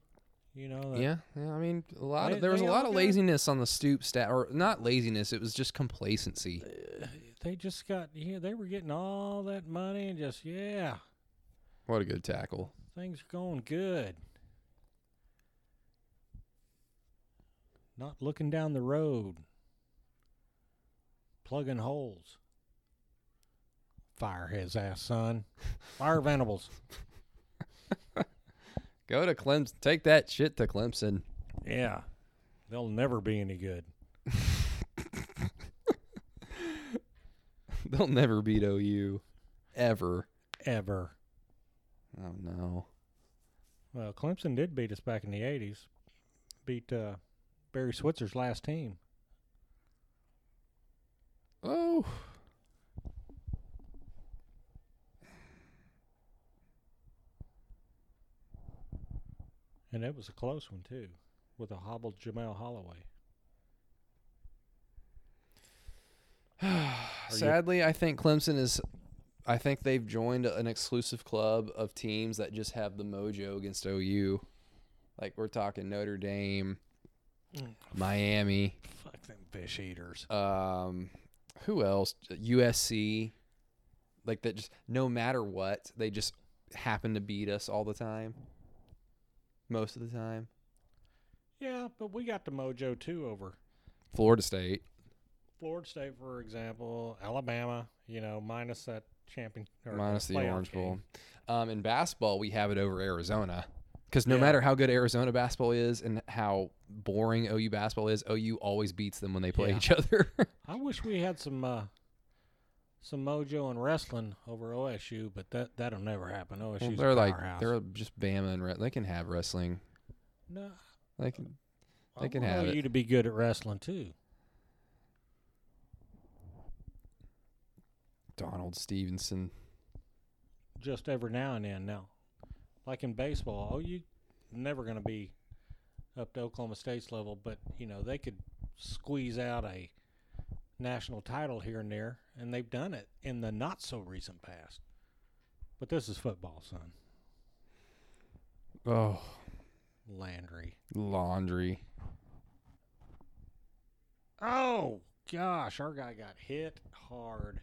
B: You know.
A: Yeah, yeah. I mean, a lot of there was a lot of laziness on the stoop stat, or not laziness. It was just complacency.
B: Uh, They just got yeah. They were getting all that money and just yeah,
A: What a good tackle!
B: things are going good. Not looking down the road. Plugging holes. Fire his ass, son. Fire Venables.
A: Go to Clemson. Take that shit to Clemson.
B: Yeah. They'll never be any good.
A: They'll never beat OU, ever.
B: Ever.
A: Oh no.
B: Well, Clemson did beat us back in the 80s. Beat uh, Barry Switzer's last team.
A: Oh.
B: And it was a close one, too, with a hobbled Jamelle Holieway.
A: Sadly, I think Clemson is. I think they've joined an exclusive club of teams that just have the mojo against OU. Like we're talking Notre Dame, Miami,
B: Fuck them fish eaters.
A: um, who else? USC. Like that, just no matter what, they just happen to beat us all the time. Most of the time,
B: Yeah, but we got the mojo, too, over
A: Florida State.
B: Florida State, for example, Alabama, you know, minus that champion. Or
A: minus the
B: playoff
A: Orange Bowl. Um, in basketball, we have it over Arizona. Because no
B: Yeah.
A: matter how good Arizona basketball is and how boring OU basketball is, OU always beats them when they play
B: Yeah.
A: each other.
B: I wish we had some uh, some mojo and wrestling over OSU, but that that'll never happen. OSU's
A: Well, they're like
B: powerhouse.
A: they're just Bama and re- they can have wrestling.
B: no,
A: They can.
B: I
A: They can
B: want
A: have it.
B: OU to be good at wrestling too.
A: Donald Stephenson.
B: Just every now and then. Now, like in baseball, OU never going to be up to Oklahoma State's level, but you know they could squeeze out a national title here and there, and they've done it in the not so recent past. But this is football, son.
A: Oh,
B: Landry.
A: laundry.
B: Oh gosh, our guy got hit hard.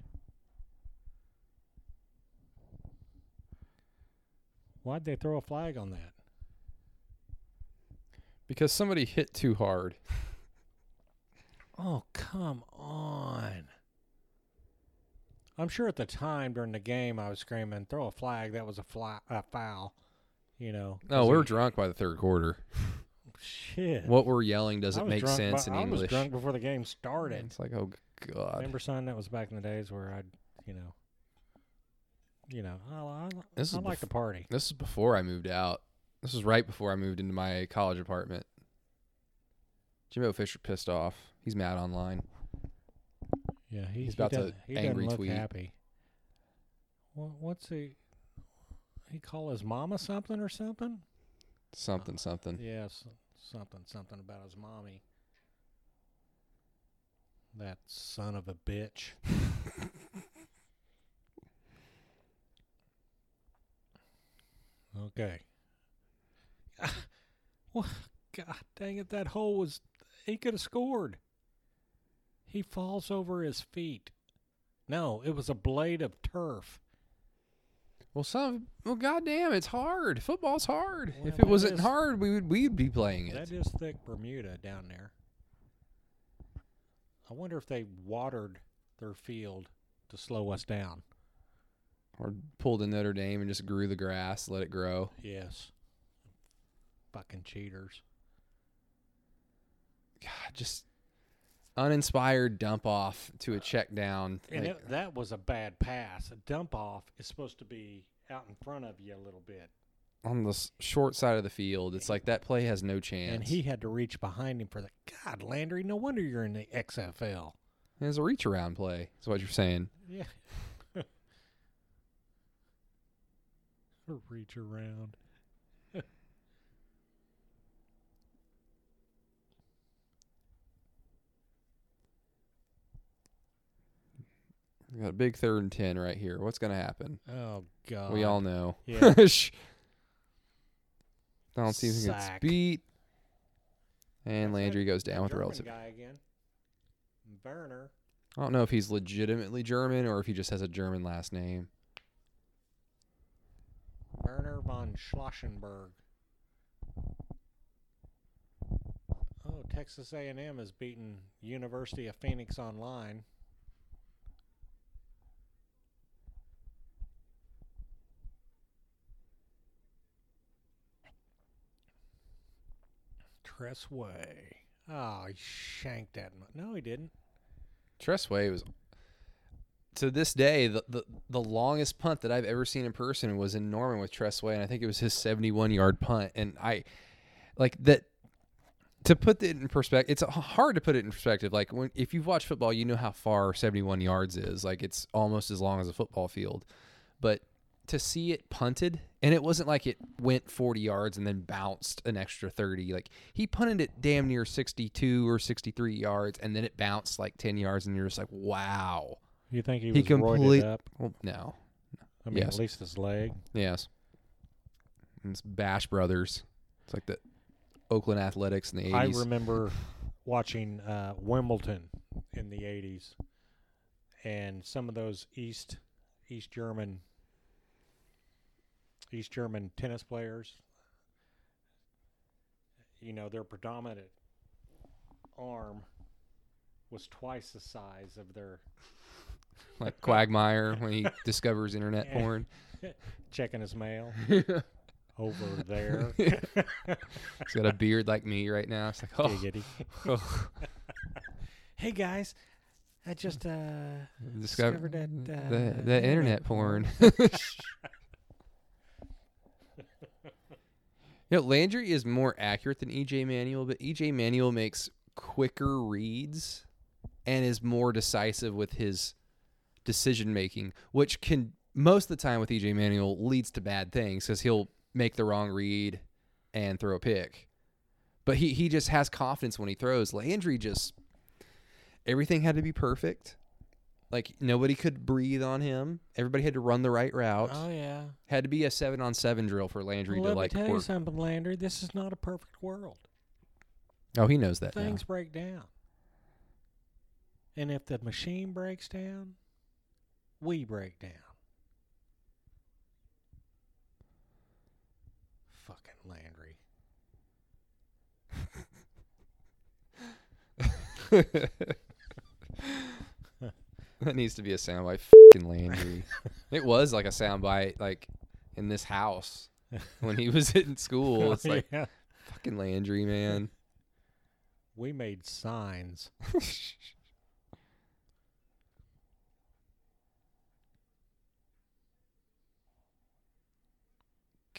B: Why'd they throw a flag on that?
A: Because somebody hit too hard.
B: Oh, come on. I'm sure at the time during the game I was screaming, throw a flag, that was a, fly, a foul. You know.
A: No, we were
B: he-
A: drunk by the third quarter.
B: Shit.
A: What we're yelling doesn't make sense
B: by-
A: in
B: I
A: English.
B: was drunk before the game started.
A: It's like, oh god.
B: Remember, son, that was back in the days where I'd, you know, you know, I, I,
A: This
B: I
A: is
B: like to party.
A: This is before I moved out. This was right before I moved into my college apartment. Jimbo Fisher pissed off. He's mad online.
B: Yeah, he,
A: He's
B: he
A: about to
B: doesn't- he
A: angry
B: look
A: tweet.
B: happy. What, what's he? He call his mama something or something?
A: Something, something.
B: Yes, something, something about his mommy. That son of a bitch. okay. well, God dang it, that hole was. He could have scored. He falls over his feet. No, it was a blade of turf.
A: Well, some. Well, goddamn, it's hard. Football's hard.
B: Well,
A: if it wasn't
B: is-
A: hard, we would we'd be playing it.
B: That is thick Bermuda down there. I wonder if they watered their field to slow us down.
A: Or pulled a Notre Dame and just grew the grass, let it grow.
B: Yes. Fucking cheaters.
A: God, just uninspired dump off to a check down.
B: And
A: Like,
B: it, that was a bad pass. A dump off is supposed to be out in front of you a little bit.
A: on the s- short side of the field, it's like that play has no chance.
B: And he had to reach behind him for the God, Landry, no wonder you're in the XFL.
A: It was a reach around play. Is what you're saying.
B: Yeah. reach around.
A: We got a big third and ten right here. What's gonna happen?
B: Oh God.
A: We all know.
B: Yeah.
A: Donald Stephenson gets
B: Sack.
A: beat, and
B: That's
A: Landry goes down with a
B: German
A: relative.
B: guy again. Werner.
A: I don't know if he's legitimately German or if he just has a German last name.
B: Werner von Schlossenberg. Oh, Texas A&M has beaten University of Phoenix online. Tress Way. Oh, he shanked that. No, he didn't.
A: Tress Way was to this day the, the the longest punt that I've ever seen in person was in Norman with Tress Way, and I think it was his 71 yard punt. And I like that to put it in perspective. It's hard to put it in perspective. Like when if you've watched football, you know how far 71 yards is. Like it's almost as long as a football field, but to see it punted and it wasn't like it went 40 yards and then bounced an extra 30 like he punted it damn near 62 or 63 yards and then it bounced like 10 yards and you're just like wow
B: You think he
A: He complete-
B: roided up?
A: well no
B: I mean,
A: yes.
B: at least his leg.
A: yes And it's bash brothers it's like the oakland athletics in the 80s
B: I remember watching uh, Wimbledon in the '80s, and some of those East East German East German tennis players. You know, their predominant arm was twice the size of their
A: like quagmire when he discovers internet porn
B: checking his mail. over there.
A: He's got a beard like me right now. It's like, oh, oh.
B: Hey guys, I just uh
A: discovered
B: discovered that uh,
A: the, the internet porn. You know, Landry is more accurate than EJ Manuel, but EJ Manuel makes quicker reads and is more decisive with his decision making, which can most of the time with EJ Manuel leads to bad things because he'll make the wrong read and throw a pick. But he he just has confidence when he throws. Landry just everything had to be perfect. Like nobody could breathe on him. Everybody had to run the right route.
B: Oh yeah.
A: Had to be a seven on seven drill for Landry
B: Well,
A: to
B: let
A: like
B: me tell you something, Landry. This is not a perfect world.
A: Oh, he knows that now.
B: Things break down. And if the machine breaks down, we break down. Fucking Landry.
A: that needs to be a soundbite. Fucking Landry. it was like a soundbite, like in this house when he was in school. Oh, it's like
B: yeah.
A: fucking Landry, man.
B: we made signs.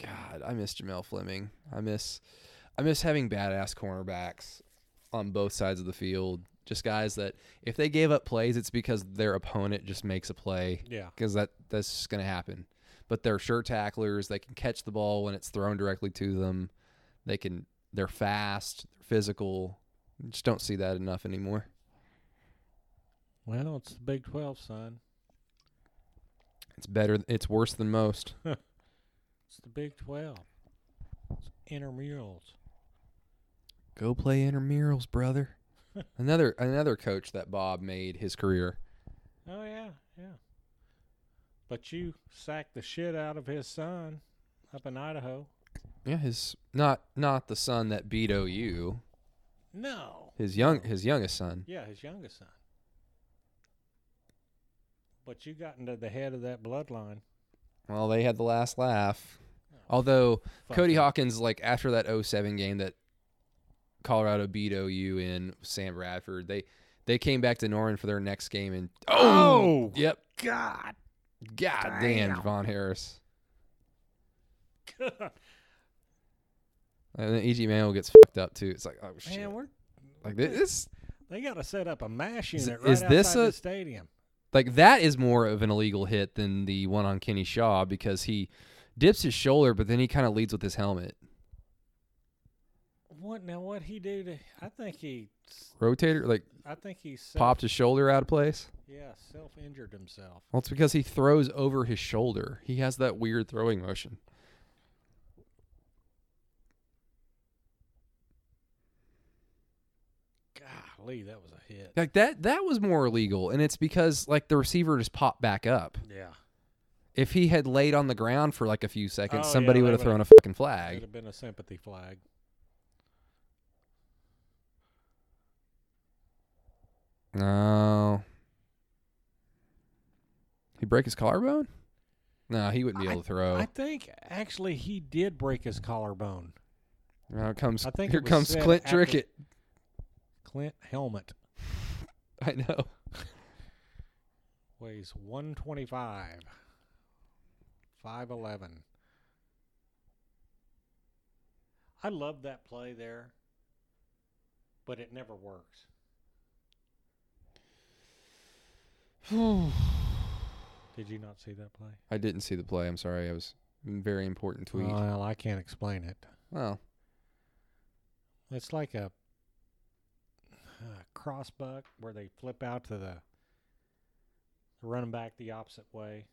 A: God, I miss Jamel Fleming. I miss, I miss having badass cornerbacks on both sides of the field. Just guys that if they gave up plays, it's because their opponent just makes a play
B: Yeah.
A: because that that's just gonna happen. But they're sure tacklers. They can catch the ball when it's thrown directly to them. They can. They're fast. They're physical. Just don't see that enough anymore.
B: Well, it's the Big 12, son.
A: It's better. It's worse than most.
B: It's the Big 12. It's intramurals.
A: Go play intramurals, brother. Another another coach that Bob made his career.
B: Oh, yeah, yeah. But you sacked the shit out of his son up in Idaho.
A: Yeah, his not not the son that beat OU.
B: No.
A: His young his youngest son.
B: Yeah, his youngest son. But you got into the head of that bloodline.
A: Well, they had the last laugh. Oh, Although Cody Hawkins, like after that 07 game that Colorado beat OU in Sam Bradford, they they came back to Norman for their next game and
B: Oh!
A: oh yep,
B: God.
A: god damn,
B: Damn.
A: Javon Harris. And then EJ Manuel gets fucked up too. It's like oh shit,
B: Man, we're
A: like this.
B: they got to set up a mash
A: Is-
B: unit right
A: is this a-
B: the stadium.
A: like that is more of an illegal hit than the one on Kenny Shaw because he dips his shoulder, but then he kind of leads with his helmet.
B: What now? What he do to? I think he.
A: Rotator, like
B: I think he self,
A: popped his shoulder out of place.
B: Yeah, self injured himself.
A: Well, it's because he throws over his shoulder. He has that weird throwing motion.
B: Golly, that was a hit.
A: Like that that was more illegal and it's because like the receiver just popped back up.
B: Yeah,
A: If he had laid on the ground for like a few seconds,
B: Oh,
A: somebody
B: they
A: would have thrown a fucking flag.
B: It would have been a sympathy flag.
A: No. He break his collarbone? No, he wouldn't be able to throw.
B: I think actually he did break his collarbone.
A: Now comes
B: I think
A: here
B: it was
A: comes
B: said
A: Clint
B: after-
A: Trickett.
B: Clint Helmet
A: I know.
B: weighs 125, 5'11. I love that play there, but it never works. Did you not see that play?
A: I didn't see the play. I'm sorry. I was very important tweet.
B: Well, I can't explain it.
A: well,
B: It's like a, uh cross buck where they flip out to the running back the opposite way.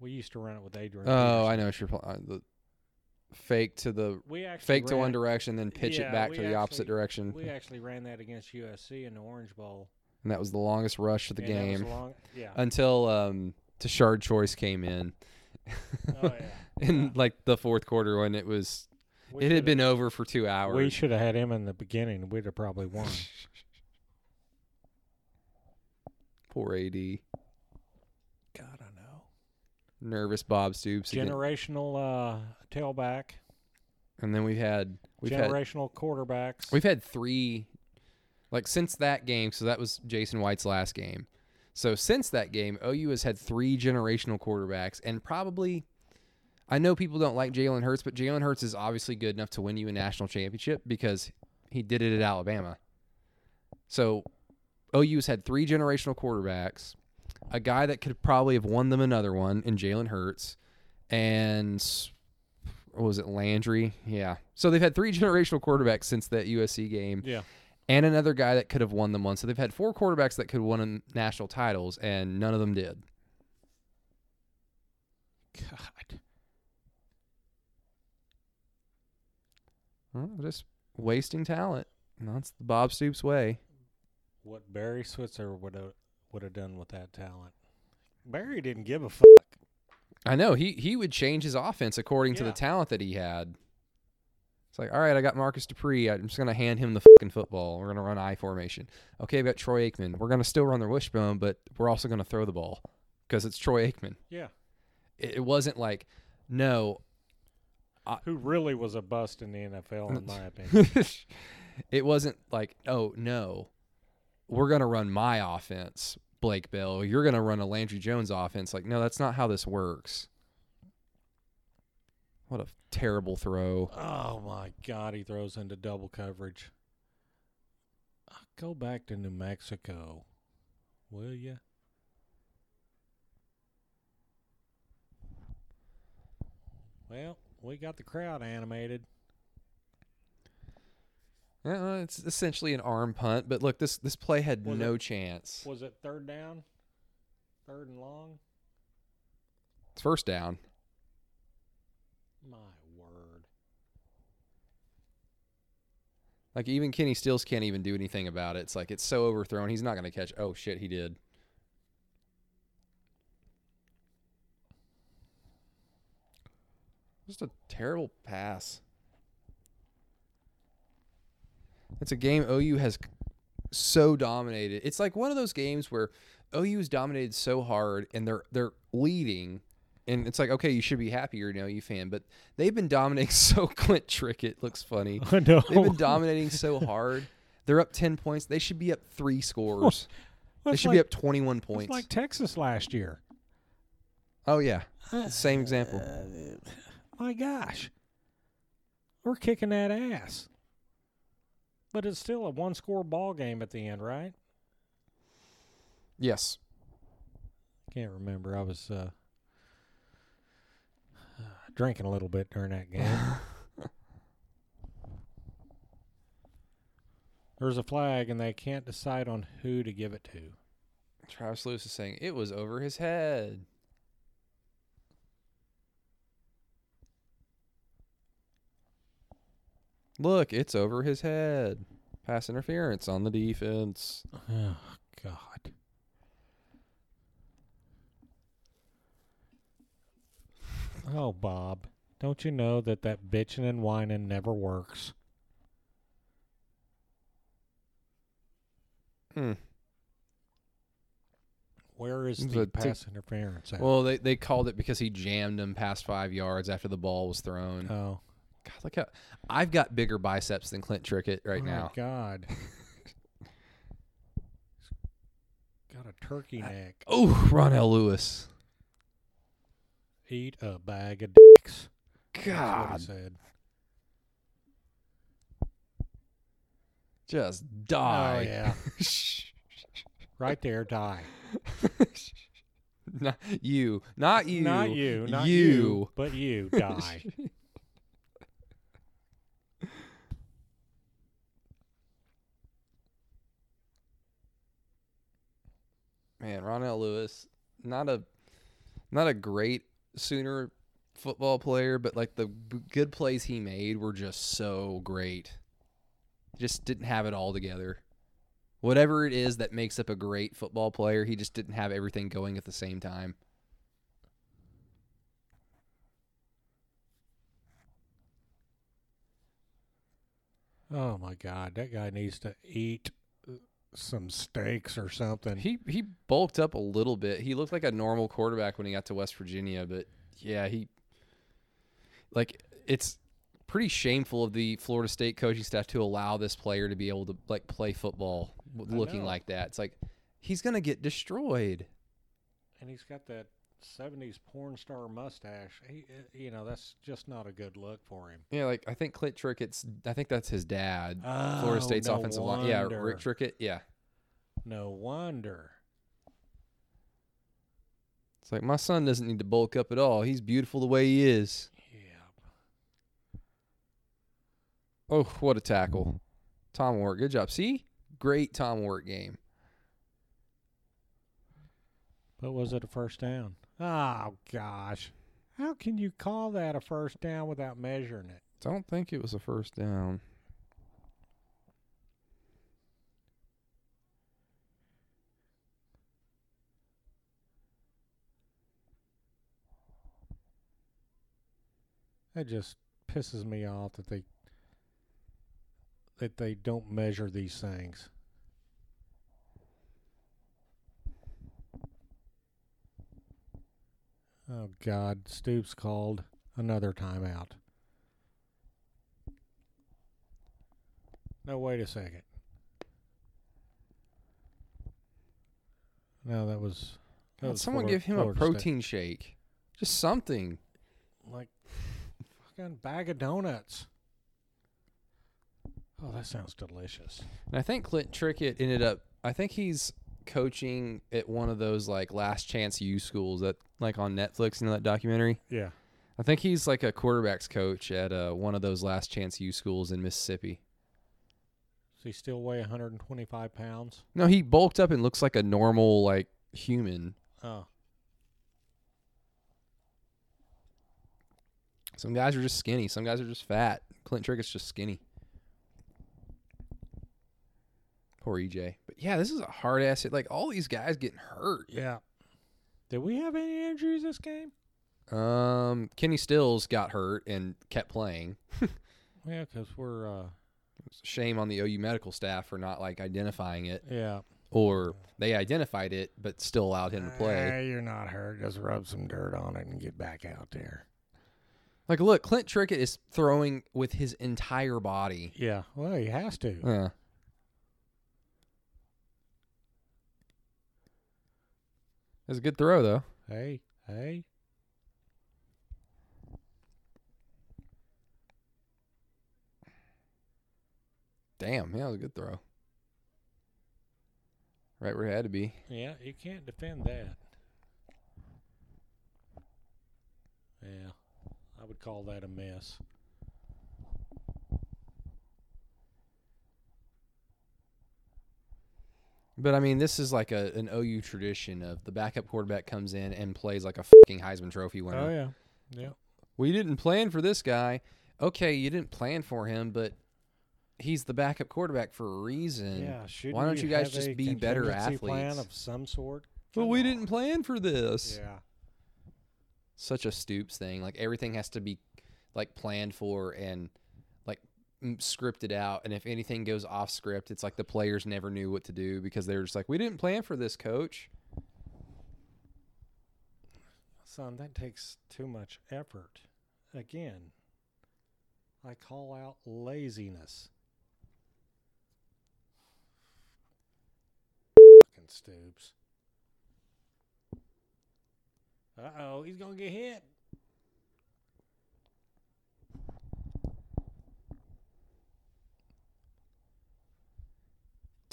B: We used to run it with Adrian.
A: oh, I know what you're pl- uh, the fake to the
B: We actually
A: fake to
B: ran
A: one direction, then pitch
B: Yeah,
A: it back
B: we
A: to the opposite
B: actually-
A: direction,
B: We actually ran that against USC in the Orange Bowl.
A: And that was the longest rush of the
B: and
A: game
B: long- yeah.
A: until um, Tashard Choice came in.
B: Oh, yeah.
A: in
B: Yeah.
A: like the fourth quarter when it was
B: We
A: it had been over for two hours.
B: We should have had him in the beginning. We'd have probably won.
A: Poor AD,
B: God, I know.
A: nervous Bob Stoops. again.
B: Generational uh, tailback.
A: and then we've had we've had
B: Generational quarterbacks.
A: We've had three, like since that game. So that was Jason White's last game. So since that game, OU has had three generational quarterbacks, and probably, I know people don't like Jalen Hurts, but Jalen Hurts is obviously good enough to win you a national championship because he did it at Alabama. So OU has had three generational quarterbacks, a guy that could probably have won them another one in Jalen Hurts, and what was it Landry? Yeah. So they've had three generational quarterbacks since that USC game,
B: yeah.
A: And another guy that could have won them one. So they've had four quarterbacks that could have won national titles, and none of them did.
B: God.
A: Well, just wasting talent. That's the Bob Stoops way.
B: What Barry Switzer would have would have done with that talent. Barry didn't give a fuck.
A: I know he he would change his offense according to the talent that he had. It's like, all right, I got Marcus Dupree. I'm just gonna hand him the fucking football. We're gonna run I formation. Okay, I've got Troy Aikman. We're gonna still run the wishbone, but we're also gonna throw the ball because it's Troy Aikman.
B: Yeah.
A: It, it wasn't like, no,
B: Who really was a bust in the NFL, in my opinion.
A: it wasn't like, oh no, we're gonna run my offense, Blake Bell. You're gonna run a Landry Jones offense. Like, no, that's not how this works. What a terrible throw.
B: Oh my God, he throws into double coverage. Uh, Go back to New Mexico, will you? Well, we got the crowd animated.
A: Uh, it's essentially an arm punt, but look, this this play had
B: Was
A: no chance.
B: Was it third down? Third and long?
A: It's first down.
B: My word.
A: Like even Kenny Stills can't even do anything about it. It's like it's so overthrown. He's not going to catch. Oh shit, he did. Just a terrible pass. It's a game OU has so dominated. It's like one of those games where OU has dominated so hard and they're they're leading and it's like okay, you should be happier now, you're an OU fan, but they've been dominating so Clint Trickett looks funny.
B: I know.
A: They've been dominating so hard. They're up 10 points. They should be up 3 scores. They should
B: like,
A: be up 21
B: it's
A: points.
B: like Texas last year.
A: oh yeah. Same example.
B: My gosh. We're kicking that ass. But it's still a one score ball game at the end, right?
A: Yes.
B: Can't remember. I was uh, drinking a little bit during that game. There's a flag, and they can't decide on who to give it to.
A: Travis Lewis is saying it was over his head. Look, it's over his head. Pass interference on the defense.
B: Oh, God. Oh, Bob. Don't you know that that bitching and whining never works?
A: Hmm.
B: Where is
A: It was
B: the
A: a tick-
B: pass interference at?
A: Well, they, they called it because he jammed him past five yards after the ball was thrown.
B: oh,
A: God, look how I've got bigger biceps than Clint Trickett right
B: my
A: now.
B: God. Got a turkey neck.
A: Oh, Ronnell Lewis.
B: Eat a bag of dicks.
A: God,
B: he said.
A: just
B: Oh
A: die.
B: yeah, right there, die.
A: not you, not you,
B: Not you, not
A: you.
B: you, but you die.
A: Man, Ronnell Lewis, not a, not a great Sooner football player, but like the good plays he made were just so great. Just didn't have it all together. Whatever it is that makes up a great football player, he just didn't have everything going at the same time.
B: Oh my God, that guy needs to eat some steaks or something.
A: He he bulked up a little bit. He looked like a normal quarterback when he got to West Virginia, but yeah, he like it's pretty shameful of the Florida State coaching staff to allow this player to be able to like play football looking like that. It's like he's gonna get destroyed.
B: And he's got that 70s porn star mustache. He, uh, you know, that's just not a good look for him.
A: Yeah, like I think Clint Trickett's. I think that's his dad.
B: Oh,
A: Florida State's
B: no
A: offensive line. Yeah. Rick Trickett. Yeah,
B: No wonder.
A: it's like my son doesn't need to bulk up at all. He's beautiful the way he is.
B: Yeah.
A: Oh, what a tackle, Tom Wort. Good job. See, great Tom Wort game.
B: But was it a first down? Oh, gosh. How can you call that a first down without measuring it?
A: Don't think it was a first down.
B: That just pisses me off that they that they don't measure these things. Oh God, Stoops called another timeout. No, wait a second. No, that was. That was
A: someone
B: Florida-
A: give him a
B: Florida State.
A: protein shake, just something.
B: like fucking bag of donuts. Oh, that sounds delicious.
A: And I think Clint Trickett ended up. I think he's coaching at one of those like last chance U schools that like on Netflix. You know that documentary.
B: Yeah.
A: I think he's like a quarterbacks coach at uh, one of those last chance U schools in Mississippi.
B: Does he still weigh 125 pounds?
A: No, he bulked up and looks like a normal like human.
B: Oh,
A: Some guys are just skinny. Some guys are just fat. Clint Trickett's just skinny. Poor EJ. But yeah, this is a hard ass hit. Like all these guys getting hurt.
B: yeah. Did we have any injuries this game?
A: Um, Kenny Stills got hurt and kept playing.
B: Yeah, because we're uh,
A: Shame on the OU medical staff for not like identifying it,
B: yeah.
A: or they identified it but still allowed him to play.
B: Ah, you're not hurt. Just rub some dirt on it and get back out there.
A: Like, look, Clint Trickett is throwing with his entire body.
B: Yeah. Well, he has to.
A: Yeah. Was a good throw though.
B: Hey, hey.
A: Damn, yeah, it was a good throw. Right where it had to be.
B: Yeah, you can't defend that. Yeah, I would call that a mess.
A: But I mean, this is like a an OU tradition of the backup quarterback comes in and plays like a fucking Heisman Trophy winner.
B: Oh yeah, yeah.
A: We didn't plan for this guy. Okay, you didn't plan for him, but he's the backup quarterback for a reason.
B: Yeah,
A: why don't you guys just be better
B: contingency Plan
A: athletes?
B: of some sort.
A: But we
B: on.
A: didn't plan for this.
B: Yeah,
A: Such a Stoops thing. Like everything has to be like planned for and scripted out. And if anything goes off script, it's like the players never knew what to do because they were just like, "We didn't plan for this, coach."
B: son, that takes too much effort. Again, I call out laziness. Fucking Stoops. Uh oh, he's gonna get hit.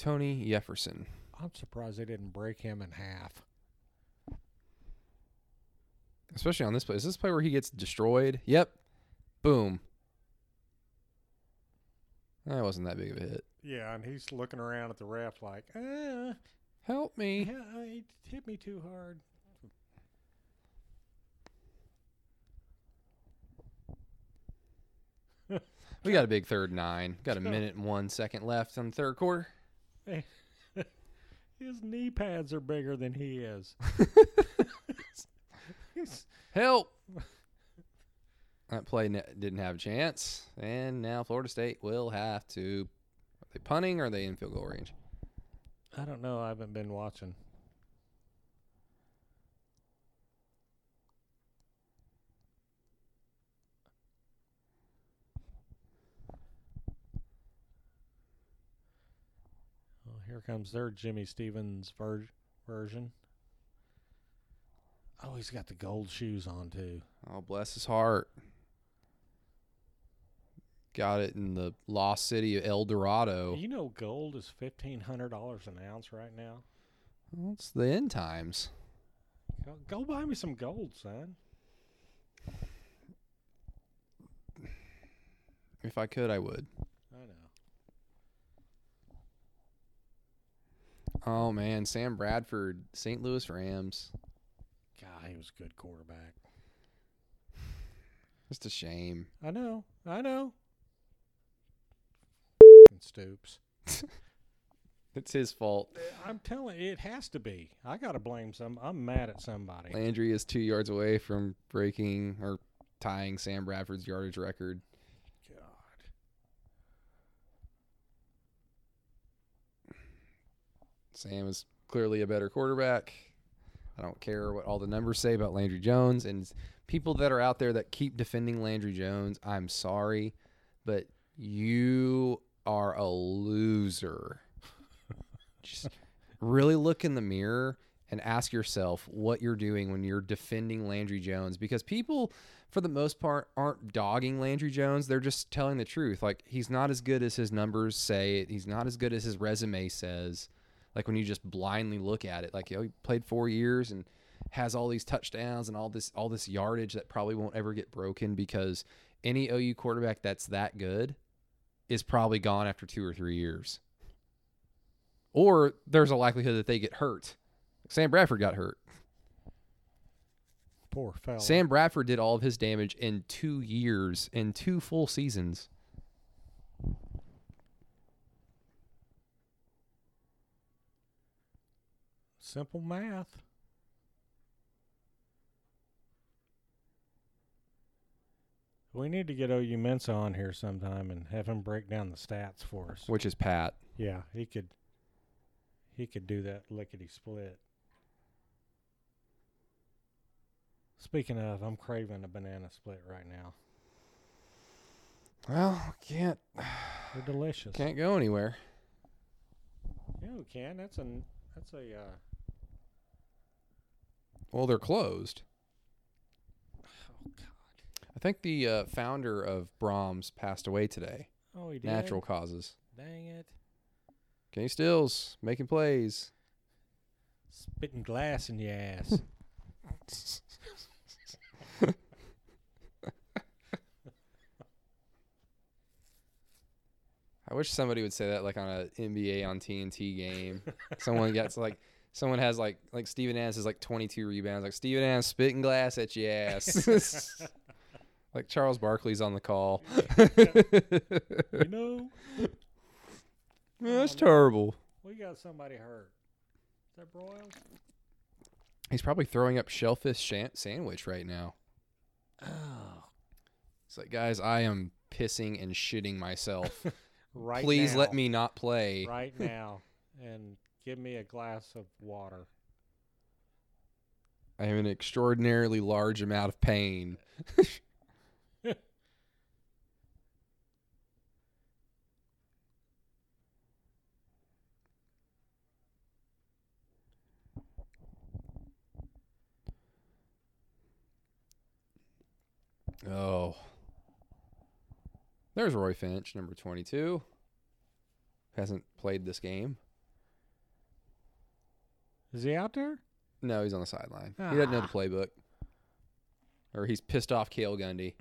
A: Tony Jefferson.
B: I'm surprised they didn't break him in half.
A: Especially on this play. Is this play where he gets destroyed? Yep. Boom. That wasn't that big of a hit.
B: Yeah, and he's looking around at the ref like, ah,
A: Help me.
B: yeah, he hit me too hard.
A: We got a big third nine. Got a minute and one second left on the third quarter.
B: His knee pads are bigger than he is.
A: Help. That play didn't have a chance. And now Florida State will have to. Are they punting or are they in field goal range?
B: I don't know. I haven't been watching. Here comes their Jimmy Stevens ver- version. Oh, he's got the gold shoes on too.
A: Oh, bless his heart. Got it in the lost city of El Dorado.
B: You know, gold is fifteen hundred dollars an ounce right now.
A: Well, it's the end times.
B: Go, go buy me some gold, son.
A: If I could, I would.
B: I know.
A: Oh man, Sam Bradford, St. Louis Rams.
B: God, he was a good quarterback.
A: Just a shame.
B: I know. I know. Stoops.
A: It's his fault.
B: Eh, I'm telling you, it has to be. I got to blame some. I'm mad at somebody.
A: Landry is two yards away from breaking or tying Sam Bradford's yardage record.
B: God.
A: Sam is clearly a better quarterback. I don't care what all the numbers say about Landry Jones and people that are out there that keep defending Landry Jones. I'm sorry, but you are a loser. Just really look in the mirror and ask yourself what you're doing when you're defending Landry Jones because people for the most part aren't dogging Landry Jones they're just telling the truth like he's not as good as his numbers say he's not as good as his resume says like when you just blindly look at it like you know, he played 4 years and has all these touchdowns and all this all this yardage that probably won't ever get broken because any OU quarterback that's that good is probably gone after 2 or 3 years or there's a likelihood that they get hurt Sam Bradford got hurt.
B: Poor fella.
A: Sam Bradford did all of his damage in two years, in two full seasons.
B: Simple math. We need to get OU Mensa on here sometime and have him break down the stats for us.
A: which is Pat.
B: Yeah, he could. He could do that lickety split. Speaking of, I'm craving a banana split right now.
A: Well, can't
B: They're delicious.
A: can't go anywhere.
B: Yeah, we can. That's a that's a uh,
A: Well, they're closed.
B: oh god.
A: I think the uh, founder of Braum's passed away today.
B: Oh, he did.
A: Natural causes.
B: Dang it.
A: Kenny Stills making plays.
B: Spitting glass in your ass.
A: I wish somebody would say that like on a NBA on TNT game. someone gets like someone has like like Steven Adams is like 22 rebounds. Like Steven Adams spitting glass at your ass. like Charles Barkley's on the call.
B: you know,
A: That's
B: Oh, no.
A: terrible.
B: we got somebody hurt. Is that Broyles?
A: He's probably throwing up shellfish shan- sandwich right now.
B: Oh,
A: It's like, guys, I am pissing and shitting myself.
B: right.
A: Please let me not play.
B: right now, and give me a glass of water.
A: I in an extraordinarily large amount of pain. Oh. There's Roy Finch, number 22. Hasn't played this game.
B: Is he out there?
A: No, he's on the sideline. He doesn't know the
B: Ah.
A: playbook. Or he's pissed off Cale Gundy.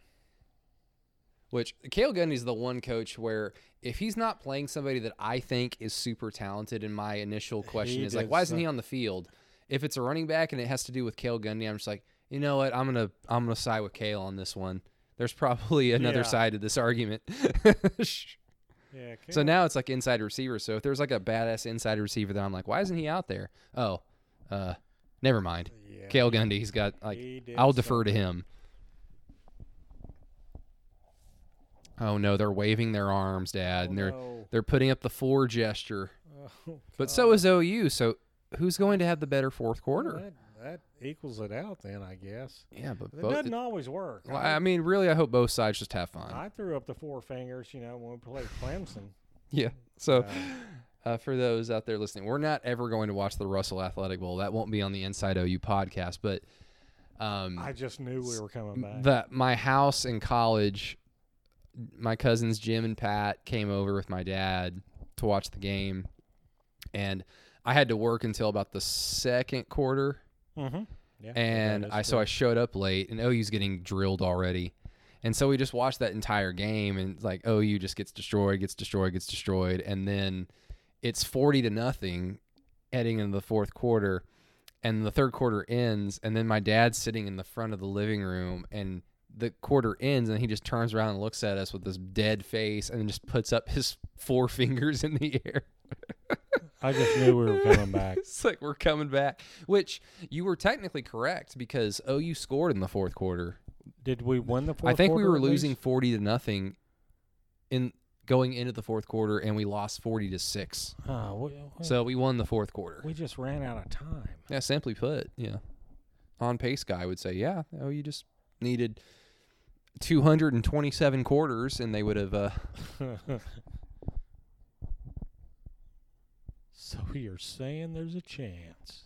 A: Which Cale Gundy's the one coach where if he's not playing somebody that I think is super talented, and my initial question
B: He
A: is like, why isn't he on the field? If it's a running back and it has to do with Cale Gundy, I'm just like, you know what? I'm gonna I'm gonna side with Cale on this one. There's probably another
B: Yeah.
A: side to this argument.
B: Yeah.
A: so now it's like inside receiver. So if there's like a badass inside receiver, then I'm like, why isn't he out there? Oh, uh, never mind.
B: yeah,
A: Cale Gundy, he's got like
B: he
A: I'll defer to him. Oh no, they're waving their arms, Dad,
B: Oh,
A: and they're
B: no.
A: they're putting up the four gesture.
B: Oh,
A: But so is OU. So who's going to have the better fourth quarter?
B: That, that equals it out then, I guess.
A: Yeah, but
B: It
A: both,
B: doesn't always work.
A: well, I mean, really, I hope both sides just have fun.
B: I threw up the four fingers, you know, when we played Clemson.
A: yeah. So,
B: Uh,
A: uh, for those out there listening, we're not ever going to watch the Russell Athletic Bowl. That won't be on the Inside OU podcast. But um,
B: I just knew we were coming back.
A: the my house in college, my cousins Jim and Pat came over with my dad to watch the game, and I had to work until about the second quarter,
B: mm-hmm. Yeah,
A: and I so I showed up late, and OU's getting drilled already. And so we just watched that entire game, and like OU just gets destroyed, gets destroyed, gets destroyed, and then it's forty to nothing, heading into the fourth quarter, and the third quarter ends, and then my dad's sitting in the front of the living room, and the quarter ends, and he just turns around and looks at us with this dead face, and just puts up his four fingers in the air.
B: I just knew we were coming back.
A: it's like we're coming back, which you were technically correct because OU scored in the fourth quarter.
B: Did we win the fourth
A: I think we were losing
B: least?
A: 40 to nothing in going into the fourth quarter and we lost 40 to 6.
B: Oh, we, we-
A: So we won the fourth quarter.
B: we just ran out of time.
A: Yeah, simply put, yeah. On pace guy would say, yeah, oh, you just needed 227 quarters and they would have uh
B: so you're saying there's a chance?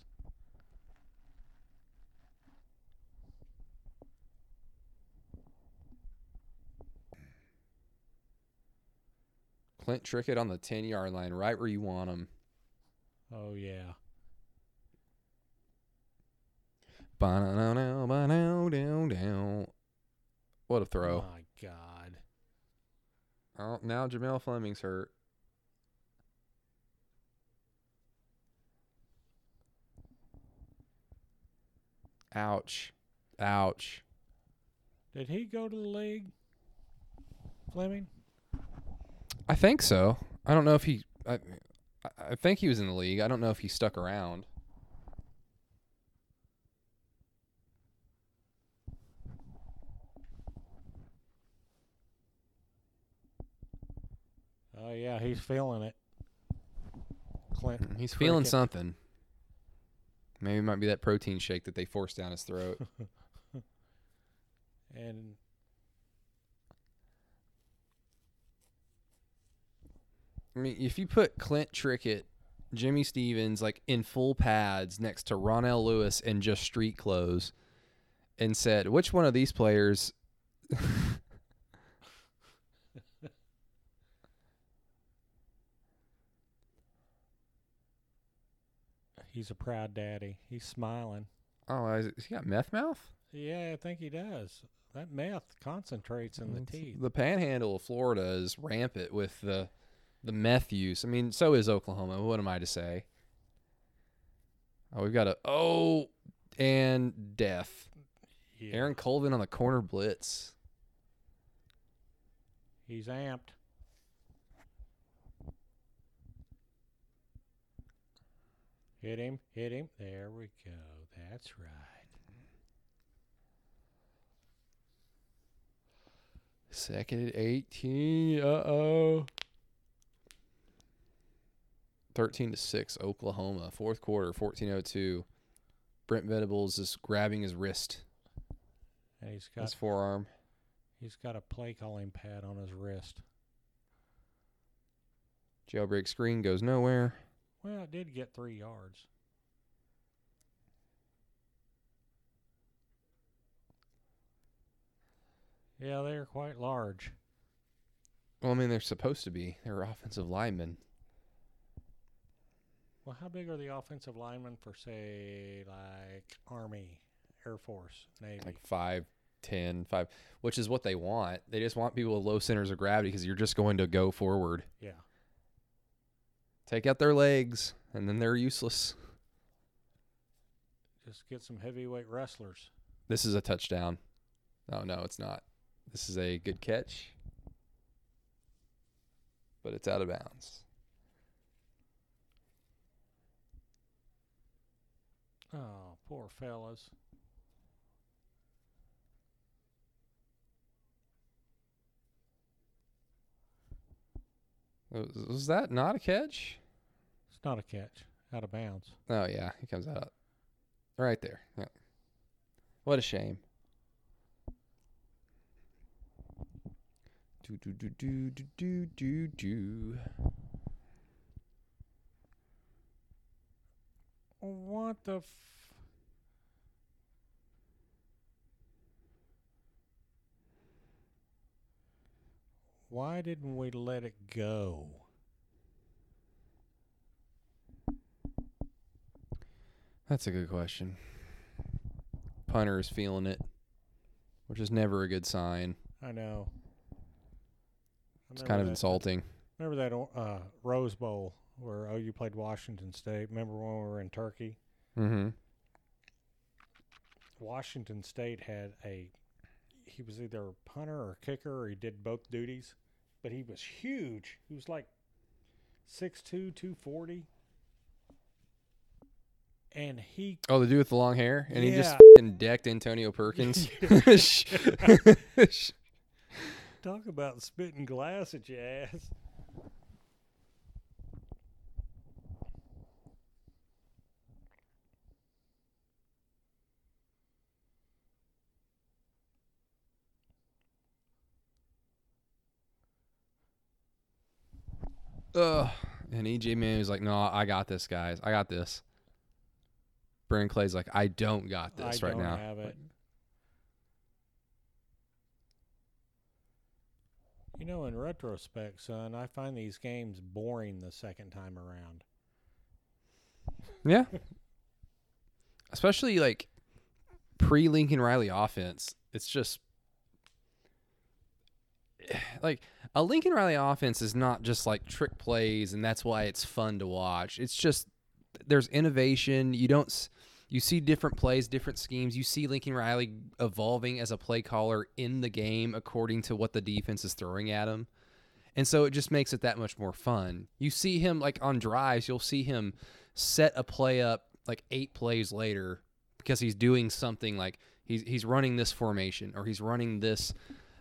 A: Clint Trickett on the 10-yard line right where you want him.
B: Oh yeah.
A: What a throw.
B: Oh, My God.
A: Oh, now Jamell Fleming's hurt. Ouch. Ouch.
B: Did he go to the league? Fleming?
A: I think so. I don't know if he. I, I- think he was in the league. I don't know if he stuck around.
B: Oh yeah, he's feeling it. Clint.
A: Mm, he's feeling
B: Cricket.
A: something. Maybe it might be that protein shake that they forced down his throat.
B: And
A: I mean, if you put Clint Trickett, Jimmy Stevens, like in full pads next to Ronnell Lewis in just street clothes, and said, which one of these players?
B: He's a proud daddy. He's smiling.
A: Oh, is he got meth mouth?
B: Yeah, I think he does. That meth concentrates in the
A: It's-
B: teeth.
A: The panhandle of Florida is rampant with the the meth use. I mean, so is Oklahoma. What am I to say? Oh, we've got a oh and death.
B: Yeah.
A: Aaron Colvin on the corner blitz.
B: He's amped. Hit him, hit him. There we go. That's right.
A: Second at 18. Uh oh. 13 to 6, Oklahoma. Fourth quarter, 1402. Brent Venables is grabbing his wrist,
B: And he's
A: his
B: got
A: forearm.
B: he's got a play calling pad on his wrist.
A: Jailbreak screen goes nowhere.
B: Well, it did get three yards. Yeah, they're quite large.
A: Well, I mean, they're supposed to be. They're offensive linemen.
B: Well, how big are the offensive linemen for, say, like Army, Air Force, Navy?
A: Like five, ten, five, which is what they want. They just want people with low centers of gravity because you're just going to go forward.
B: yeah.
A: Take out their legs, and then they're useless.
B: Just get some heavyweight wrestlers.
A: This is a touchdown. Oh, no, it's not. This is a good catch, but it's out of bounds.
B: Oh, poor fellas.
A: Was that not a catch?
B: It's not a catch. Out of bounds.
A: Oh yeah, he comes out right there. Yeah. What a shame. Do do do do do do do do.
B: What the. F- Why didn't we let it go?
A: That's a good question. Punter is feeling it, which is never a good sign.
B: I know. I
A: It's kind of
B: that-
A: insulting.
B: Remember that uh, Rose Bowl where OU played Washington State? Remember when we were in Turkey?
A: Mm-hmm.
B: Washington State had a he was either a punter or a kicker or he did both duties, but he was huge. He was like 6'2", 240. And he
A: Oh, the dude with the long hair, and he just
B: Yeah.
A: fing decked Antonio Perkins.
B: talk about spitting glass at your ass.
A: Ugh. And EJ Man was like, "No, I got this, guys. I got this." Brennan Clay's like, "I don't got this
B: I
A: right
B: don't
A: now."
B: have it. You know, in retrospect, son, I find these games boring the second time around.
A: Yeah. Especially like pre Lincoln Riley offense. It's just like a Lincoln Riley offense is not just like trick plays and that's why it's fun to watch. It's just there's innovation. You don't you see different plays, different schemes. You see Lincoln Riley evolving as a play caller in the game according to what the defense is throwing at him. And so it just makes it that much more fun. You see him like on drives, you'll see him set a play up like eight plays later because he's doing something like he's he's running this formation or he's running this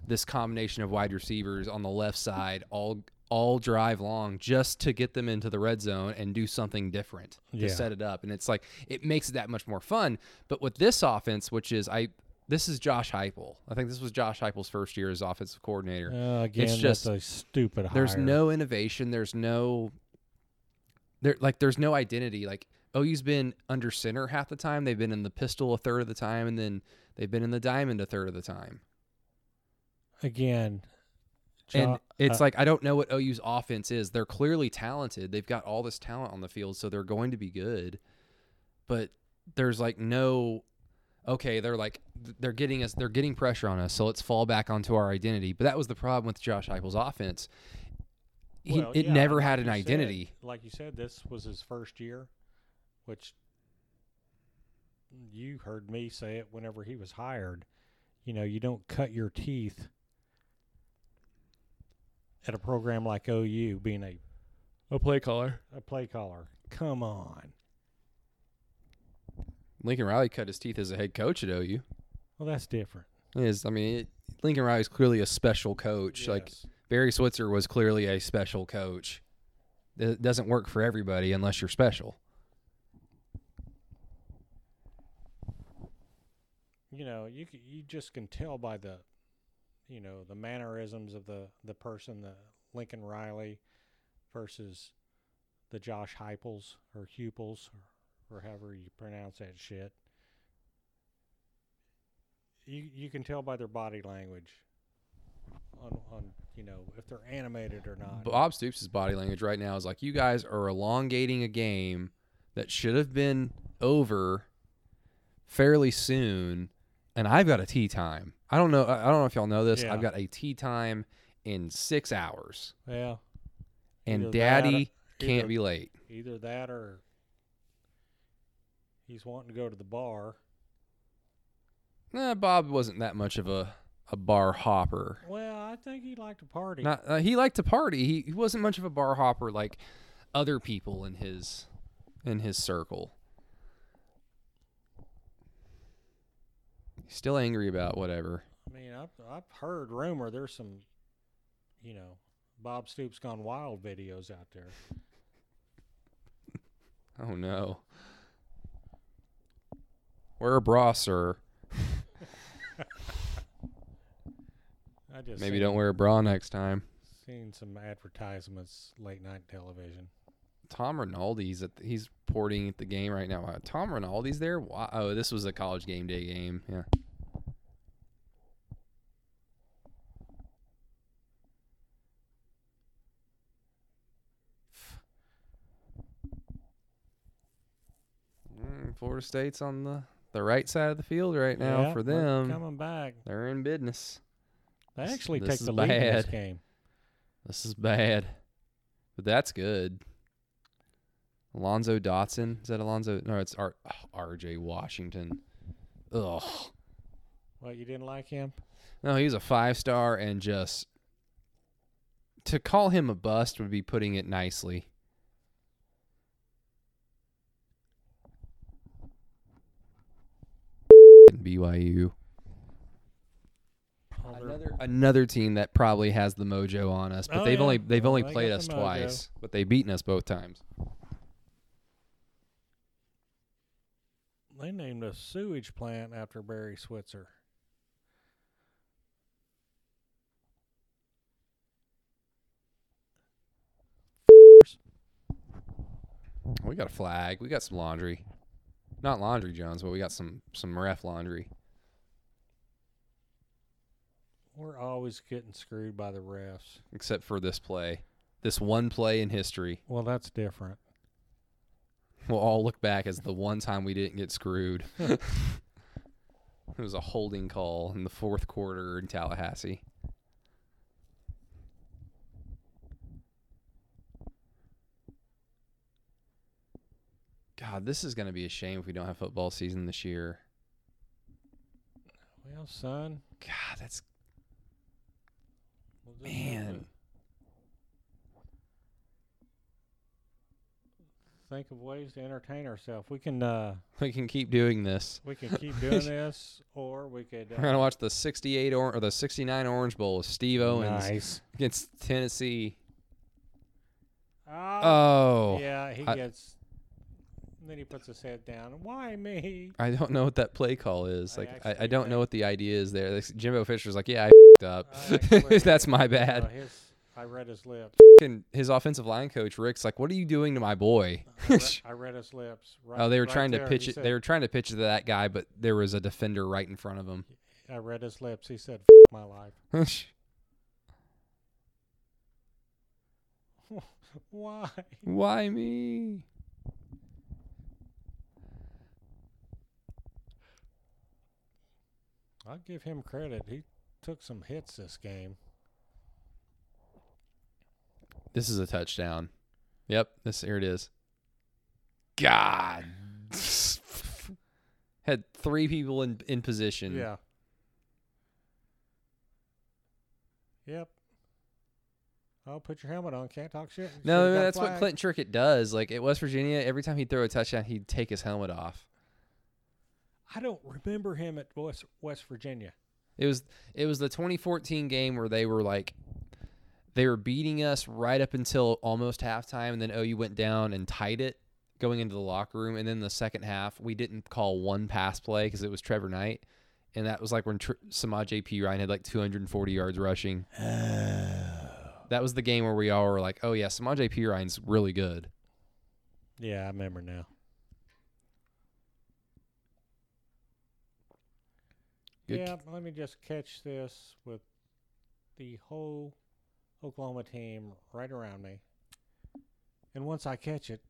A: this combination of wide receivers on the left side all all drive long just to get them into the red zone and do something different to
B: Yeah.
A: set it up and it's like it makes it that much more fun but with this offense which is I this is Josh Heupel I think this was Josh Heupel's first year as offensive coordinator
B: Uh, again,
A: just-
B: that's a stupid
A: there's
B: hire.
A: no innovation. There's no there like there's no identity. Like OU's been under center half the time. They've been in the pistol a third of the time, and then they've been in the diamond a third of the time.
B: Again.
A: and it's
B: uh,
A: like I don't know what OU's offense is. They're clearly talented. They've got all this talent on the field, so they're going to be good. But there's like no okay, they're like they're getting us they're getting pressure on us, so let's fall back onto our identity. But that was the problem with Josh Heupel's offense. He,
B: well,
A: it
B: yeah,
A: never
B: like
A: had an
B: you said-
A: identity.
B: like you said, this was his first year, which you heard me say it whenever he was hired. You know, you don't cut your teeth at a program like OU being a,
A: A play caller.
B: a play caller. Come on.
A: Lincoln Riley cut his teeth as a head coach at OU.
B: Well, that's different.
A: Is I mean, it, Lincoln Riley's clearly a special coach. Like
B: Yes.
A: Barry Switzer was clearly a special coach. It doesn't work for everybody unless you're special.
B: you know, you c- you just can tell by the, you know, the mannerisms of the the person, the Lincoln Riley, versus the Josh Heupels or Hupels or, or however you pronounce that shit. You you can tell by their body language. On on you know if they're animated or not.
A: Bob Stoops' body language right now is like, you guys are elongating a game that should have been over fairly soon, and I've got a tea time. I don't know. I don't know if y'all know this.
B: Yeah.
A: I've got a tea time in six hours,
B: yeah,
A: and
B: Either or-
A: Daddy can't
B: either-
A: be late.
B: either that or he's wanting to go to the bar.
A: Nah, Bob wasn't that much of a, a bar hopper.
B: Well, I think he liked to party.
A: Not uh, he liked to party. He, he wasn't much of a bar hopper like other people in his in his circle. Still angry about whatever.
B: I mean, I've I've heard rumor there's some, you know, Bob Stoops gone wild videos out there.
A: Oh no. Wear a bra, sir.
B: I just
A: Maybe
B: seen,
A: don't wear a bra next time.
B: Seen some advertisements late night television.
A: Tom Rinaldi's at he's porting at the game right now. Wow, Tom Rinaldi's there. Wow. Oh, this was a college game day game. Yeah. Mm, Florida State's on the the right side of the field right now
B: Yeah,
A: for them.
B: coming back.
A: They're in business.
B: They actually
A: this
B: take the lead in this game.
A: This is bad. But that's good. Alonzo Dotson. Is that Alonzo? No, it's R- oh, RJ Washington. Ugh.
B: What you didn't like him?
A: No, he's a five star and just to call him a bust would be putting it nicely. BYU. Another another team that probably has the mojo on us, but
B: Oh,
A: they've
B: yeah.
A: only they've
B: Oh,
A: only played us
B: the mojo.
A: twice, but they've beaten us both times.
B: They named a sewage plant after Barry Switzer.
A: We got a flag. We got some laundry. Not laundry, Jones, but we got some some ref laundry.
B: We're always getting screwed by the refs.
A: Except for this play, this one play in history.
B: Well, that's different.
A: We'll all look back as the one time we didn't get screwed. it was a holding call in the fourth quarter in Tallahassee. God, this is going to be a shame if we don't have football season this year.
B: Well, son,
A: God, that's
B: we'll just have
A: man.
B: Uh, think of ways to entertain ourselves. We can uh,
A: We can keep doing this.
B: we can keep doing this, or we could. Uh,
A: We're gonna watch the '68 or, or the '69 Orange Bowl with Steve Owens
B: nice.
A: against Tennessee.
B: Oh,
A: Oh,
B: yeah, he
A: I-
B: gets. Then he puts his head down. Why me?
A: I don't know what that play call is.
B: I
A: Like, I, I don't know what the idea is there. Like, Jimbo Fisher's like, yeah, I up. That's my
B: uh,
A: bad.
B: his, I read his lips.
A: And his offensive line coach Rick's like, what are you doing to my boy?
B: I, re- I read his lips. Right,
A: oh, they were
B: right
A: trying to pitch
B: He
A: it.
B: said-
A: They were trying to pitch it to that guy, but there was a defender right in front of him.
B: I read his lips. He said, F- "My life." Why?
A: Why me?
B: I'll give him credit. He took some hits this game.
A: This is a touchdown. Yep, this here it is. God. Had three people in in position.
B: Yeah. Yep. Oh, put your helmet on. Can't talk shit.
A: No,
B: Should've got
A: that's what. Clinton Trickett does. Like at West Virginia, every time he'd throw a touchdown, he'd take his helmet off.
B: I don't remember him at West West Virginia.
A: It was it was the 2014 game where they were like they were beating us right up until almost halftime, and then OU went down and tied it going into the locker room. And then the second half, we didn't call one pass play because it was Trevor Knight, and that was like when Tr- Samaj P Ryan had like 240 yards rushing. Oh. That was the game where we all were like, "Oh yeah, Samaj P Ryan's really good."
B: Yeah, I remember now.
A: Good
B: Yeah, let me just catch this with the whole Oklahoma team right around me. And once I catch it,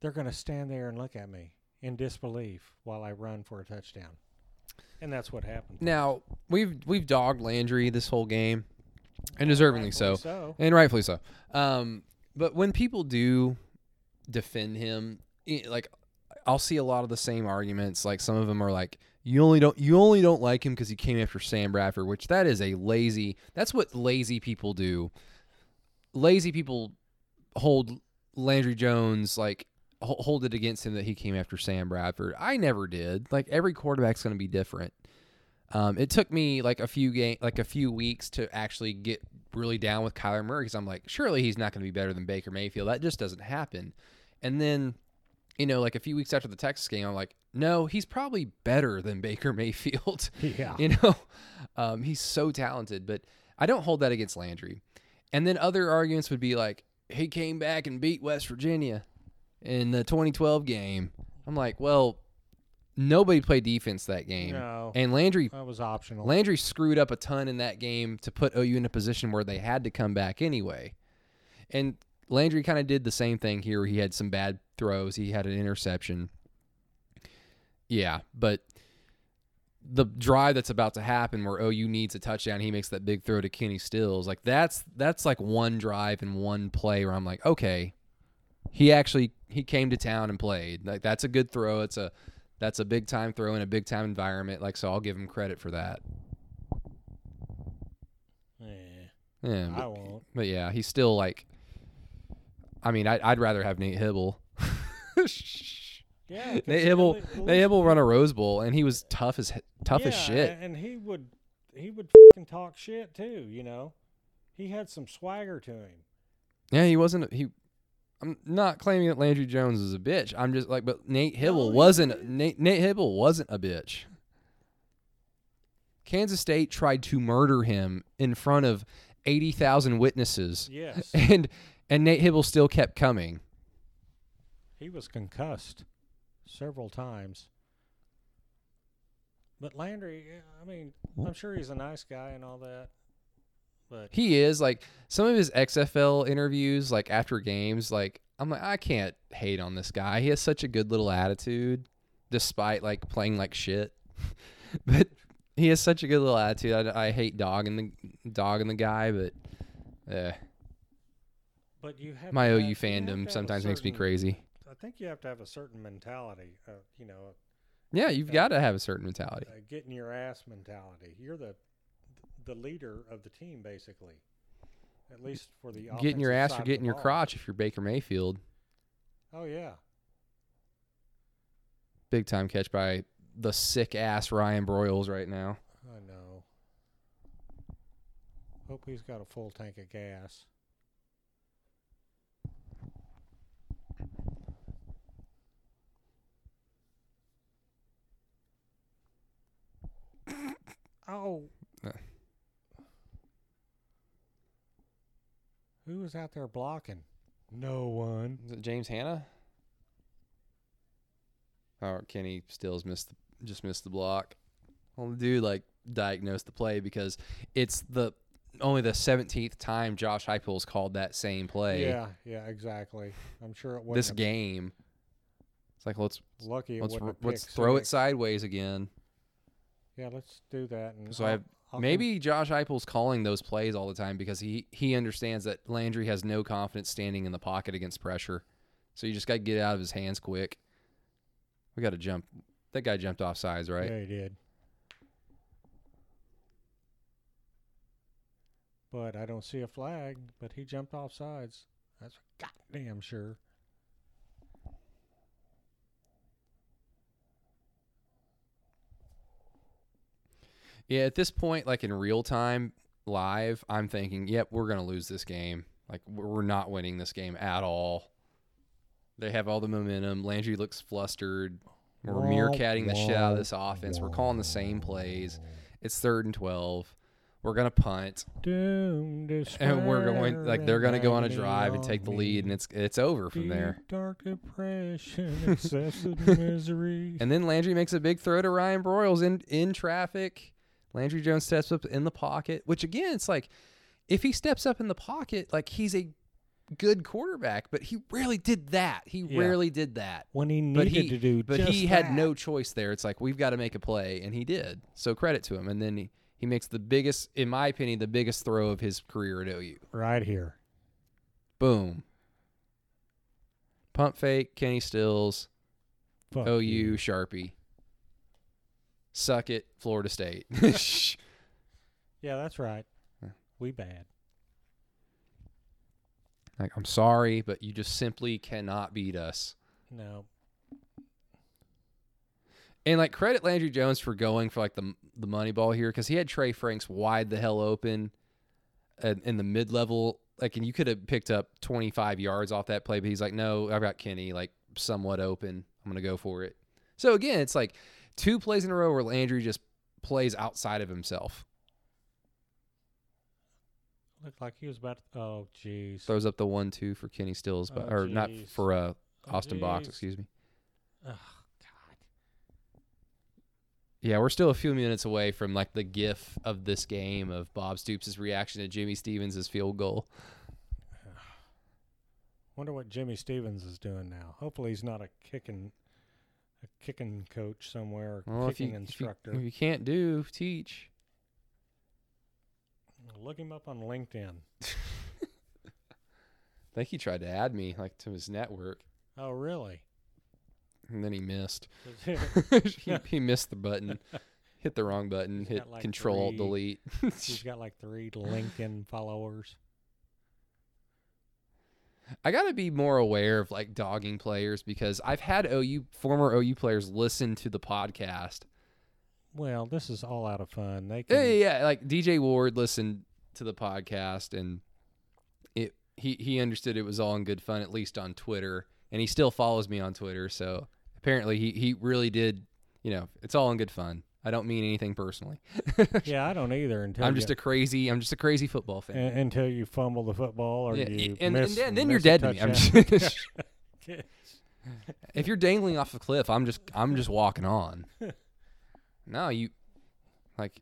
B: they're going to stand there and look at me in disbelief while I run for a touchdown. And that's what happened.
A: Now we've we've dogged Landry this whole game, and deservingly so.
B: So.
A: and rightfully so. Um, but when people do defend him, like I'll see a lot of the same arguments. Like some of them are like, "You only don't you only don't like him because he came after Sam Bradford," which that is a lazy. That's what lazy people do. Lazy people hold Landry Jones like hold it against him that he came after Sam Bradford. I never did. Like every quarterback's going to be different. Um, it took me like a few game, like a few weeks to actually get really down with Kyler Murray because I'm like, surely he's not going to be better than Baker Mayfield. That just doesn't happen. And then, you know, like a few weeks after the Texas game, I'm like, no, he's probably better than Baker Mayfield.
B: Yeah.
A: you know, um, he's so talented. But I don't hold that against Landry. And then other arguments would be like, he came back and beat West Virginia in the 2012 game. I'm like, well, nobody played defense that game.
B: No,
A: And Landry
B: that was optional.
A: Landry screwed up a ton in that game to put OU in a position where they had to come back anyway. And Landry kind of did the same thing here. He had some bad throws. He had an interception. Yeah, but the drive that's about to happen where OU needs a touchdown, he makes that big throw to Kenny Stills. Like that's that's like one drive and one play where I'm like, okay, he actually he came to town and played. Like that's a good throw. It's a that's a big time throw in a big time environment. Like so, I'll give him credit for that.
B: yeah,
A: Yeah,
B: I
A: but,
B: won't.
A: but yeah, he's still like. I mean, I, I'd rather have Nate Hybl.
B: Yeah,
A: Nate Hybl,
B: le-
A: Nate Hybl run a Rose Bowl, and he was tough as tough as shit.
B: And he would he would fucking talk shit too. You know, he had some swagger to him.
A: Yeah, he wasn't. He. I'm not claiming that Landry Jones is a bitch. I'm just like, but Nate Hybl
B: he
A: wasn't. Nate Nate Hybl wasn't a bitch. Kansas State tried to murder him in front of eighty thousand witnesses,
B: Yes,
A: and and Nate Hybl still kept coming.
B: He was concussed several times. But Landry, I mean, I'm sure he's a nice guy and all that. But
A: He is like some of his XFL interviews, like after games. Like I'm like, I can't hate on this guy. He has such a good little attitude, despite like playing like shit. but he has such a good little attitude. I, I hate dogging the dogging the guy, but uh,
B: but you have
A: my OU
B: have- you have to
A: fandom sometimes makes me crazy.
B: I think you have to have a certain mentality. Uh, you know,
A: Yeah, you've got to have a certain mentality.
B: uh, getting your ass mentality. You're the the leader of the team, basically. At least for the
A: Getting your ass or getting your
B: ball.
A: crotch if you're Baker Mayfield.
B: Oh yeah,
A: Big time catch by the sick ass Ryan Broyles right now.
B: I know. Hope he's got a full tank of gas. Oh. Who was out there blocking? No one.
A: Is it James Hanna? Oh, Kenny Stills missed the, just missed the block. Well, the dude like diagnosed the play because it's the only the seventeenth time Josh Heupel's called that same play
B: Yeah, yeah, exactly. I'm sure it wasn't
A: this game. It's like let's
B: Lucky
A: let's let's throw it sideways again.
B: Yeah, let's do that. And
A: So I
B: I'll-
A: have-
B: I'll
A: Maybe Josh Heupel's calling those plays all the time because he he understands that Landry has no confidence standing in the pocket against pressure. So you just got to get out of his hands quick. We got to jump. That guy jumped off sides, right?
B: Yeah, he did. But I don't see a flag. But he jumped off sides. That's goddamn sure.
A: Yeah, at this point, like in real time, live, I'm thinking, yep, we're gonna lose this game. Like we're not winning this game at all. They have all the momentum. Landry looks flustered. We're meerkatting the shit out of this offense. We're calling the same plays. It's third and twelve. We're gonna punt, and we're going like they're gonna go on a drive and take the lead, and it's it's over from there.
B: Dark depression, excessive misery.
A: And then Landry makes a big throw to Ryan Broyles in in traffic. Landry Jones steps up in the pocket, which again, it's like if he steps up in the pocket, like he's a good quarterback, but he rarely did that. He
B: Yeah.
A: rarely did that.
B: when he needed
A: he
B: to do,
A: but he had
B: that.
A: no choice there. It's like we've got to make a play, and he did. So credit to him. And then he, he makes the biggest, in my opinion, the biggest throw of his career at OU.
B: right here.
A: Boom. Pump fake, Kenny Stills,
B: Fuck
A: OU,
B: you.
A: Sharpie. Suck it, Florida State.
B: Yeah, that's right. We bad.
A: like, I'm sorry, but you just simply cannot beat us.
B: No.
A: And like credit Landry Jones for going for like the the money ball here because he had Trey Franks wide the hell open, in, in the mid level. Like, and you could have picked up 25 yards off that play, but he's like, no, I've got Kenny like somewhat open. I'm gonna go for it. So again, it's like two plays in a row where Landry just plays outside of himself.
B: Looked like he was about. oh, jeez.
A: Throws up the one two for Kenny Stills, but
B: Oh,
A: or not for uh,
B: Oh,
A: Austin Box, excuse me.
B: Oh, God.
A: Yeah, we're still a few minutes away from like the gif of this game of Bob Stoops' reaction to Jimmy Stevens' field goal.
B: Wonder what Jimmy Stevens is doing now. Hopefully, he's not a kicking, a kicking coach somewhere,
A: Well,
B: kicking
A: if you
B: instructor.
A: if you can't do, teach.
B: Look him up on LinkedIn.
A: I think he tried to add me like to his network,
B: Oh, really?
A: and then he missed. he, he missed the button, hit the wrong button,
B: He's
A: hit
B: like,
A: Control
B: three-
A: Delete.
B: he's got like three LinkedIn followers.
A: I got to be more aware of like dogging players because I've had OU former OU players listen to the podcast.
B: Well, this is all out of fun. They can.
A: Yeah, yeah, yeah, like DJ Ward listened to the podcast and it he he understood it was all in good fun at least on Twitter and he still follows me on Twitter so apparently he he really did, you know, it's all in good fun. I don't mean anything personally.
B: Yeah, I don't either. Until
A: I'm
B: you,
A: just a crazy I'm just a crazy football fan.
B: un- until you fumble the football or
A: Yeah,
B: you
A: and,
B: miss,
A: and then, then you're dead to me. I'm just, if you're dangling off a cliff, I'm just I'm just walking on. No, you like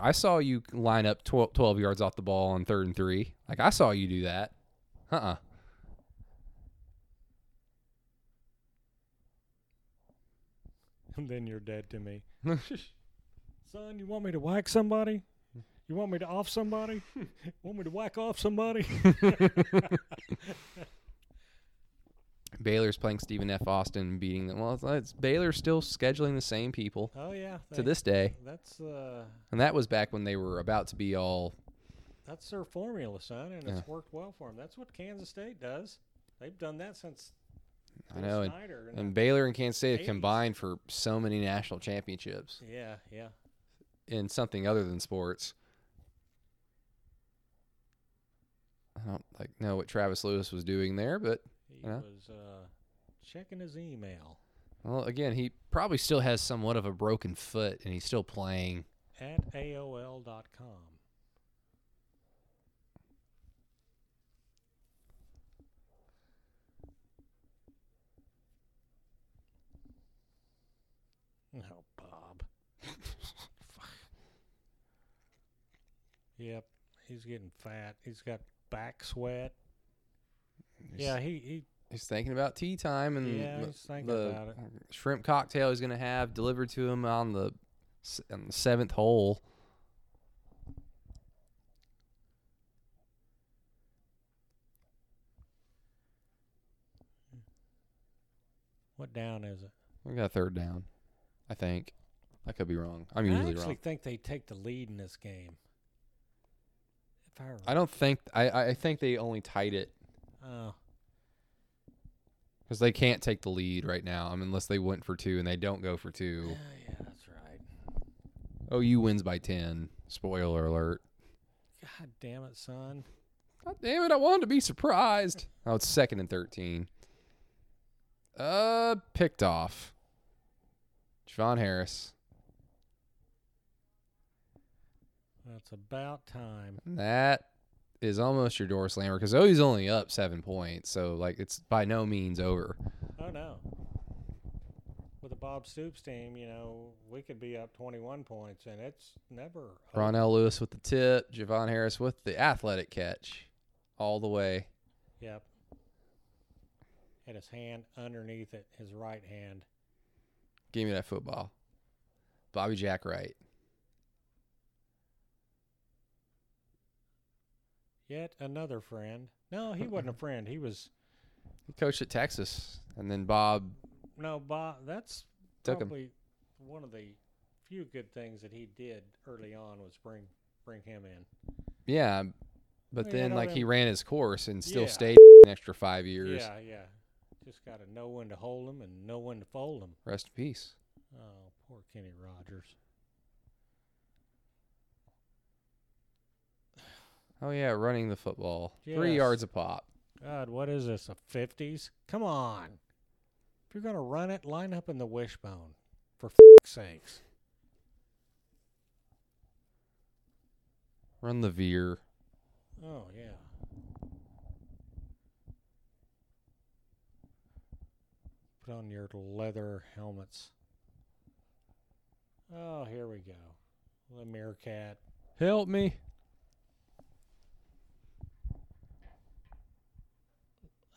A: I saw you line up 12, 12 yards off the ball on third and three. Like I saw you do that. Uh-uh.
B: and then you're dead to me. Son, you want me to whack somebody? You want me to off somebody? want me to whack off somebody?
A: Baylor's playing Stephen F. Austin beating them. Well, it's, it's Baylor's still scheduling the same people
B: oh yeah.
A: to this day,
B: That's uh
A: and that was back when they were about to be all.
B: that's their formula, son, and
A: Yeah.
B: it's worked well for them. That's what Kansas State does. They've done that since
A: I know, and,
B: and
A: and Baylor and Kansas State have combined for so many national championships
B: yeah, yeah.
A: in something other than sports. I don't like know what Travis Lewis was doing there, but
B: He
A: Yeah.
B: was uh, checking his email
A: well, again, he probably still has somewhat of a broken foot, and he's still playing.
B: at AOL.com. Oh, Bob. yep, he's getting fat. He's got back sweat.
A: He's,
B: Yeah, he, he
A: he's thinking about tea time and
B: Yeah,
A: the,
B: he's thinking
A: the
B: about it.
A: shrimp cocktail he's going to have delivered to him on the on the seventh hole.
B: what down is it?
A: We got a third down, I think. I could be wrong. I'm usually wrong.
B: I actually
A: wrong.
B: think they take the lead in this game. If I,
A: I don't think I I think they only tied it
B: Oh,
A: because they can't take the lead right now. I mean, unless they went for two and they don't go for two.
B: yeah, that's right.
A: OU wins by ten. Spoiler alert.
B: God damn it, son.
A: God damn it! I wanted to be surprised. Oh, it's second and thirteen. Uh, picked off. Javon Harris.
B: That's about time.
A: And that is almost your door slammer because OU's only up seven points, so like it's by no means over.
B: Oh no. With the Bob Stoops team, you know, we could be up 21 points, and it's never. over.
A: Ronnell Lewis with the tip, Javon Harris with the athletic catch, all the way.
B: Yep. Had his hand underneath it, his right hand.
A: Give me that football. Bobby Jack Wright.
B: Yet another friend. No, he wasn't a friend. He was
A: He coached at Texas, and then Bob
B: no Bob. That's
A: Took him.
B: probably one of the few good things that he did early on was bring bring him in.
A: Yeah, but
B: Well,
A: then like he
B: them-
A: ran his course and still
B: Yeah.
A: stayed an extra five years.
B: Yeah, yeah. Just got to know when to hold him and know when to fold him.
A: Rest in peace.
B: Oh, poor Kenny Rogers.
A: Oh yeah, running the football, three
B: Yes.
A: yards a pop.
B: God, what is this? A fifties? Come on! If you're gonna run it, line up in the wishbone, for f- sakes.
A: Run the veer.
B: Oh yeah. Put on your leather helmets. Oh, here we go. The meerkat.
A: Help me.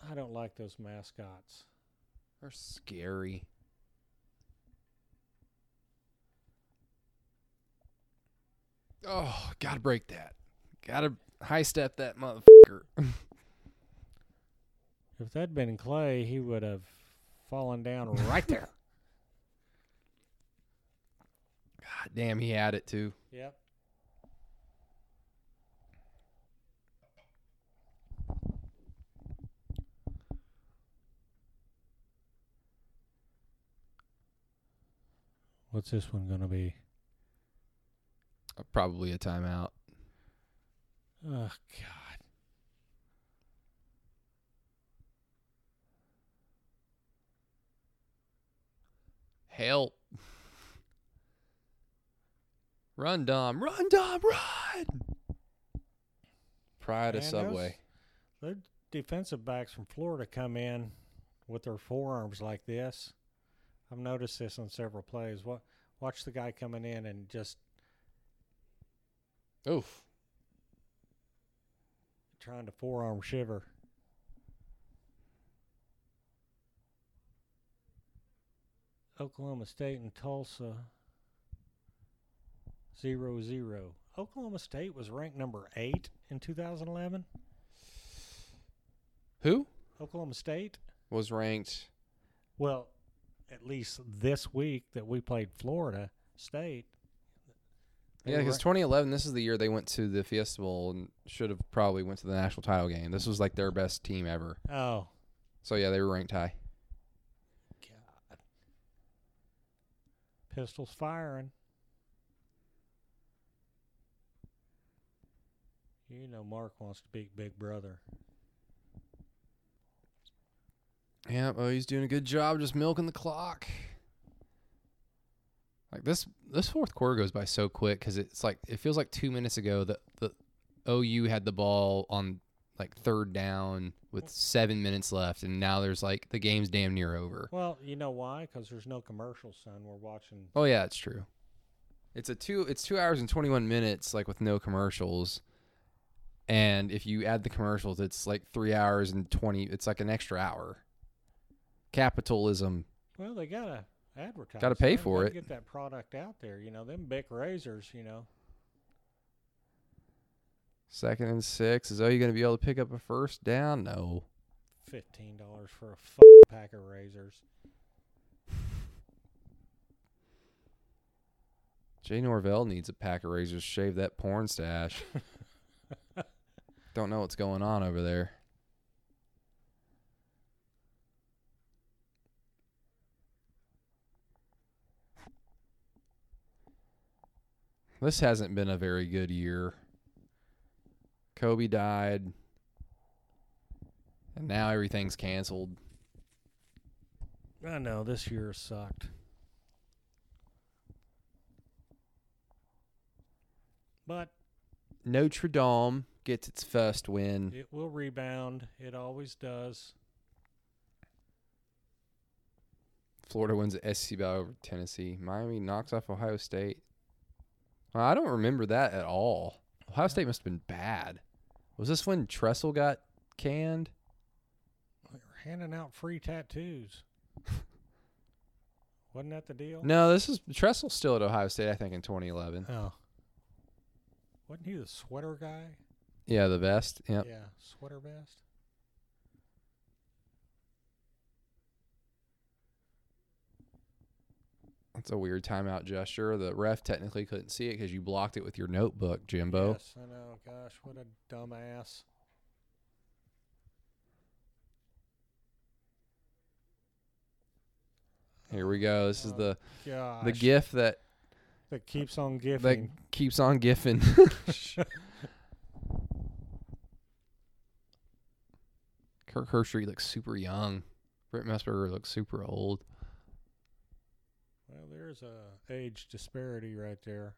B: I don't like those mascots.
A: They're scary. Oh, gotta break that. Gotta high step that motherfucker.
B: If that'd been Clay, he would have fallen down right there.
A: God damn, he had it too.
B: Yep. What's this one going to be?
A: Uh, Probably a timeout.
B: Oh, God.
A: Help. Run, Dom. Run, Dom. Run. Pride of
B: Man,
A: Subway.
B: those- The defensive backs from Florida come in with their forearms like this. I've noticed this on several plays. What? Watch the guy coming in and just
A: Oof.
B: trying to forearm shiver. Oklahoma State and Tulsa. Zero zero. Oklahoma State was ranked number eight in 2011.
A: Who
B: Oklahoma State.
A: was ranked?
B: Well, at least this week that we played Florida State.
A: Yeah, because 2011, this is the year they went to the Fiesta Bowl and should have probably went to the national title game. This was like their best team ever.
B: oh
A: So yeah, they were ranked high.
B: God, pistols firing. You know, Mark wants to beat Big Brother.
A: Yeah, oh, well, he's doing a good job just milking the clock. Like this, this fourth quarter goes by so quick because it's like it feels like two minutes ago that the OU had the ball on like third down with seven minutes left, and now there's like the game's damn near over.
B: Well, you know why? Because there's no commercials, son. We're watching.
A: Oh yeah, it's true. It's a two. It's two hours and twenty one minutes, like with no commercials. And if you add the commercials, it's like three hours and twenty. It's like an extra hour. Capitalism.
B: Well, they gotta advertise.
A: Gotta pay for it.
B: Get that product out there. You know, them Bic razors. You know,
A: Second and six. Is oh, you to be able to pick up a first down? No.
B: fifteen dollars for a f- pack of razors.
A: Jay Norvell needs a pack of razors to shave that porn stash. Don't know what's going on over there. This hasn't been a very good year. Kobe died. And now everything's canceled.
B: I know this year sucked. But
A: Notre Dame gets its first win.
B: it will rebound. It always does.
A: Florida wins the SEC battle over Tennessee. Miami knocks off Ohio State. I don't remember that at all. Ohio State must have been bad. Was this when Tressel got canned?
B: We're handing out free tattoos. Wasn't that the deal?
A: No, this is Tressel's still at Ohio State, I think, in 2011.
B: Oh. Wasn't he the sweater guy?
A: Yeah, the vest. Yep.
B: Yeah, sweater vest.
A: That's a weird timeout gesture. The ref technically couldn't see it because you blocked it with your notebook, Jimbo.
B: Yes, I know. Gosh, what a dumbass.
A: Here we go. This is
B: Oh,
A: the
B: Gosh.
A: the gif that
B: that keeps on gifting.
A: that keeps on gifting. Kirk Herbstreit looks super young. Brent Musburger looks super old.
B: There's a age disparity right there.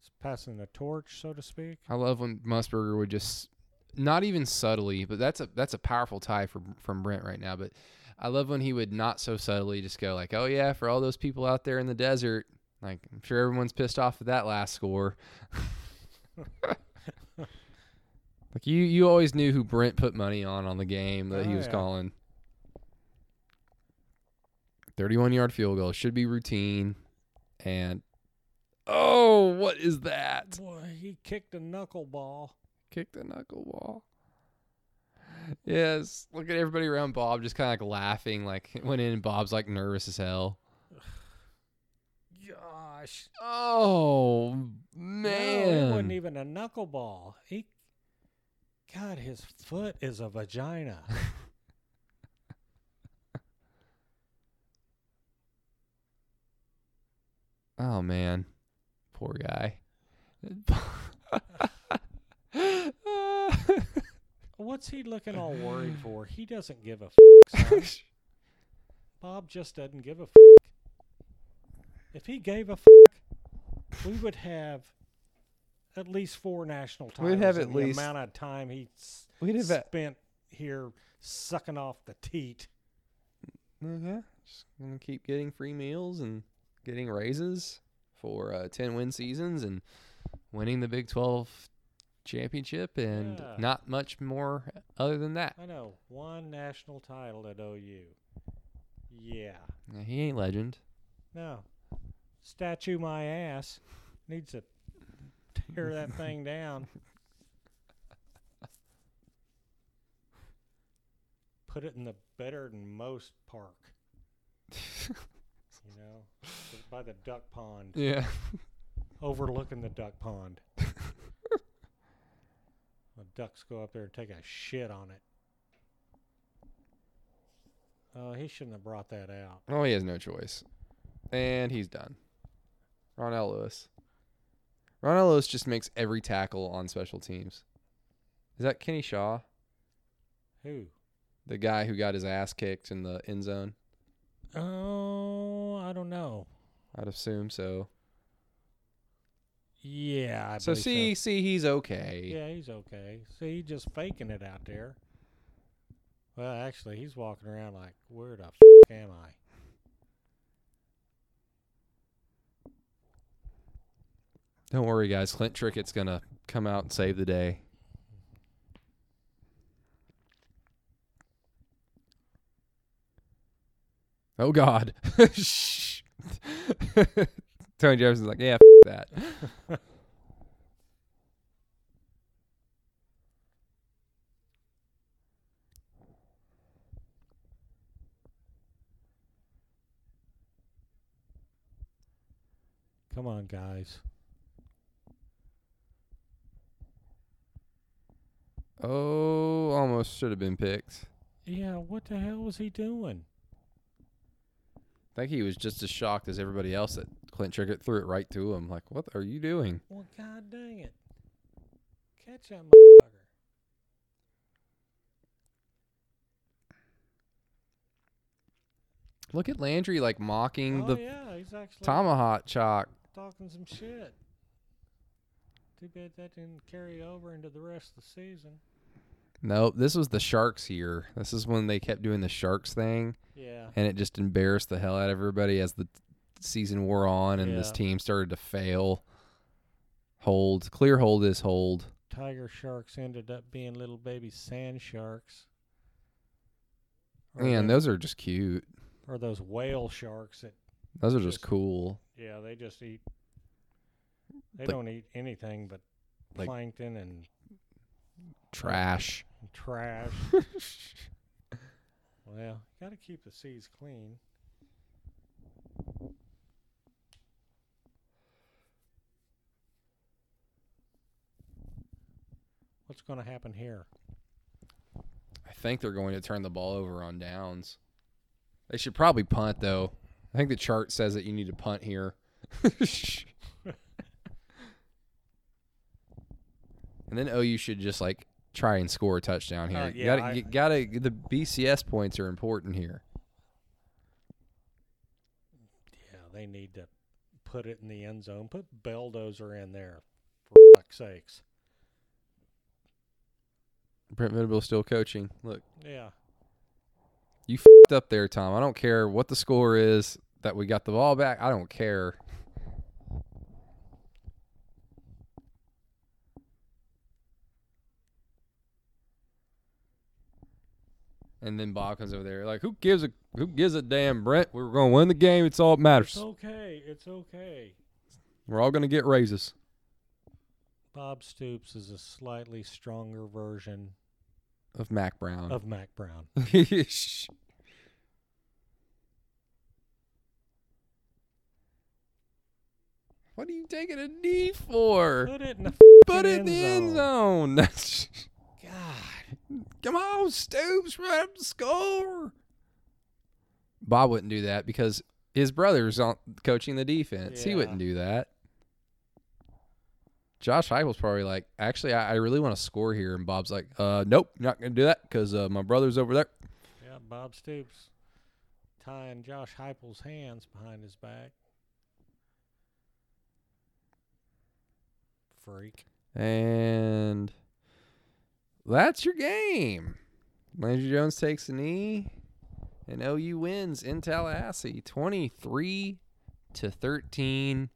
B: It's passing the torch, so to speak.
A: I love when Musburger would just not even subtly, but that's a that's a powerful tie from from Brent right now. But I love when he would not so subtly just go like, "Oh yeah, for all those people out there in the desert." Like I'm sure everyone's pissed off at that last score. like you you always knew who Brent put money on on the game that he
B: Oh,
A: was
B: yeah.
A: calling. 31 yard field goal should be routine and oh, what is that?
B: Boy, he kicked a knuckleball.
A: Kick the knuckleball. Yes. Look at everybody around Bob just kind of like laughing. Like went in and Bob's like nervous as hell.
B: Gosh.
A: Oh man.
B: No, it wasn't even a knuckleball. He God, his foot is a vagina.
A: Oh man. Poor guy.
B: What's he looking all worried for? He doesn't give a f- son. Bob just doesn't give a f- If he gave a f- we would have at least four national titles.
A: We'd have at
B: the
A: least-
B: amount of time he
A: We'd have a-
B: spent here sucking off the teat.
A: Okay. Just gonna keep getting free meals and getting raises for uh, ten win seasons and winning the Big Twelve championship and
B: Yeah.
A: not much more other than that.
B: I know one national title at OU. Yeah,
A: Yeah, He ain't legend.
B: no statue my ass needs to tear that thing down. Put it in the better than most park. You know, by the duck pond,
A: Yeah.
B: overlooking the duck pond. the ducks go up there and take a shit on it. Oh, he shouldn't have brought that out.
A: Oh, he has no choice. And he's done. Ronnell Lewis. Ronnell Lewis just makes every tackle on special teams. Is that Kenny Shaw?
B: Who?
A: The guy who got his ass kicked in the end zone?
B: Oh, I don't know.
A: I'd assume so.
B: Yeah, I
A: so see, see, he's okay.
B: Yeah, he's okay. See, he's just faking it out there. Well, actually, he's walking around like, where the f- am I?
A: Don't worry, guys. Clint Trickett's gonna come out and save the day. Oh God! Shh. Tony Jefferson's like, yeah, f- that.
B: Come on, guys.
A: Oh, almost should have been picked.
B: Yeah, what the hell was he doing?
A: I think he was just as shocked as everybody else that Clint Trickett threw it right to him. Like, what are you doing?
B: Well, god dang it. Catch that motherfucker.
A: Look at Landry like mocking
B: Oh,
A: the
B: yeah, he's actually
A: tomahawk chop.
B: talking some shit. Too bad that didn't carry over into the rest of the season.
A: Nope, this was the Sharks here. This is when they kept doing the Sharks thing,
B: Yeah.
A: and it just embarrassed the hell out of everybody as the season wore on and this team started to fail. Hold, clear hold is hold.
B: Tiger sharks ended up being little baby sand sharks. Or
A: Man, those are just cute.
B: or those whale sharks that
A: Those are just
B: Just-
A: cool.
B: yeah they just eat they
A: Like-
B: don't eat anything but
A: like-
B: plankton and
A: Trash.
B: Trash well got to keep the seas clean what's going to happen here
A: I think they're going to turn the ball over on downs. They should probably punt though. I think the chart says that you need to punt here. and then OU should just like try and score a touchdown here.
B: Uh, yeah,
A: gotta,
B: I-
A: you gotta. The BCS points are important here.
B: yeah they need to put it in the end zone. Put Belldozer in there, for fuck's sakes.
A: Brent Venables still coaching. Look,
B: Yeah.
A: you fed up there, Tom. I don't care what the score is that we got the ball back. I don't care. And then Bob comes over there like, "Who gives a who gives a damn, Brent? We're going to win the game. It's all that
B: It's
A: matters.
B: okay. It's okay.
A: We're all going to get raises."
B: Bob Stoops is a slightly stronger version
A: Of Mack Brown.
B: of Mack Brown.
A: what are you taking a knee for?
B: Put it in the
A: Put it in
B: end
A: the end zone. That's
B: God.
A: come on, Stoops, right up the score. Bob wouldn't do that because his brother's on coaching the defense. He wouldn't do that. Josh Heupel's probably like, actually, I, I really want to score here, and Bob's like, uh, nope, not gonna do that because uh, my brother's over there.
B: Yeah, Bob Stoops tying Josh Heupel's hands behind his back. Freak.
A: And that's your game. Landry Jones takes a knee, and OU wins in Tallahassee, twenty-three to thirteen,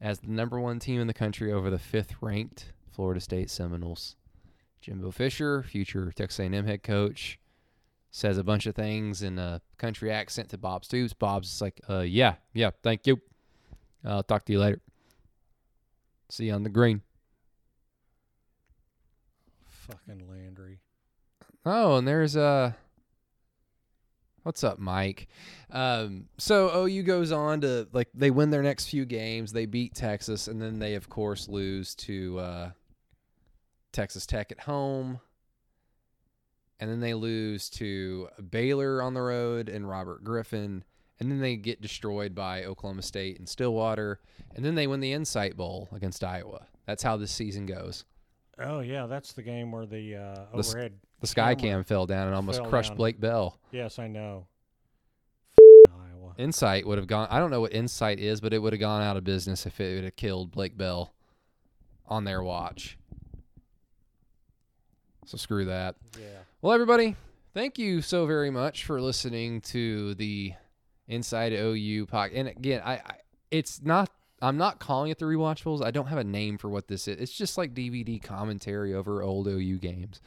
A: as the number one team in the country over the fifth-ranked Florida State Seminoles. Jimbo Fisher, future Texas A&M head coach, says a bunch of things in a country accent to Bob Stoops. Bob's like, "Uh, yeah, yeah, thank you. I'll talk to you later. See you on the green."
B: Fucking Landry.
A: Oh, and there's uh What's up, Mike? Um, so OU goes on to like they win their next few games. They beat Texas, and then they of course lose to uh, Texas Tech at home, and then they lose to Baylor on the road and Robert Griffin, and then they get destroyed by Oklahoma State and Stillwater, and then they win the Insight Bowl against Iowa. That's how this season goes.
B: Oh yeah, that's the game where the uh,
A: The
B: overhead.
A: The Sky Cam fell down and almost
B: fell
A: crushed
B: down.
A: Blake Bell.
B: Yes, I know. Iowa.
A: Insight would have gone. I don't know what Insight is, but it would have gone out of business if it would have killed Blake Bell on their watch. So screw that.
B: Yeah.
A: Well, everybody, thank you so very much for listening to the Inside OU podcast. And again, I, I it's not. I'm not calling it the rewatchables. I don't have a name for what this is. It's just like DVD commentary over old OU games.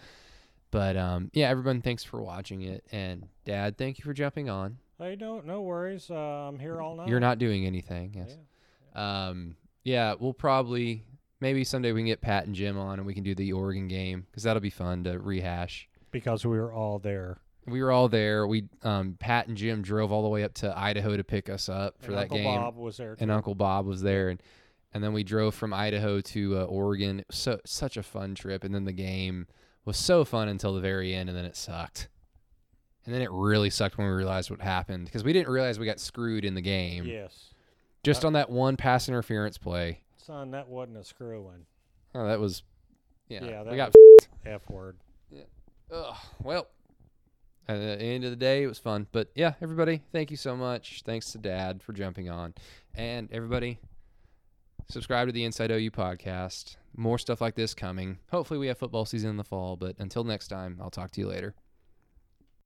A: But um, yeah, everyone, thanks for watching it. And Dad, thank you for jumping on.
B: Hey, no, no worries. Uh, I'm here all night.
A: You're not doing anything. Yes.
B: Yeah.
A: Um, yeah, we'll probably maybe someday we can get Pat and Jim on and we can do the Oregon game because that'll be fun to rehash.
B: Because we were all there.
A: We were all there. We um, Pat and Jim drove all the way up to Idaho to pick us up for
B: and
A: that
B: Uncle
A: game,
B: Bob was there.
A: and. Uncle Bob was there, and and then we drove from Idaho to uh, Oregon. So such a fun trip, and then the game was so fun until the very end, and then it sucked. And then it really sucked when we realized what happened because we didn't realize we got screwed in the game
B: Yes.
A: just
B: Uh,
A: on that one pass interference play.
B: Son, that wasn't a screwing.
A: Oh, that was, yeah.
B: Yeah, that
A: we got.
B: F word.
A: Ugh, well, at the end of the day, it was fun. But yeah, everybody, thank you so much. Thanks to Dad for jumping on, and everybody, subscribe to the Inside OU podcast. More stuff like this coming. Hopefully, we have football season in the fall. But until next time, I'll talk to you later.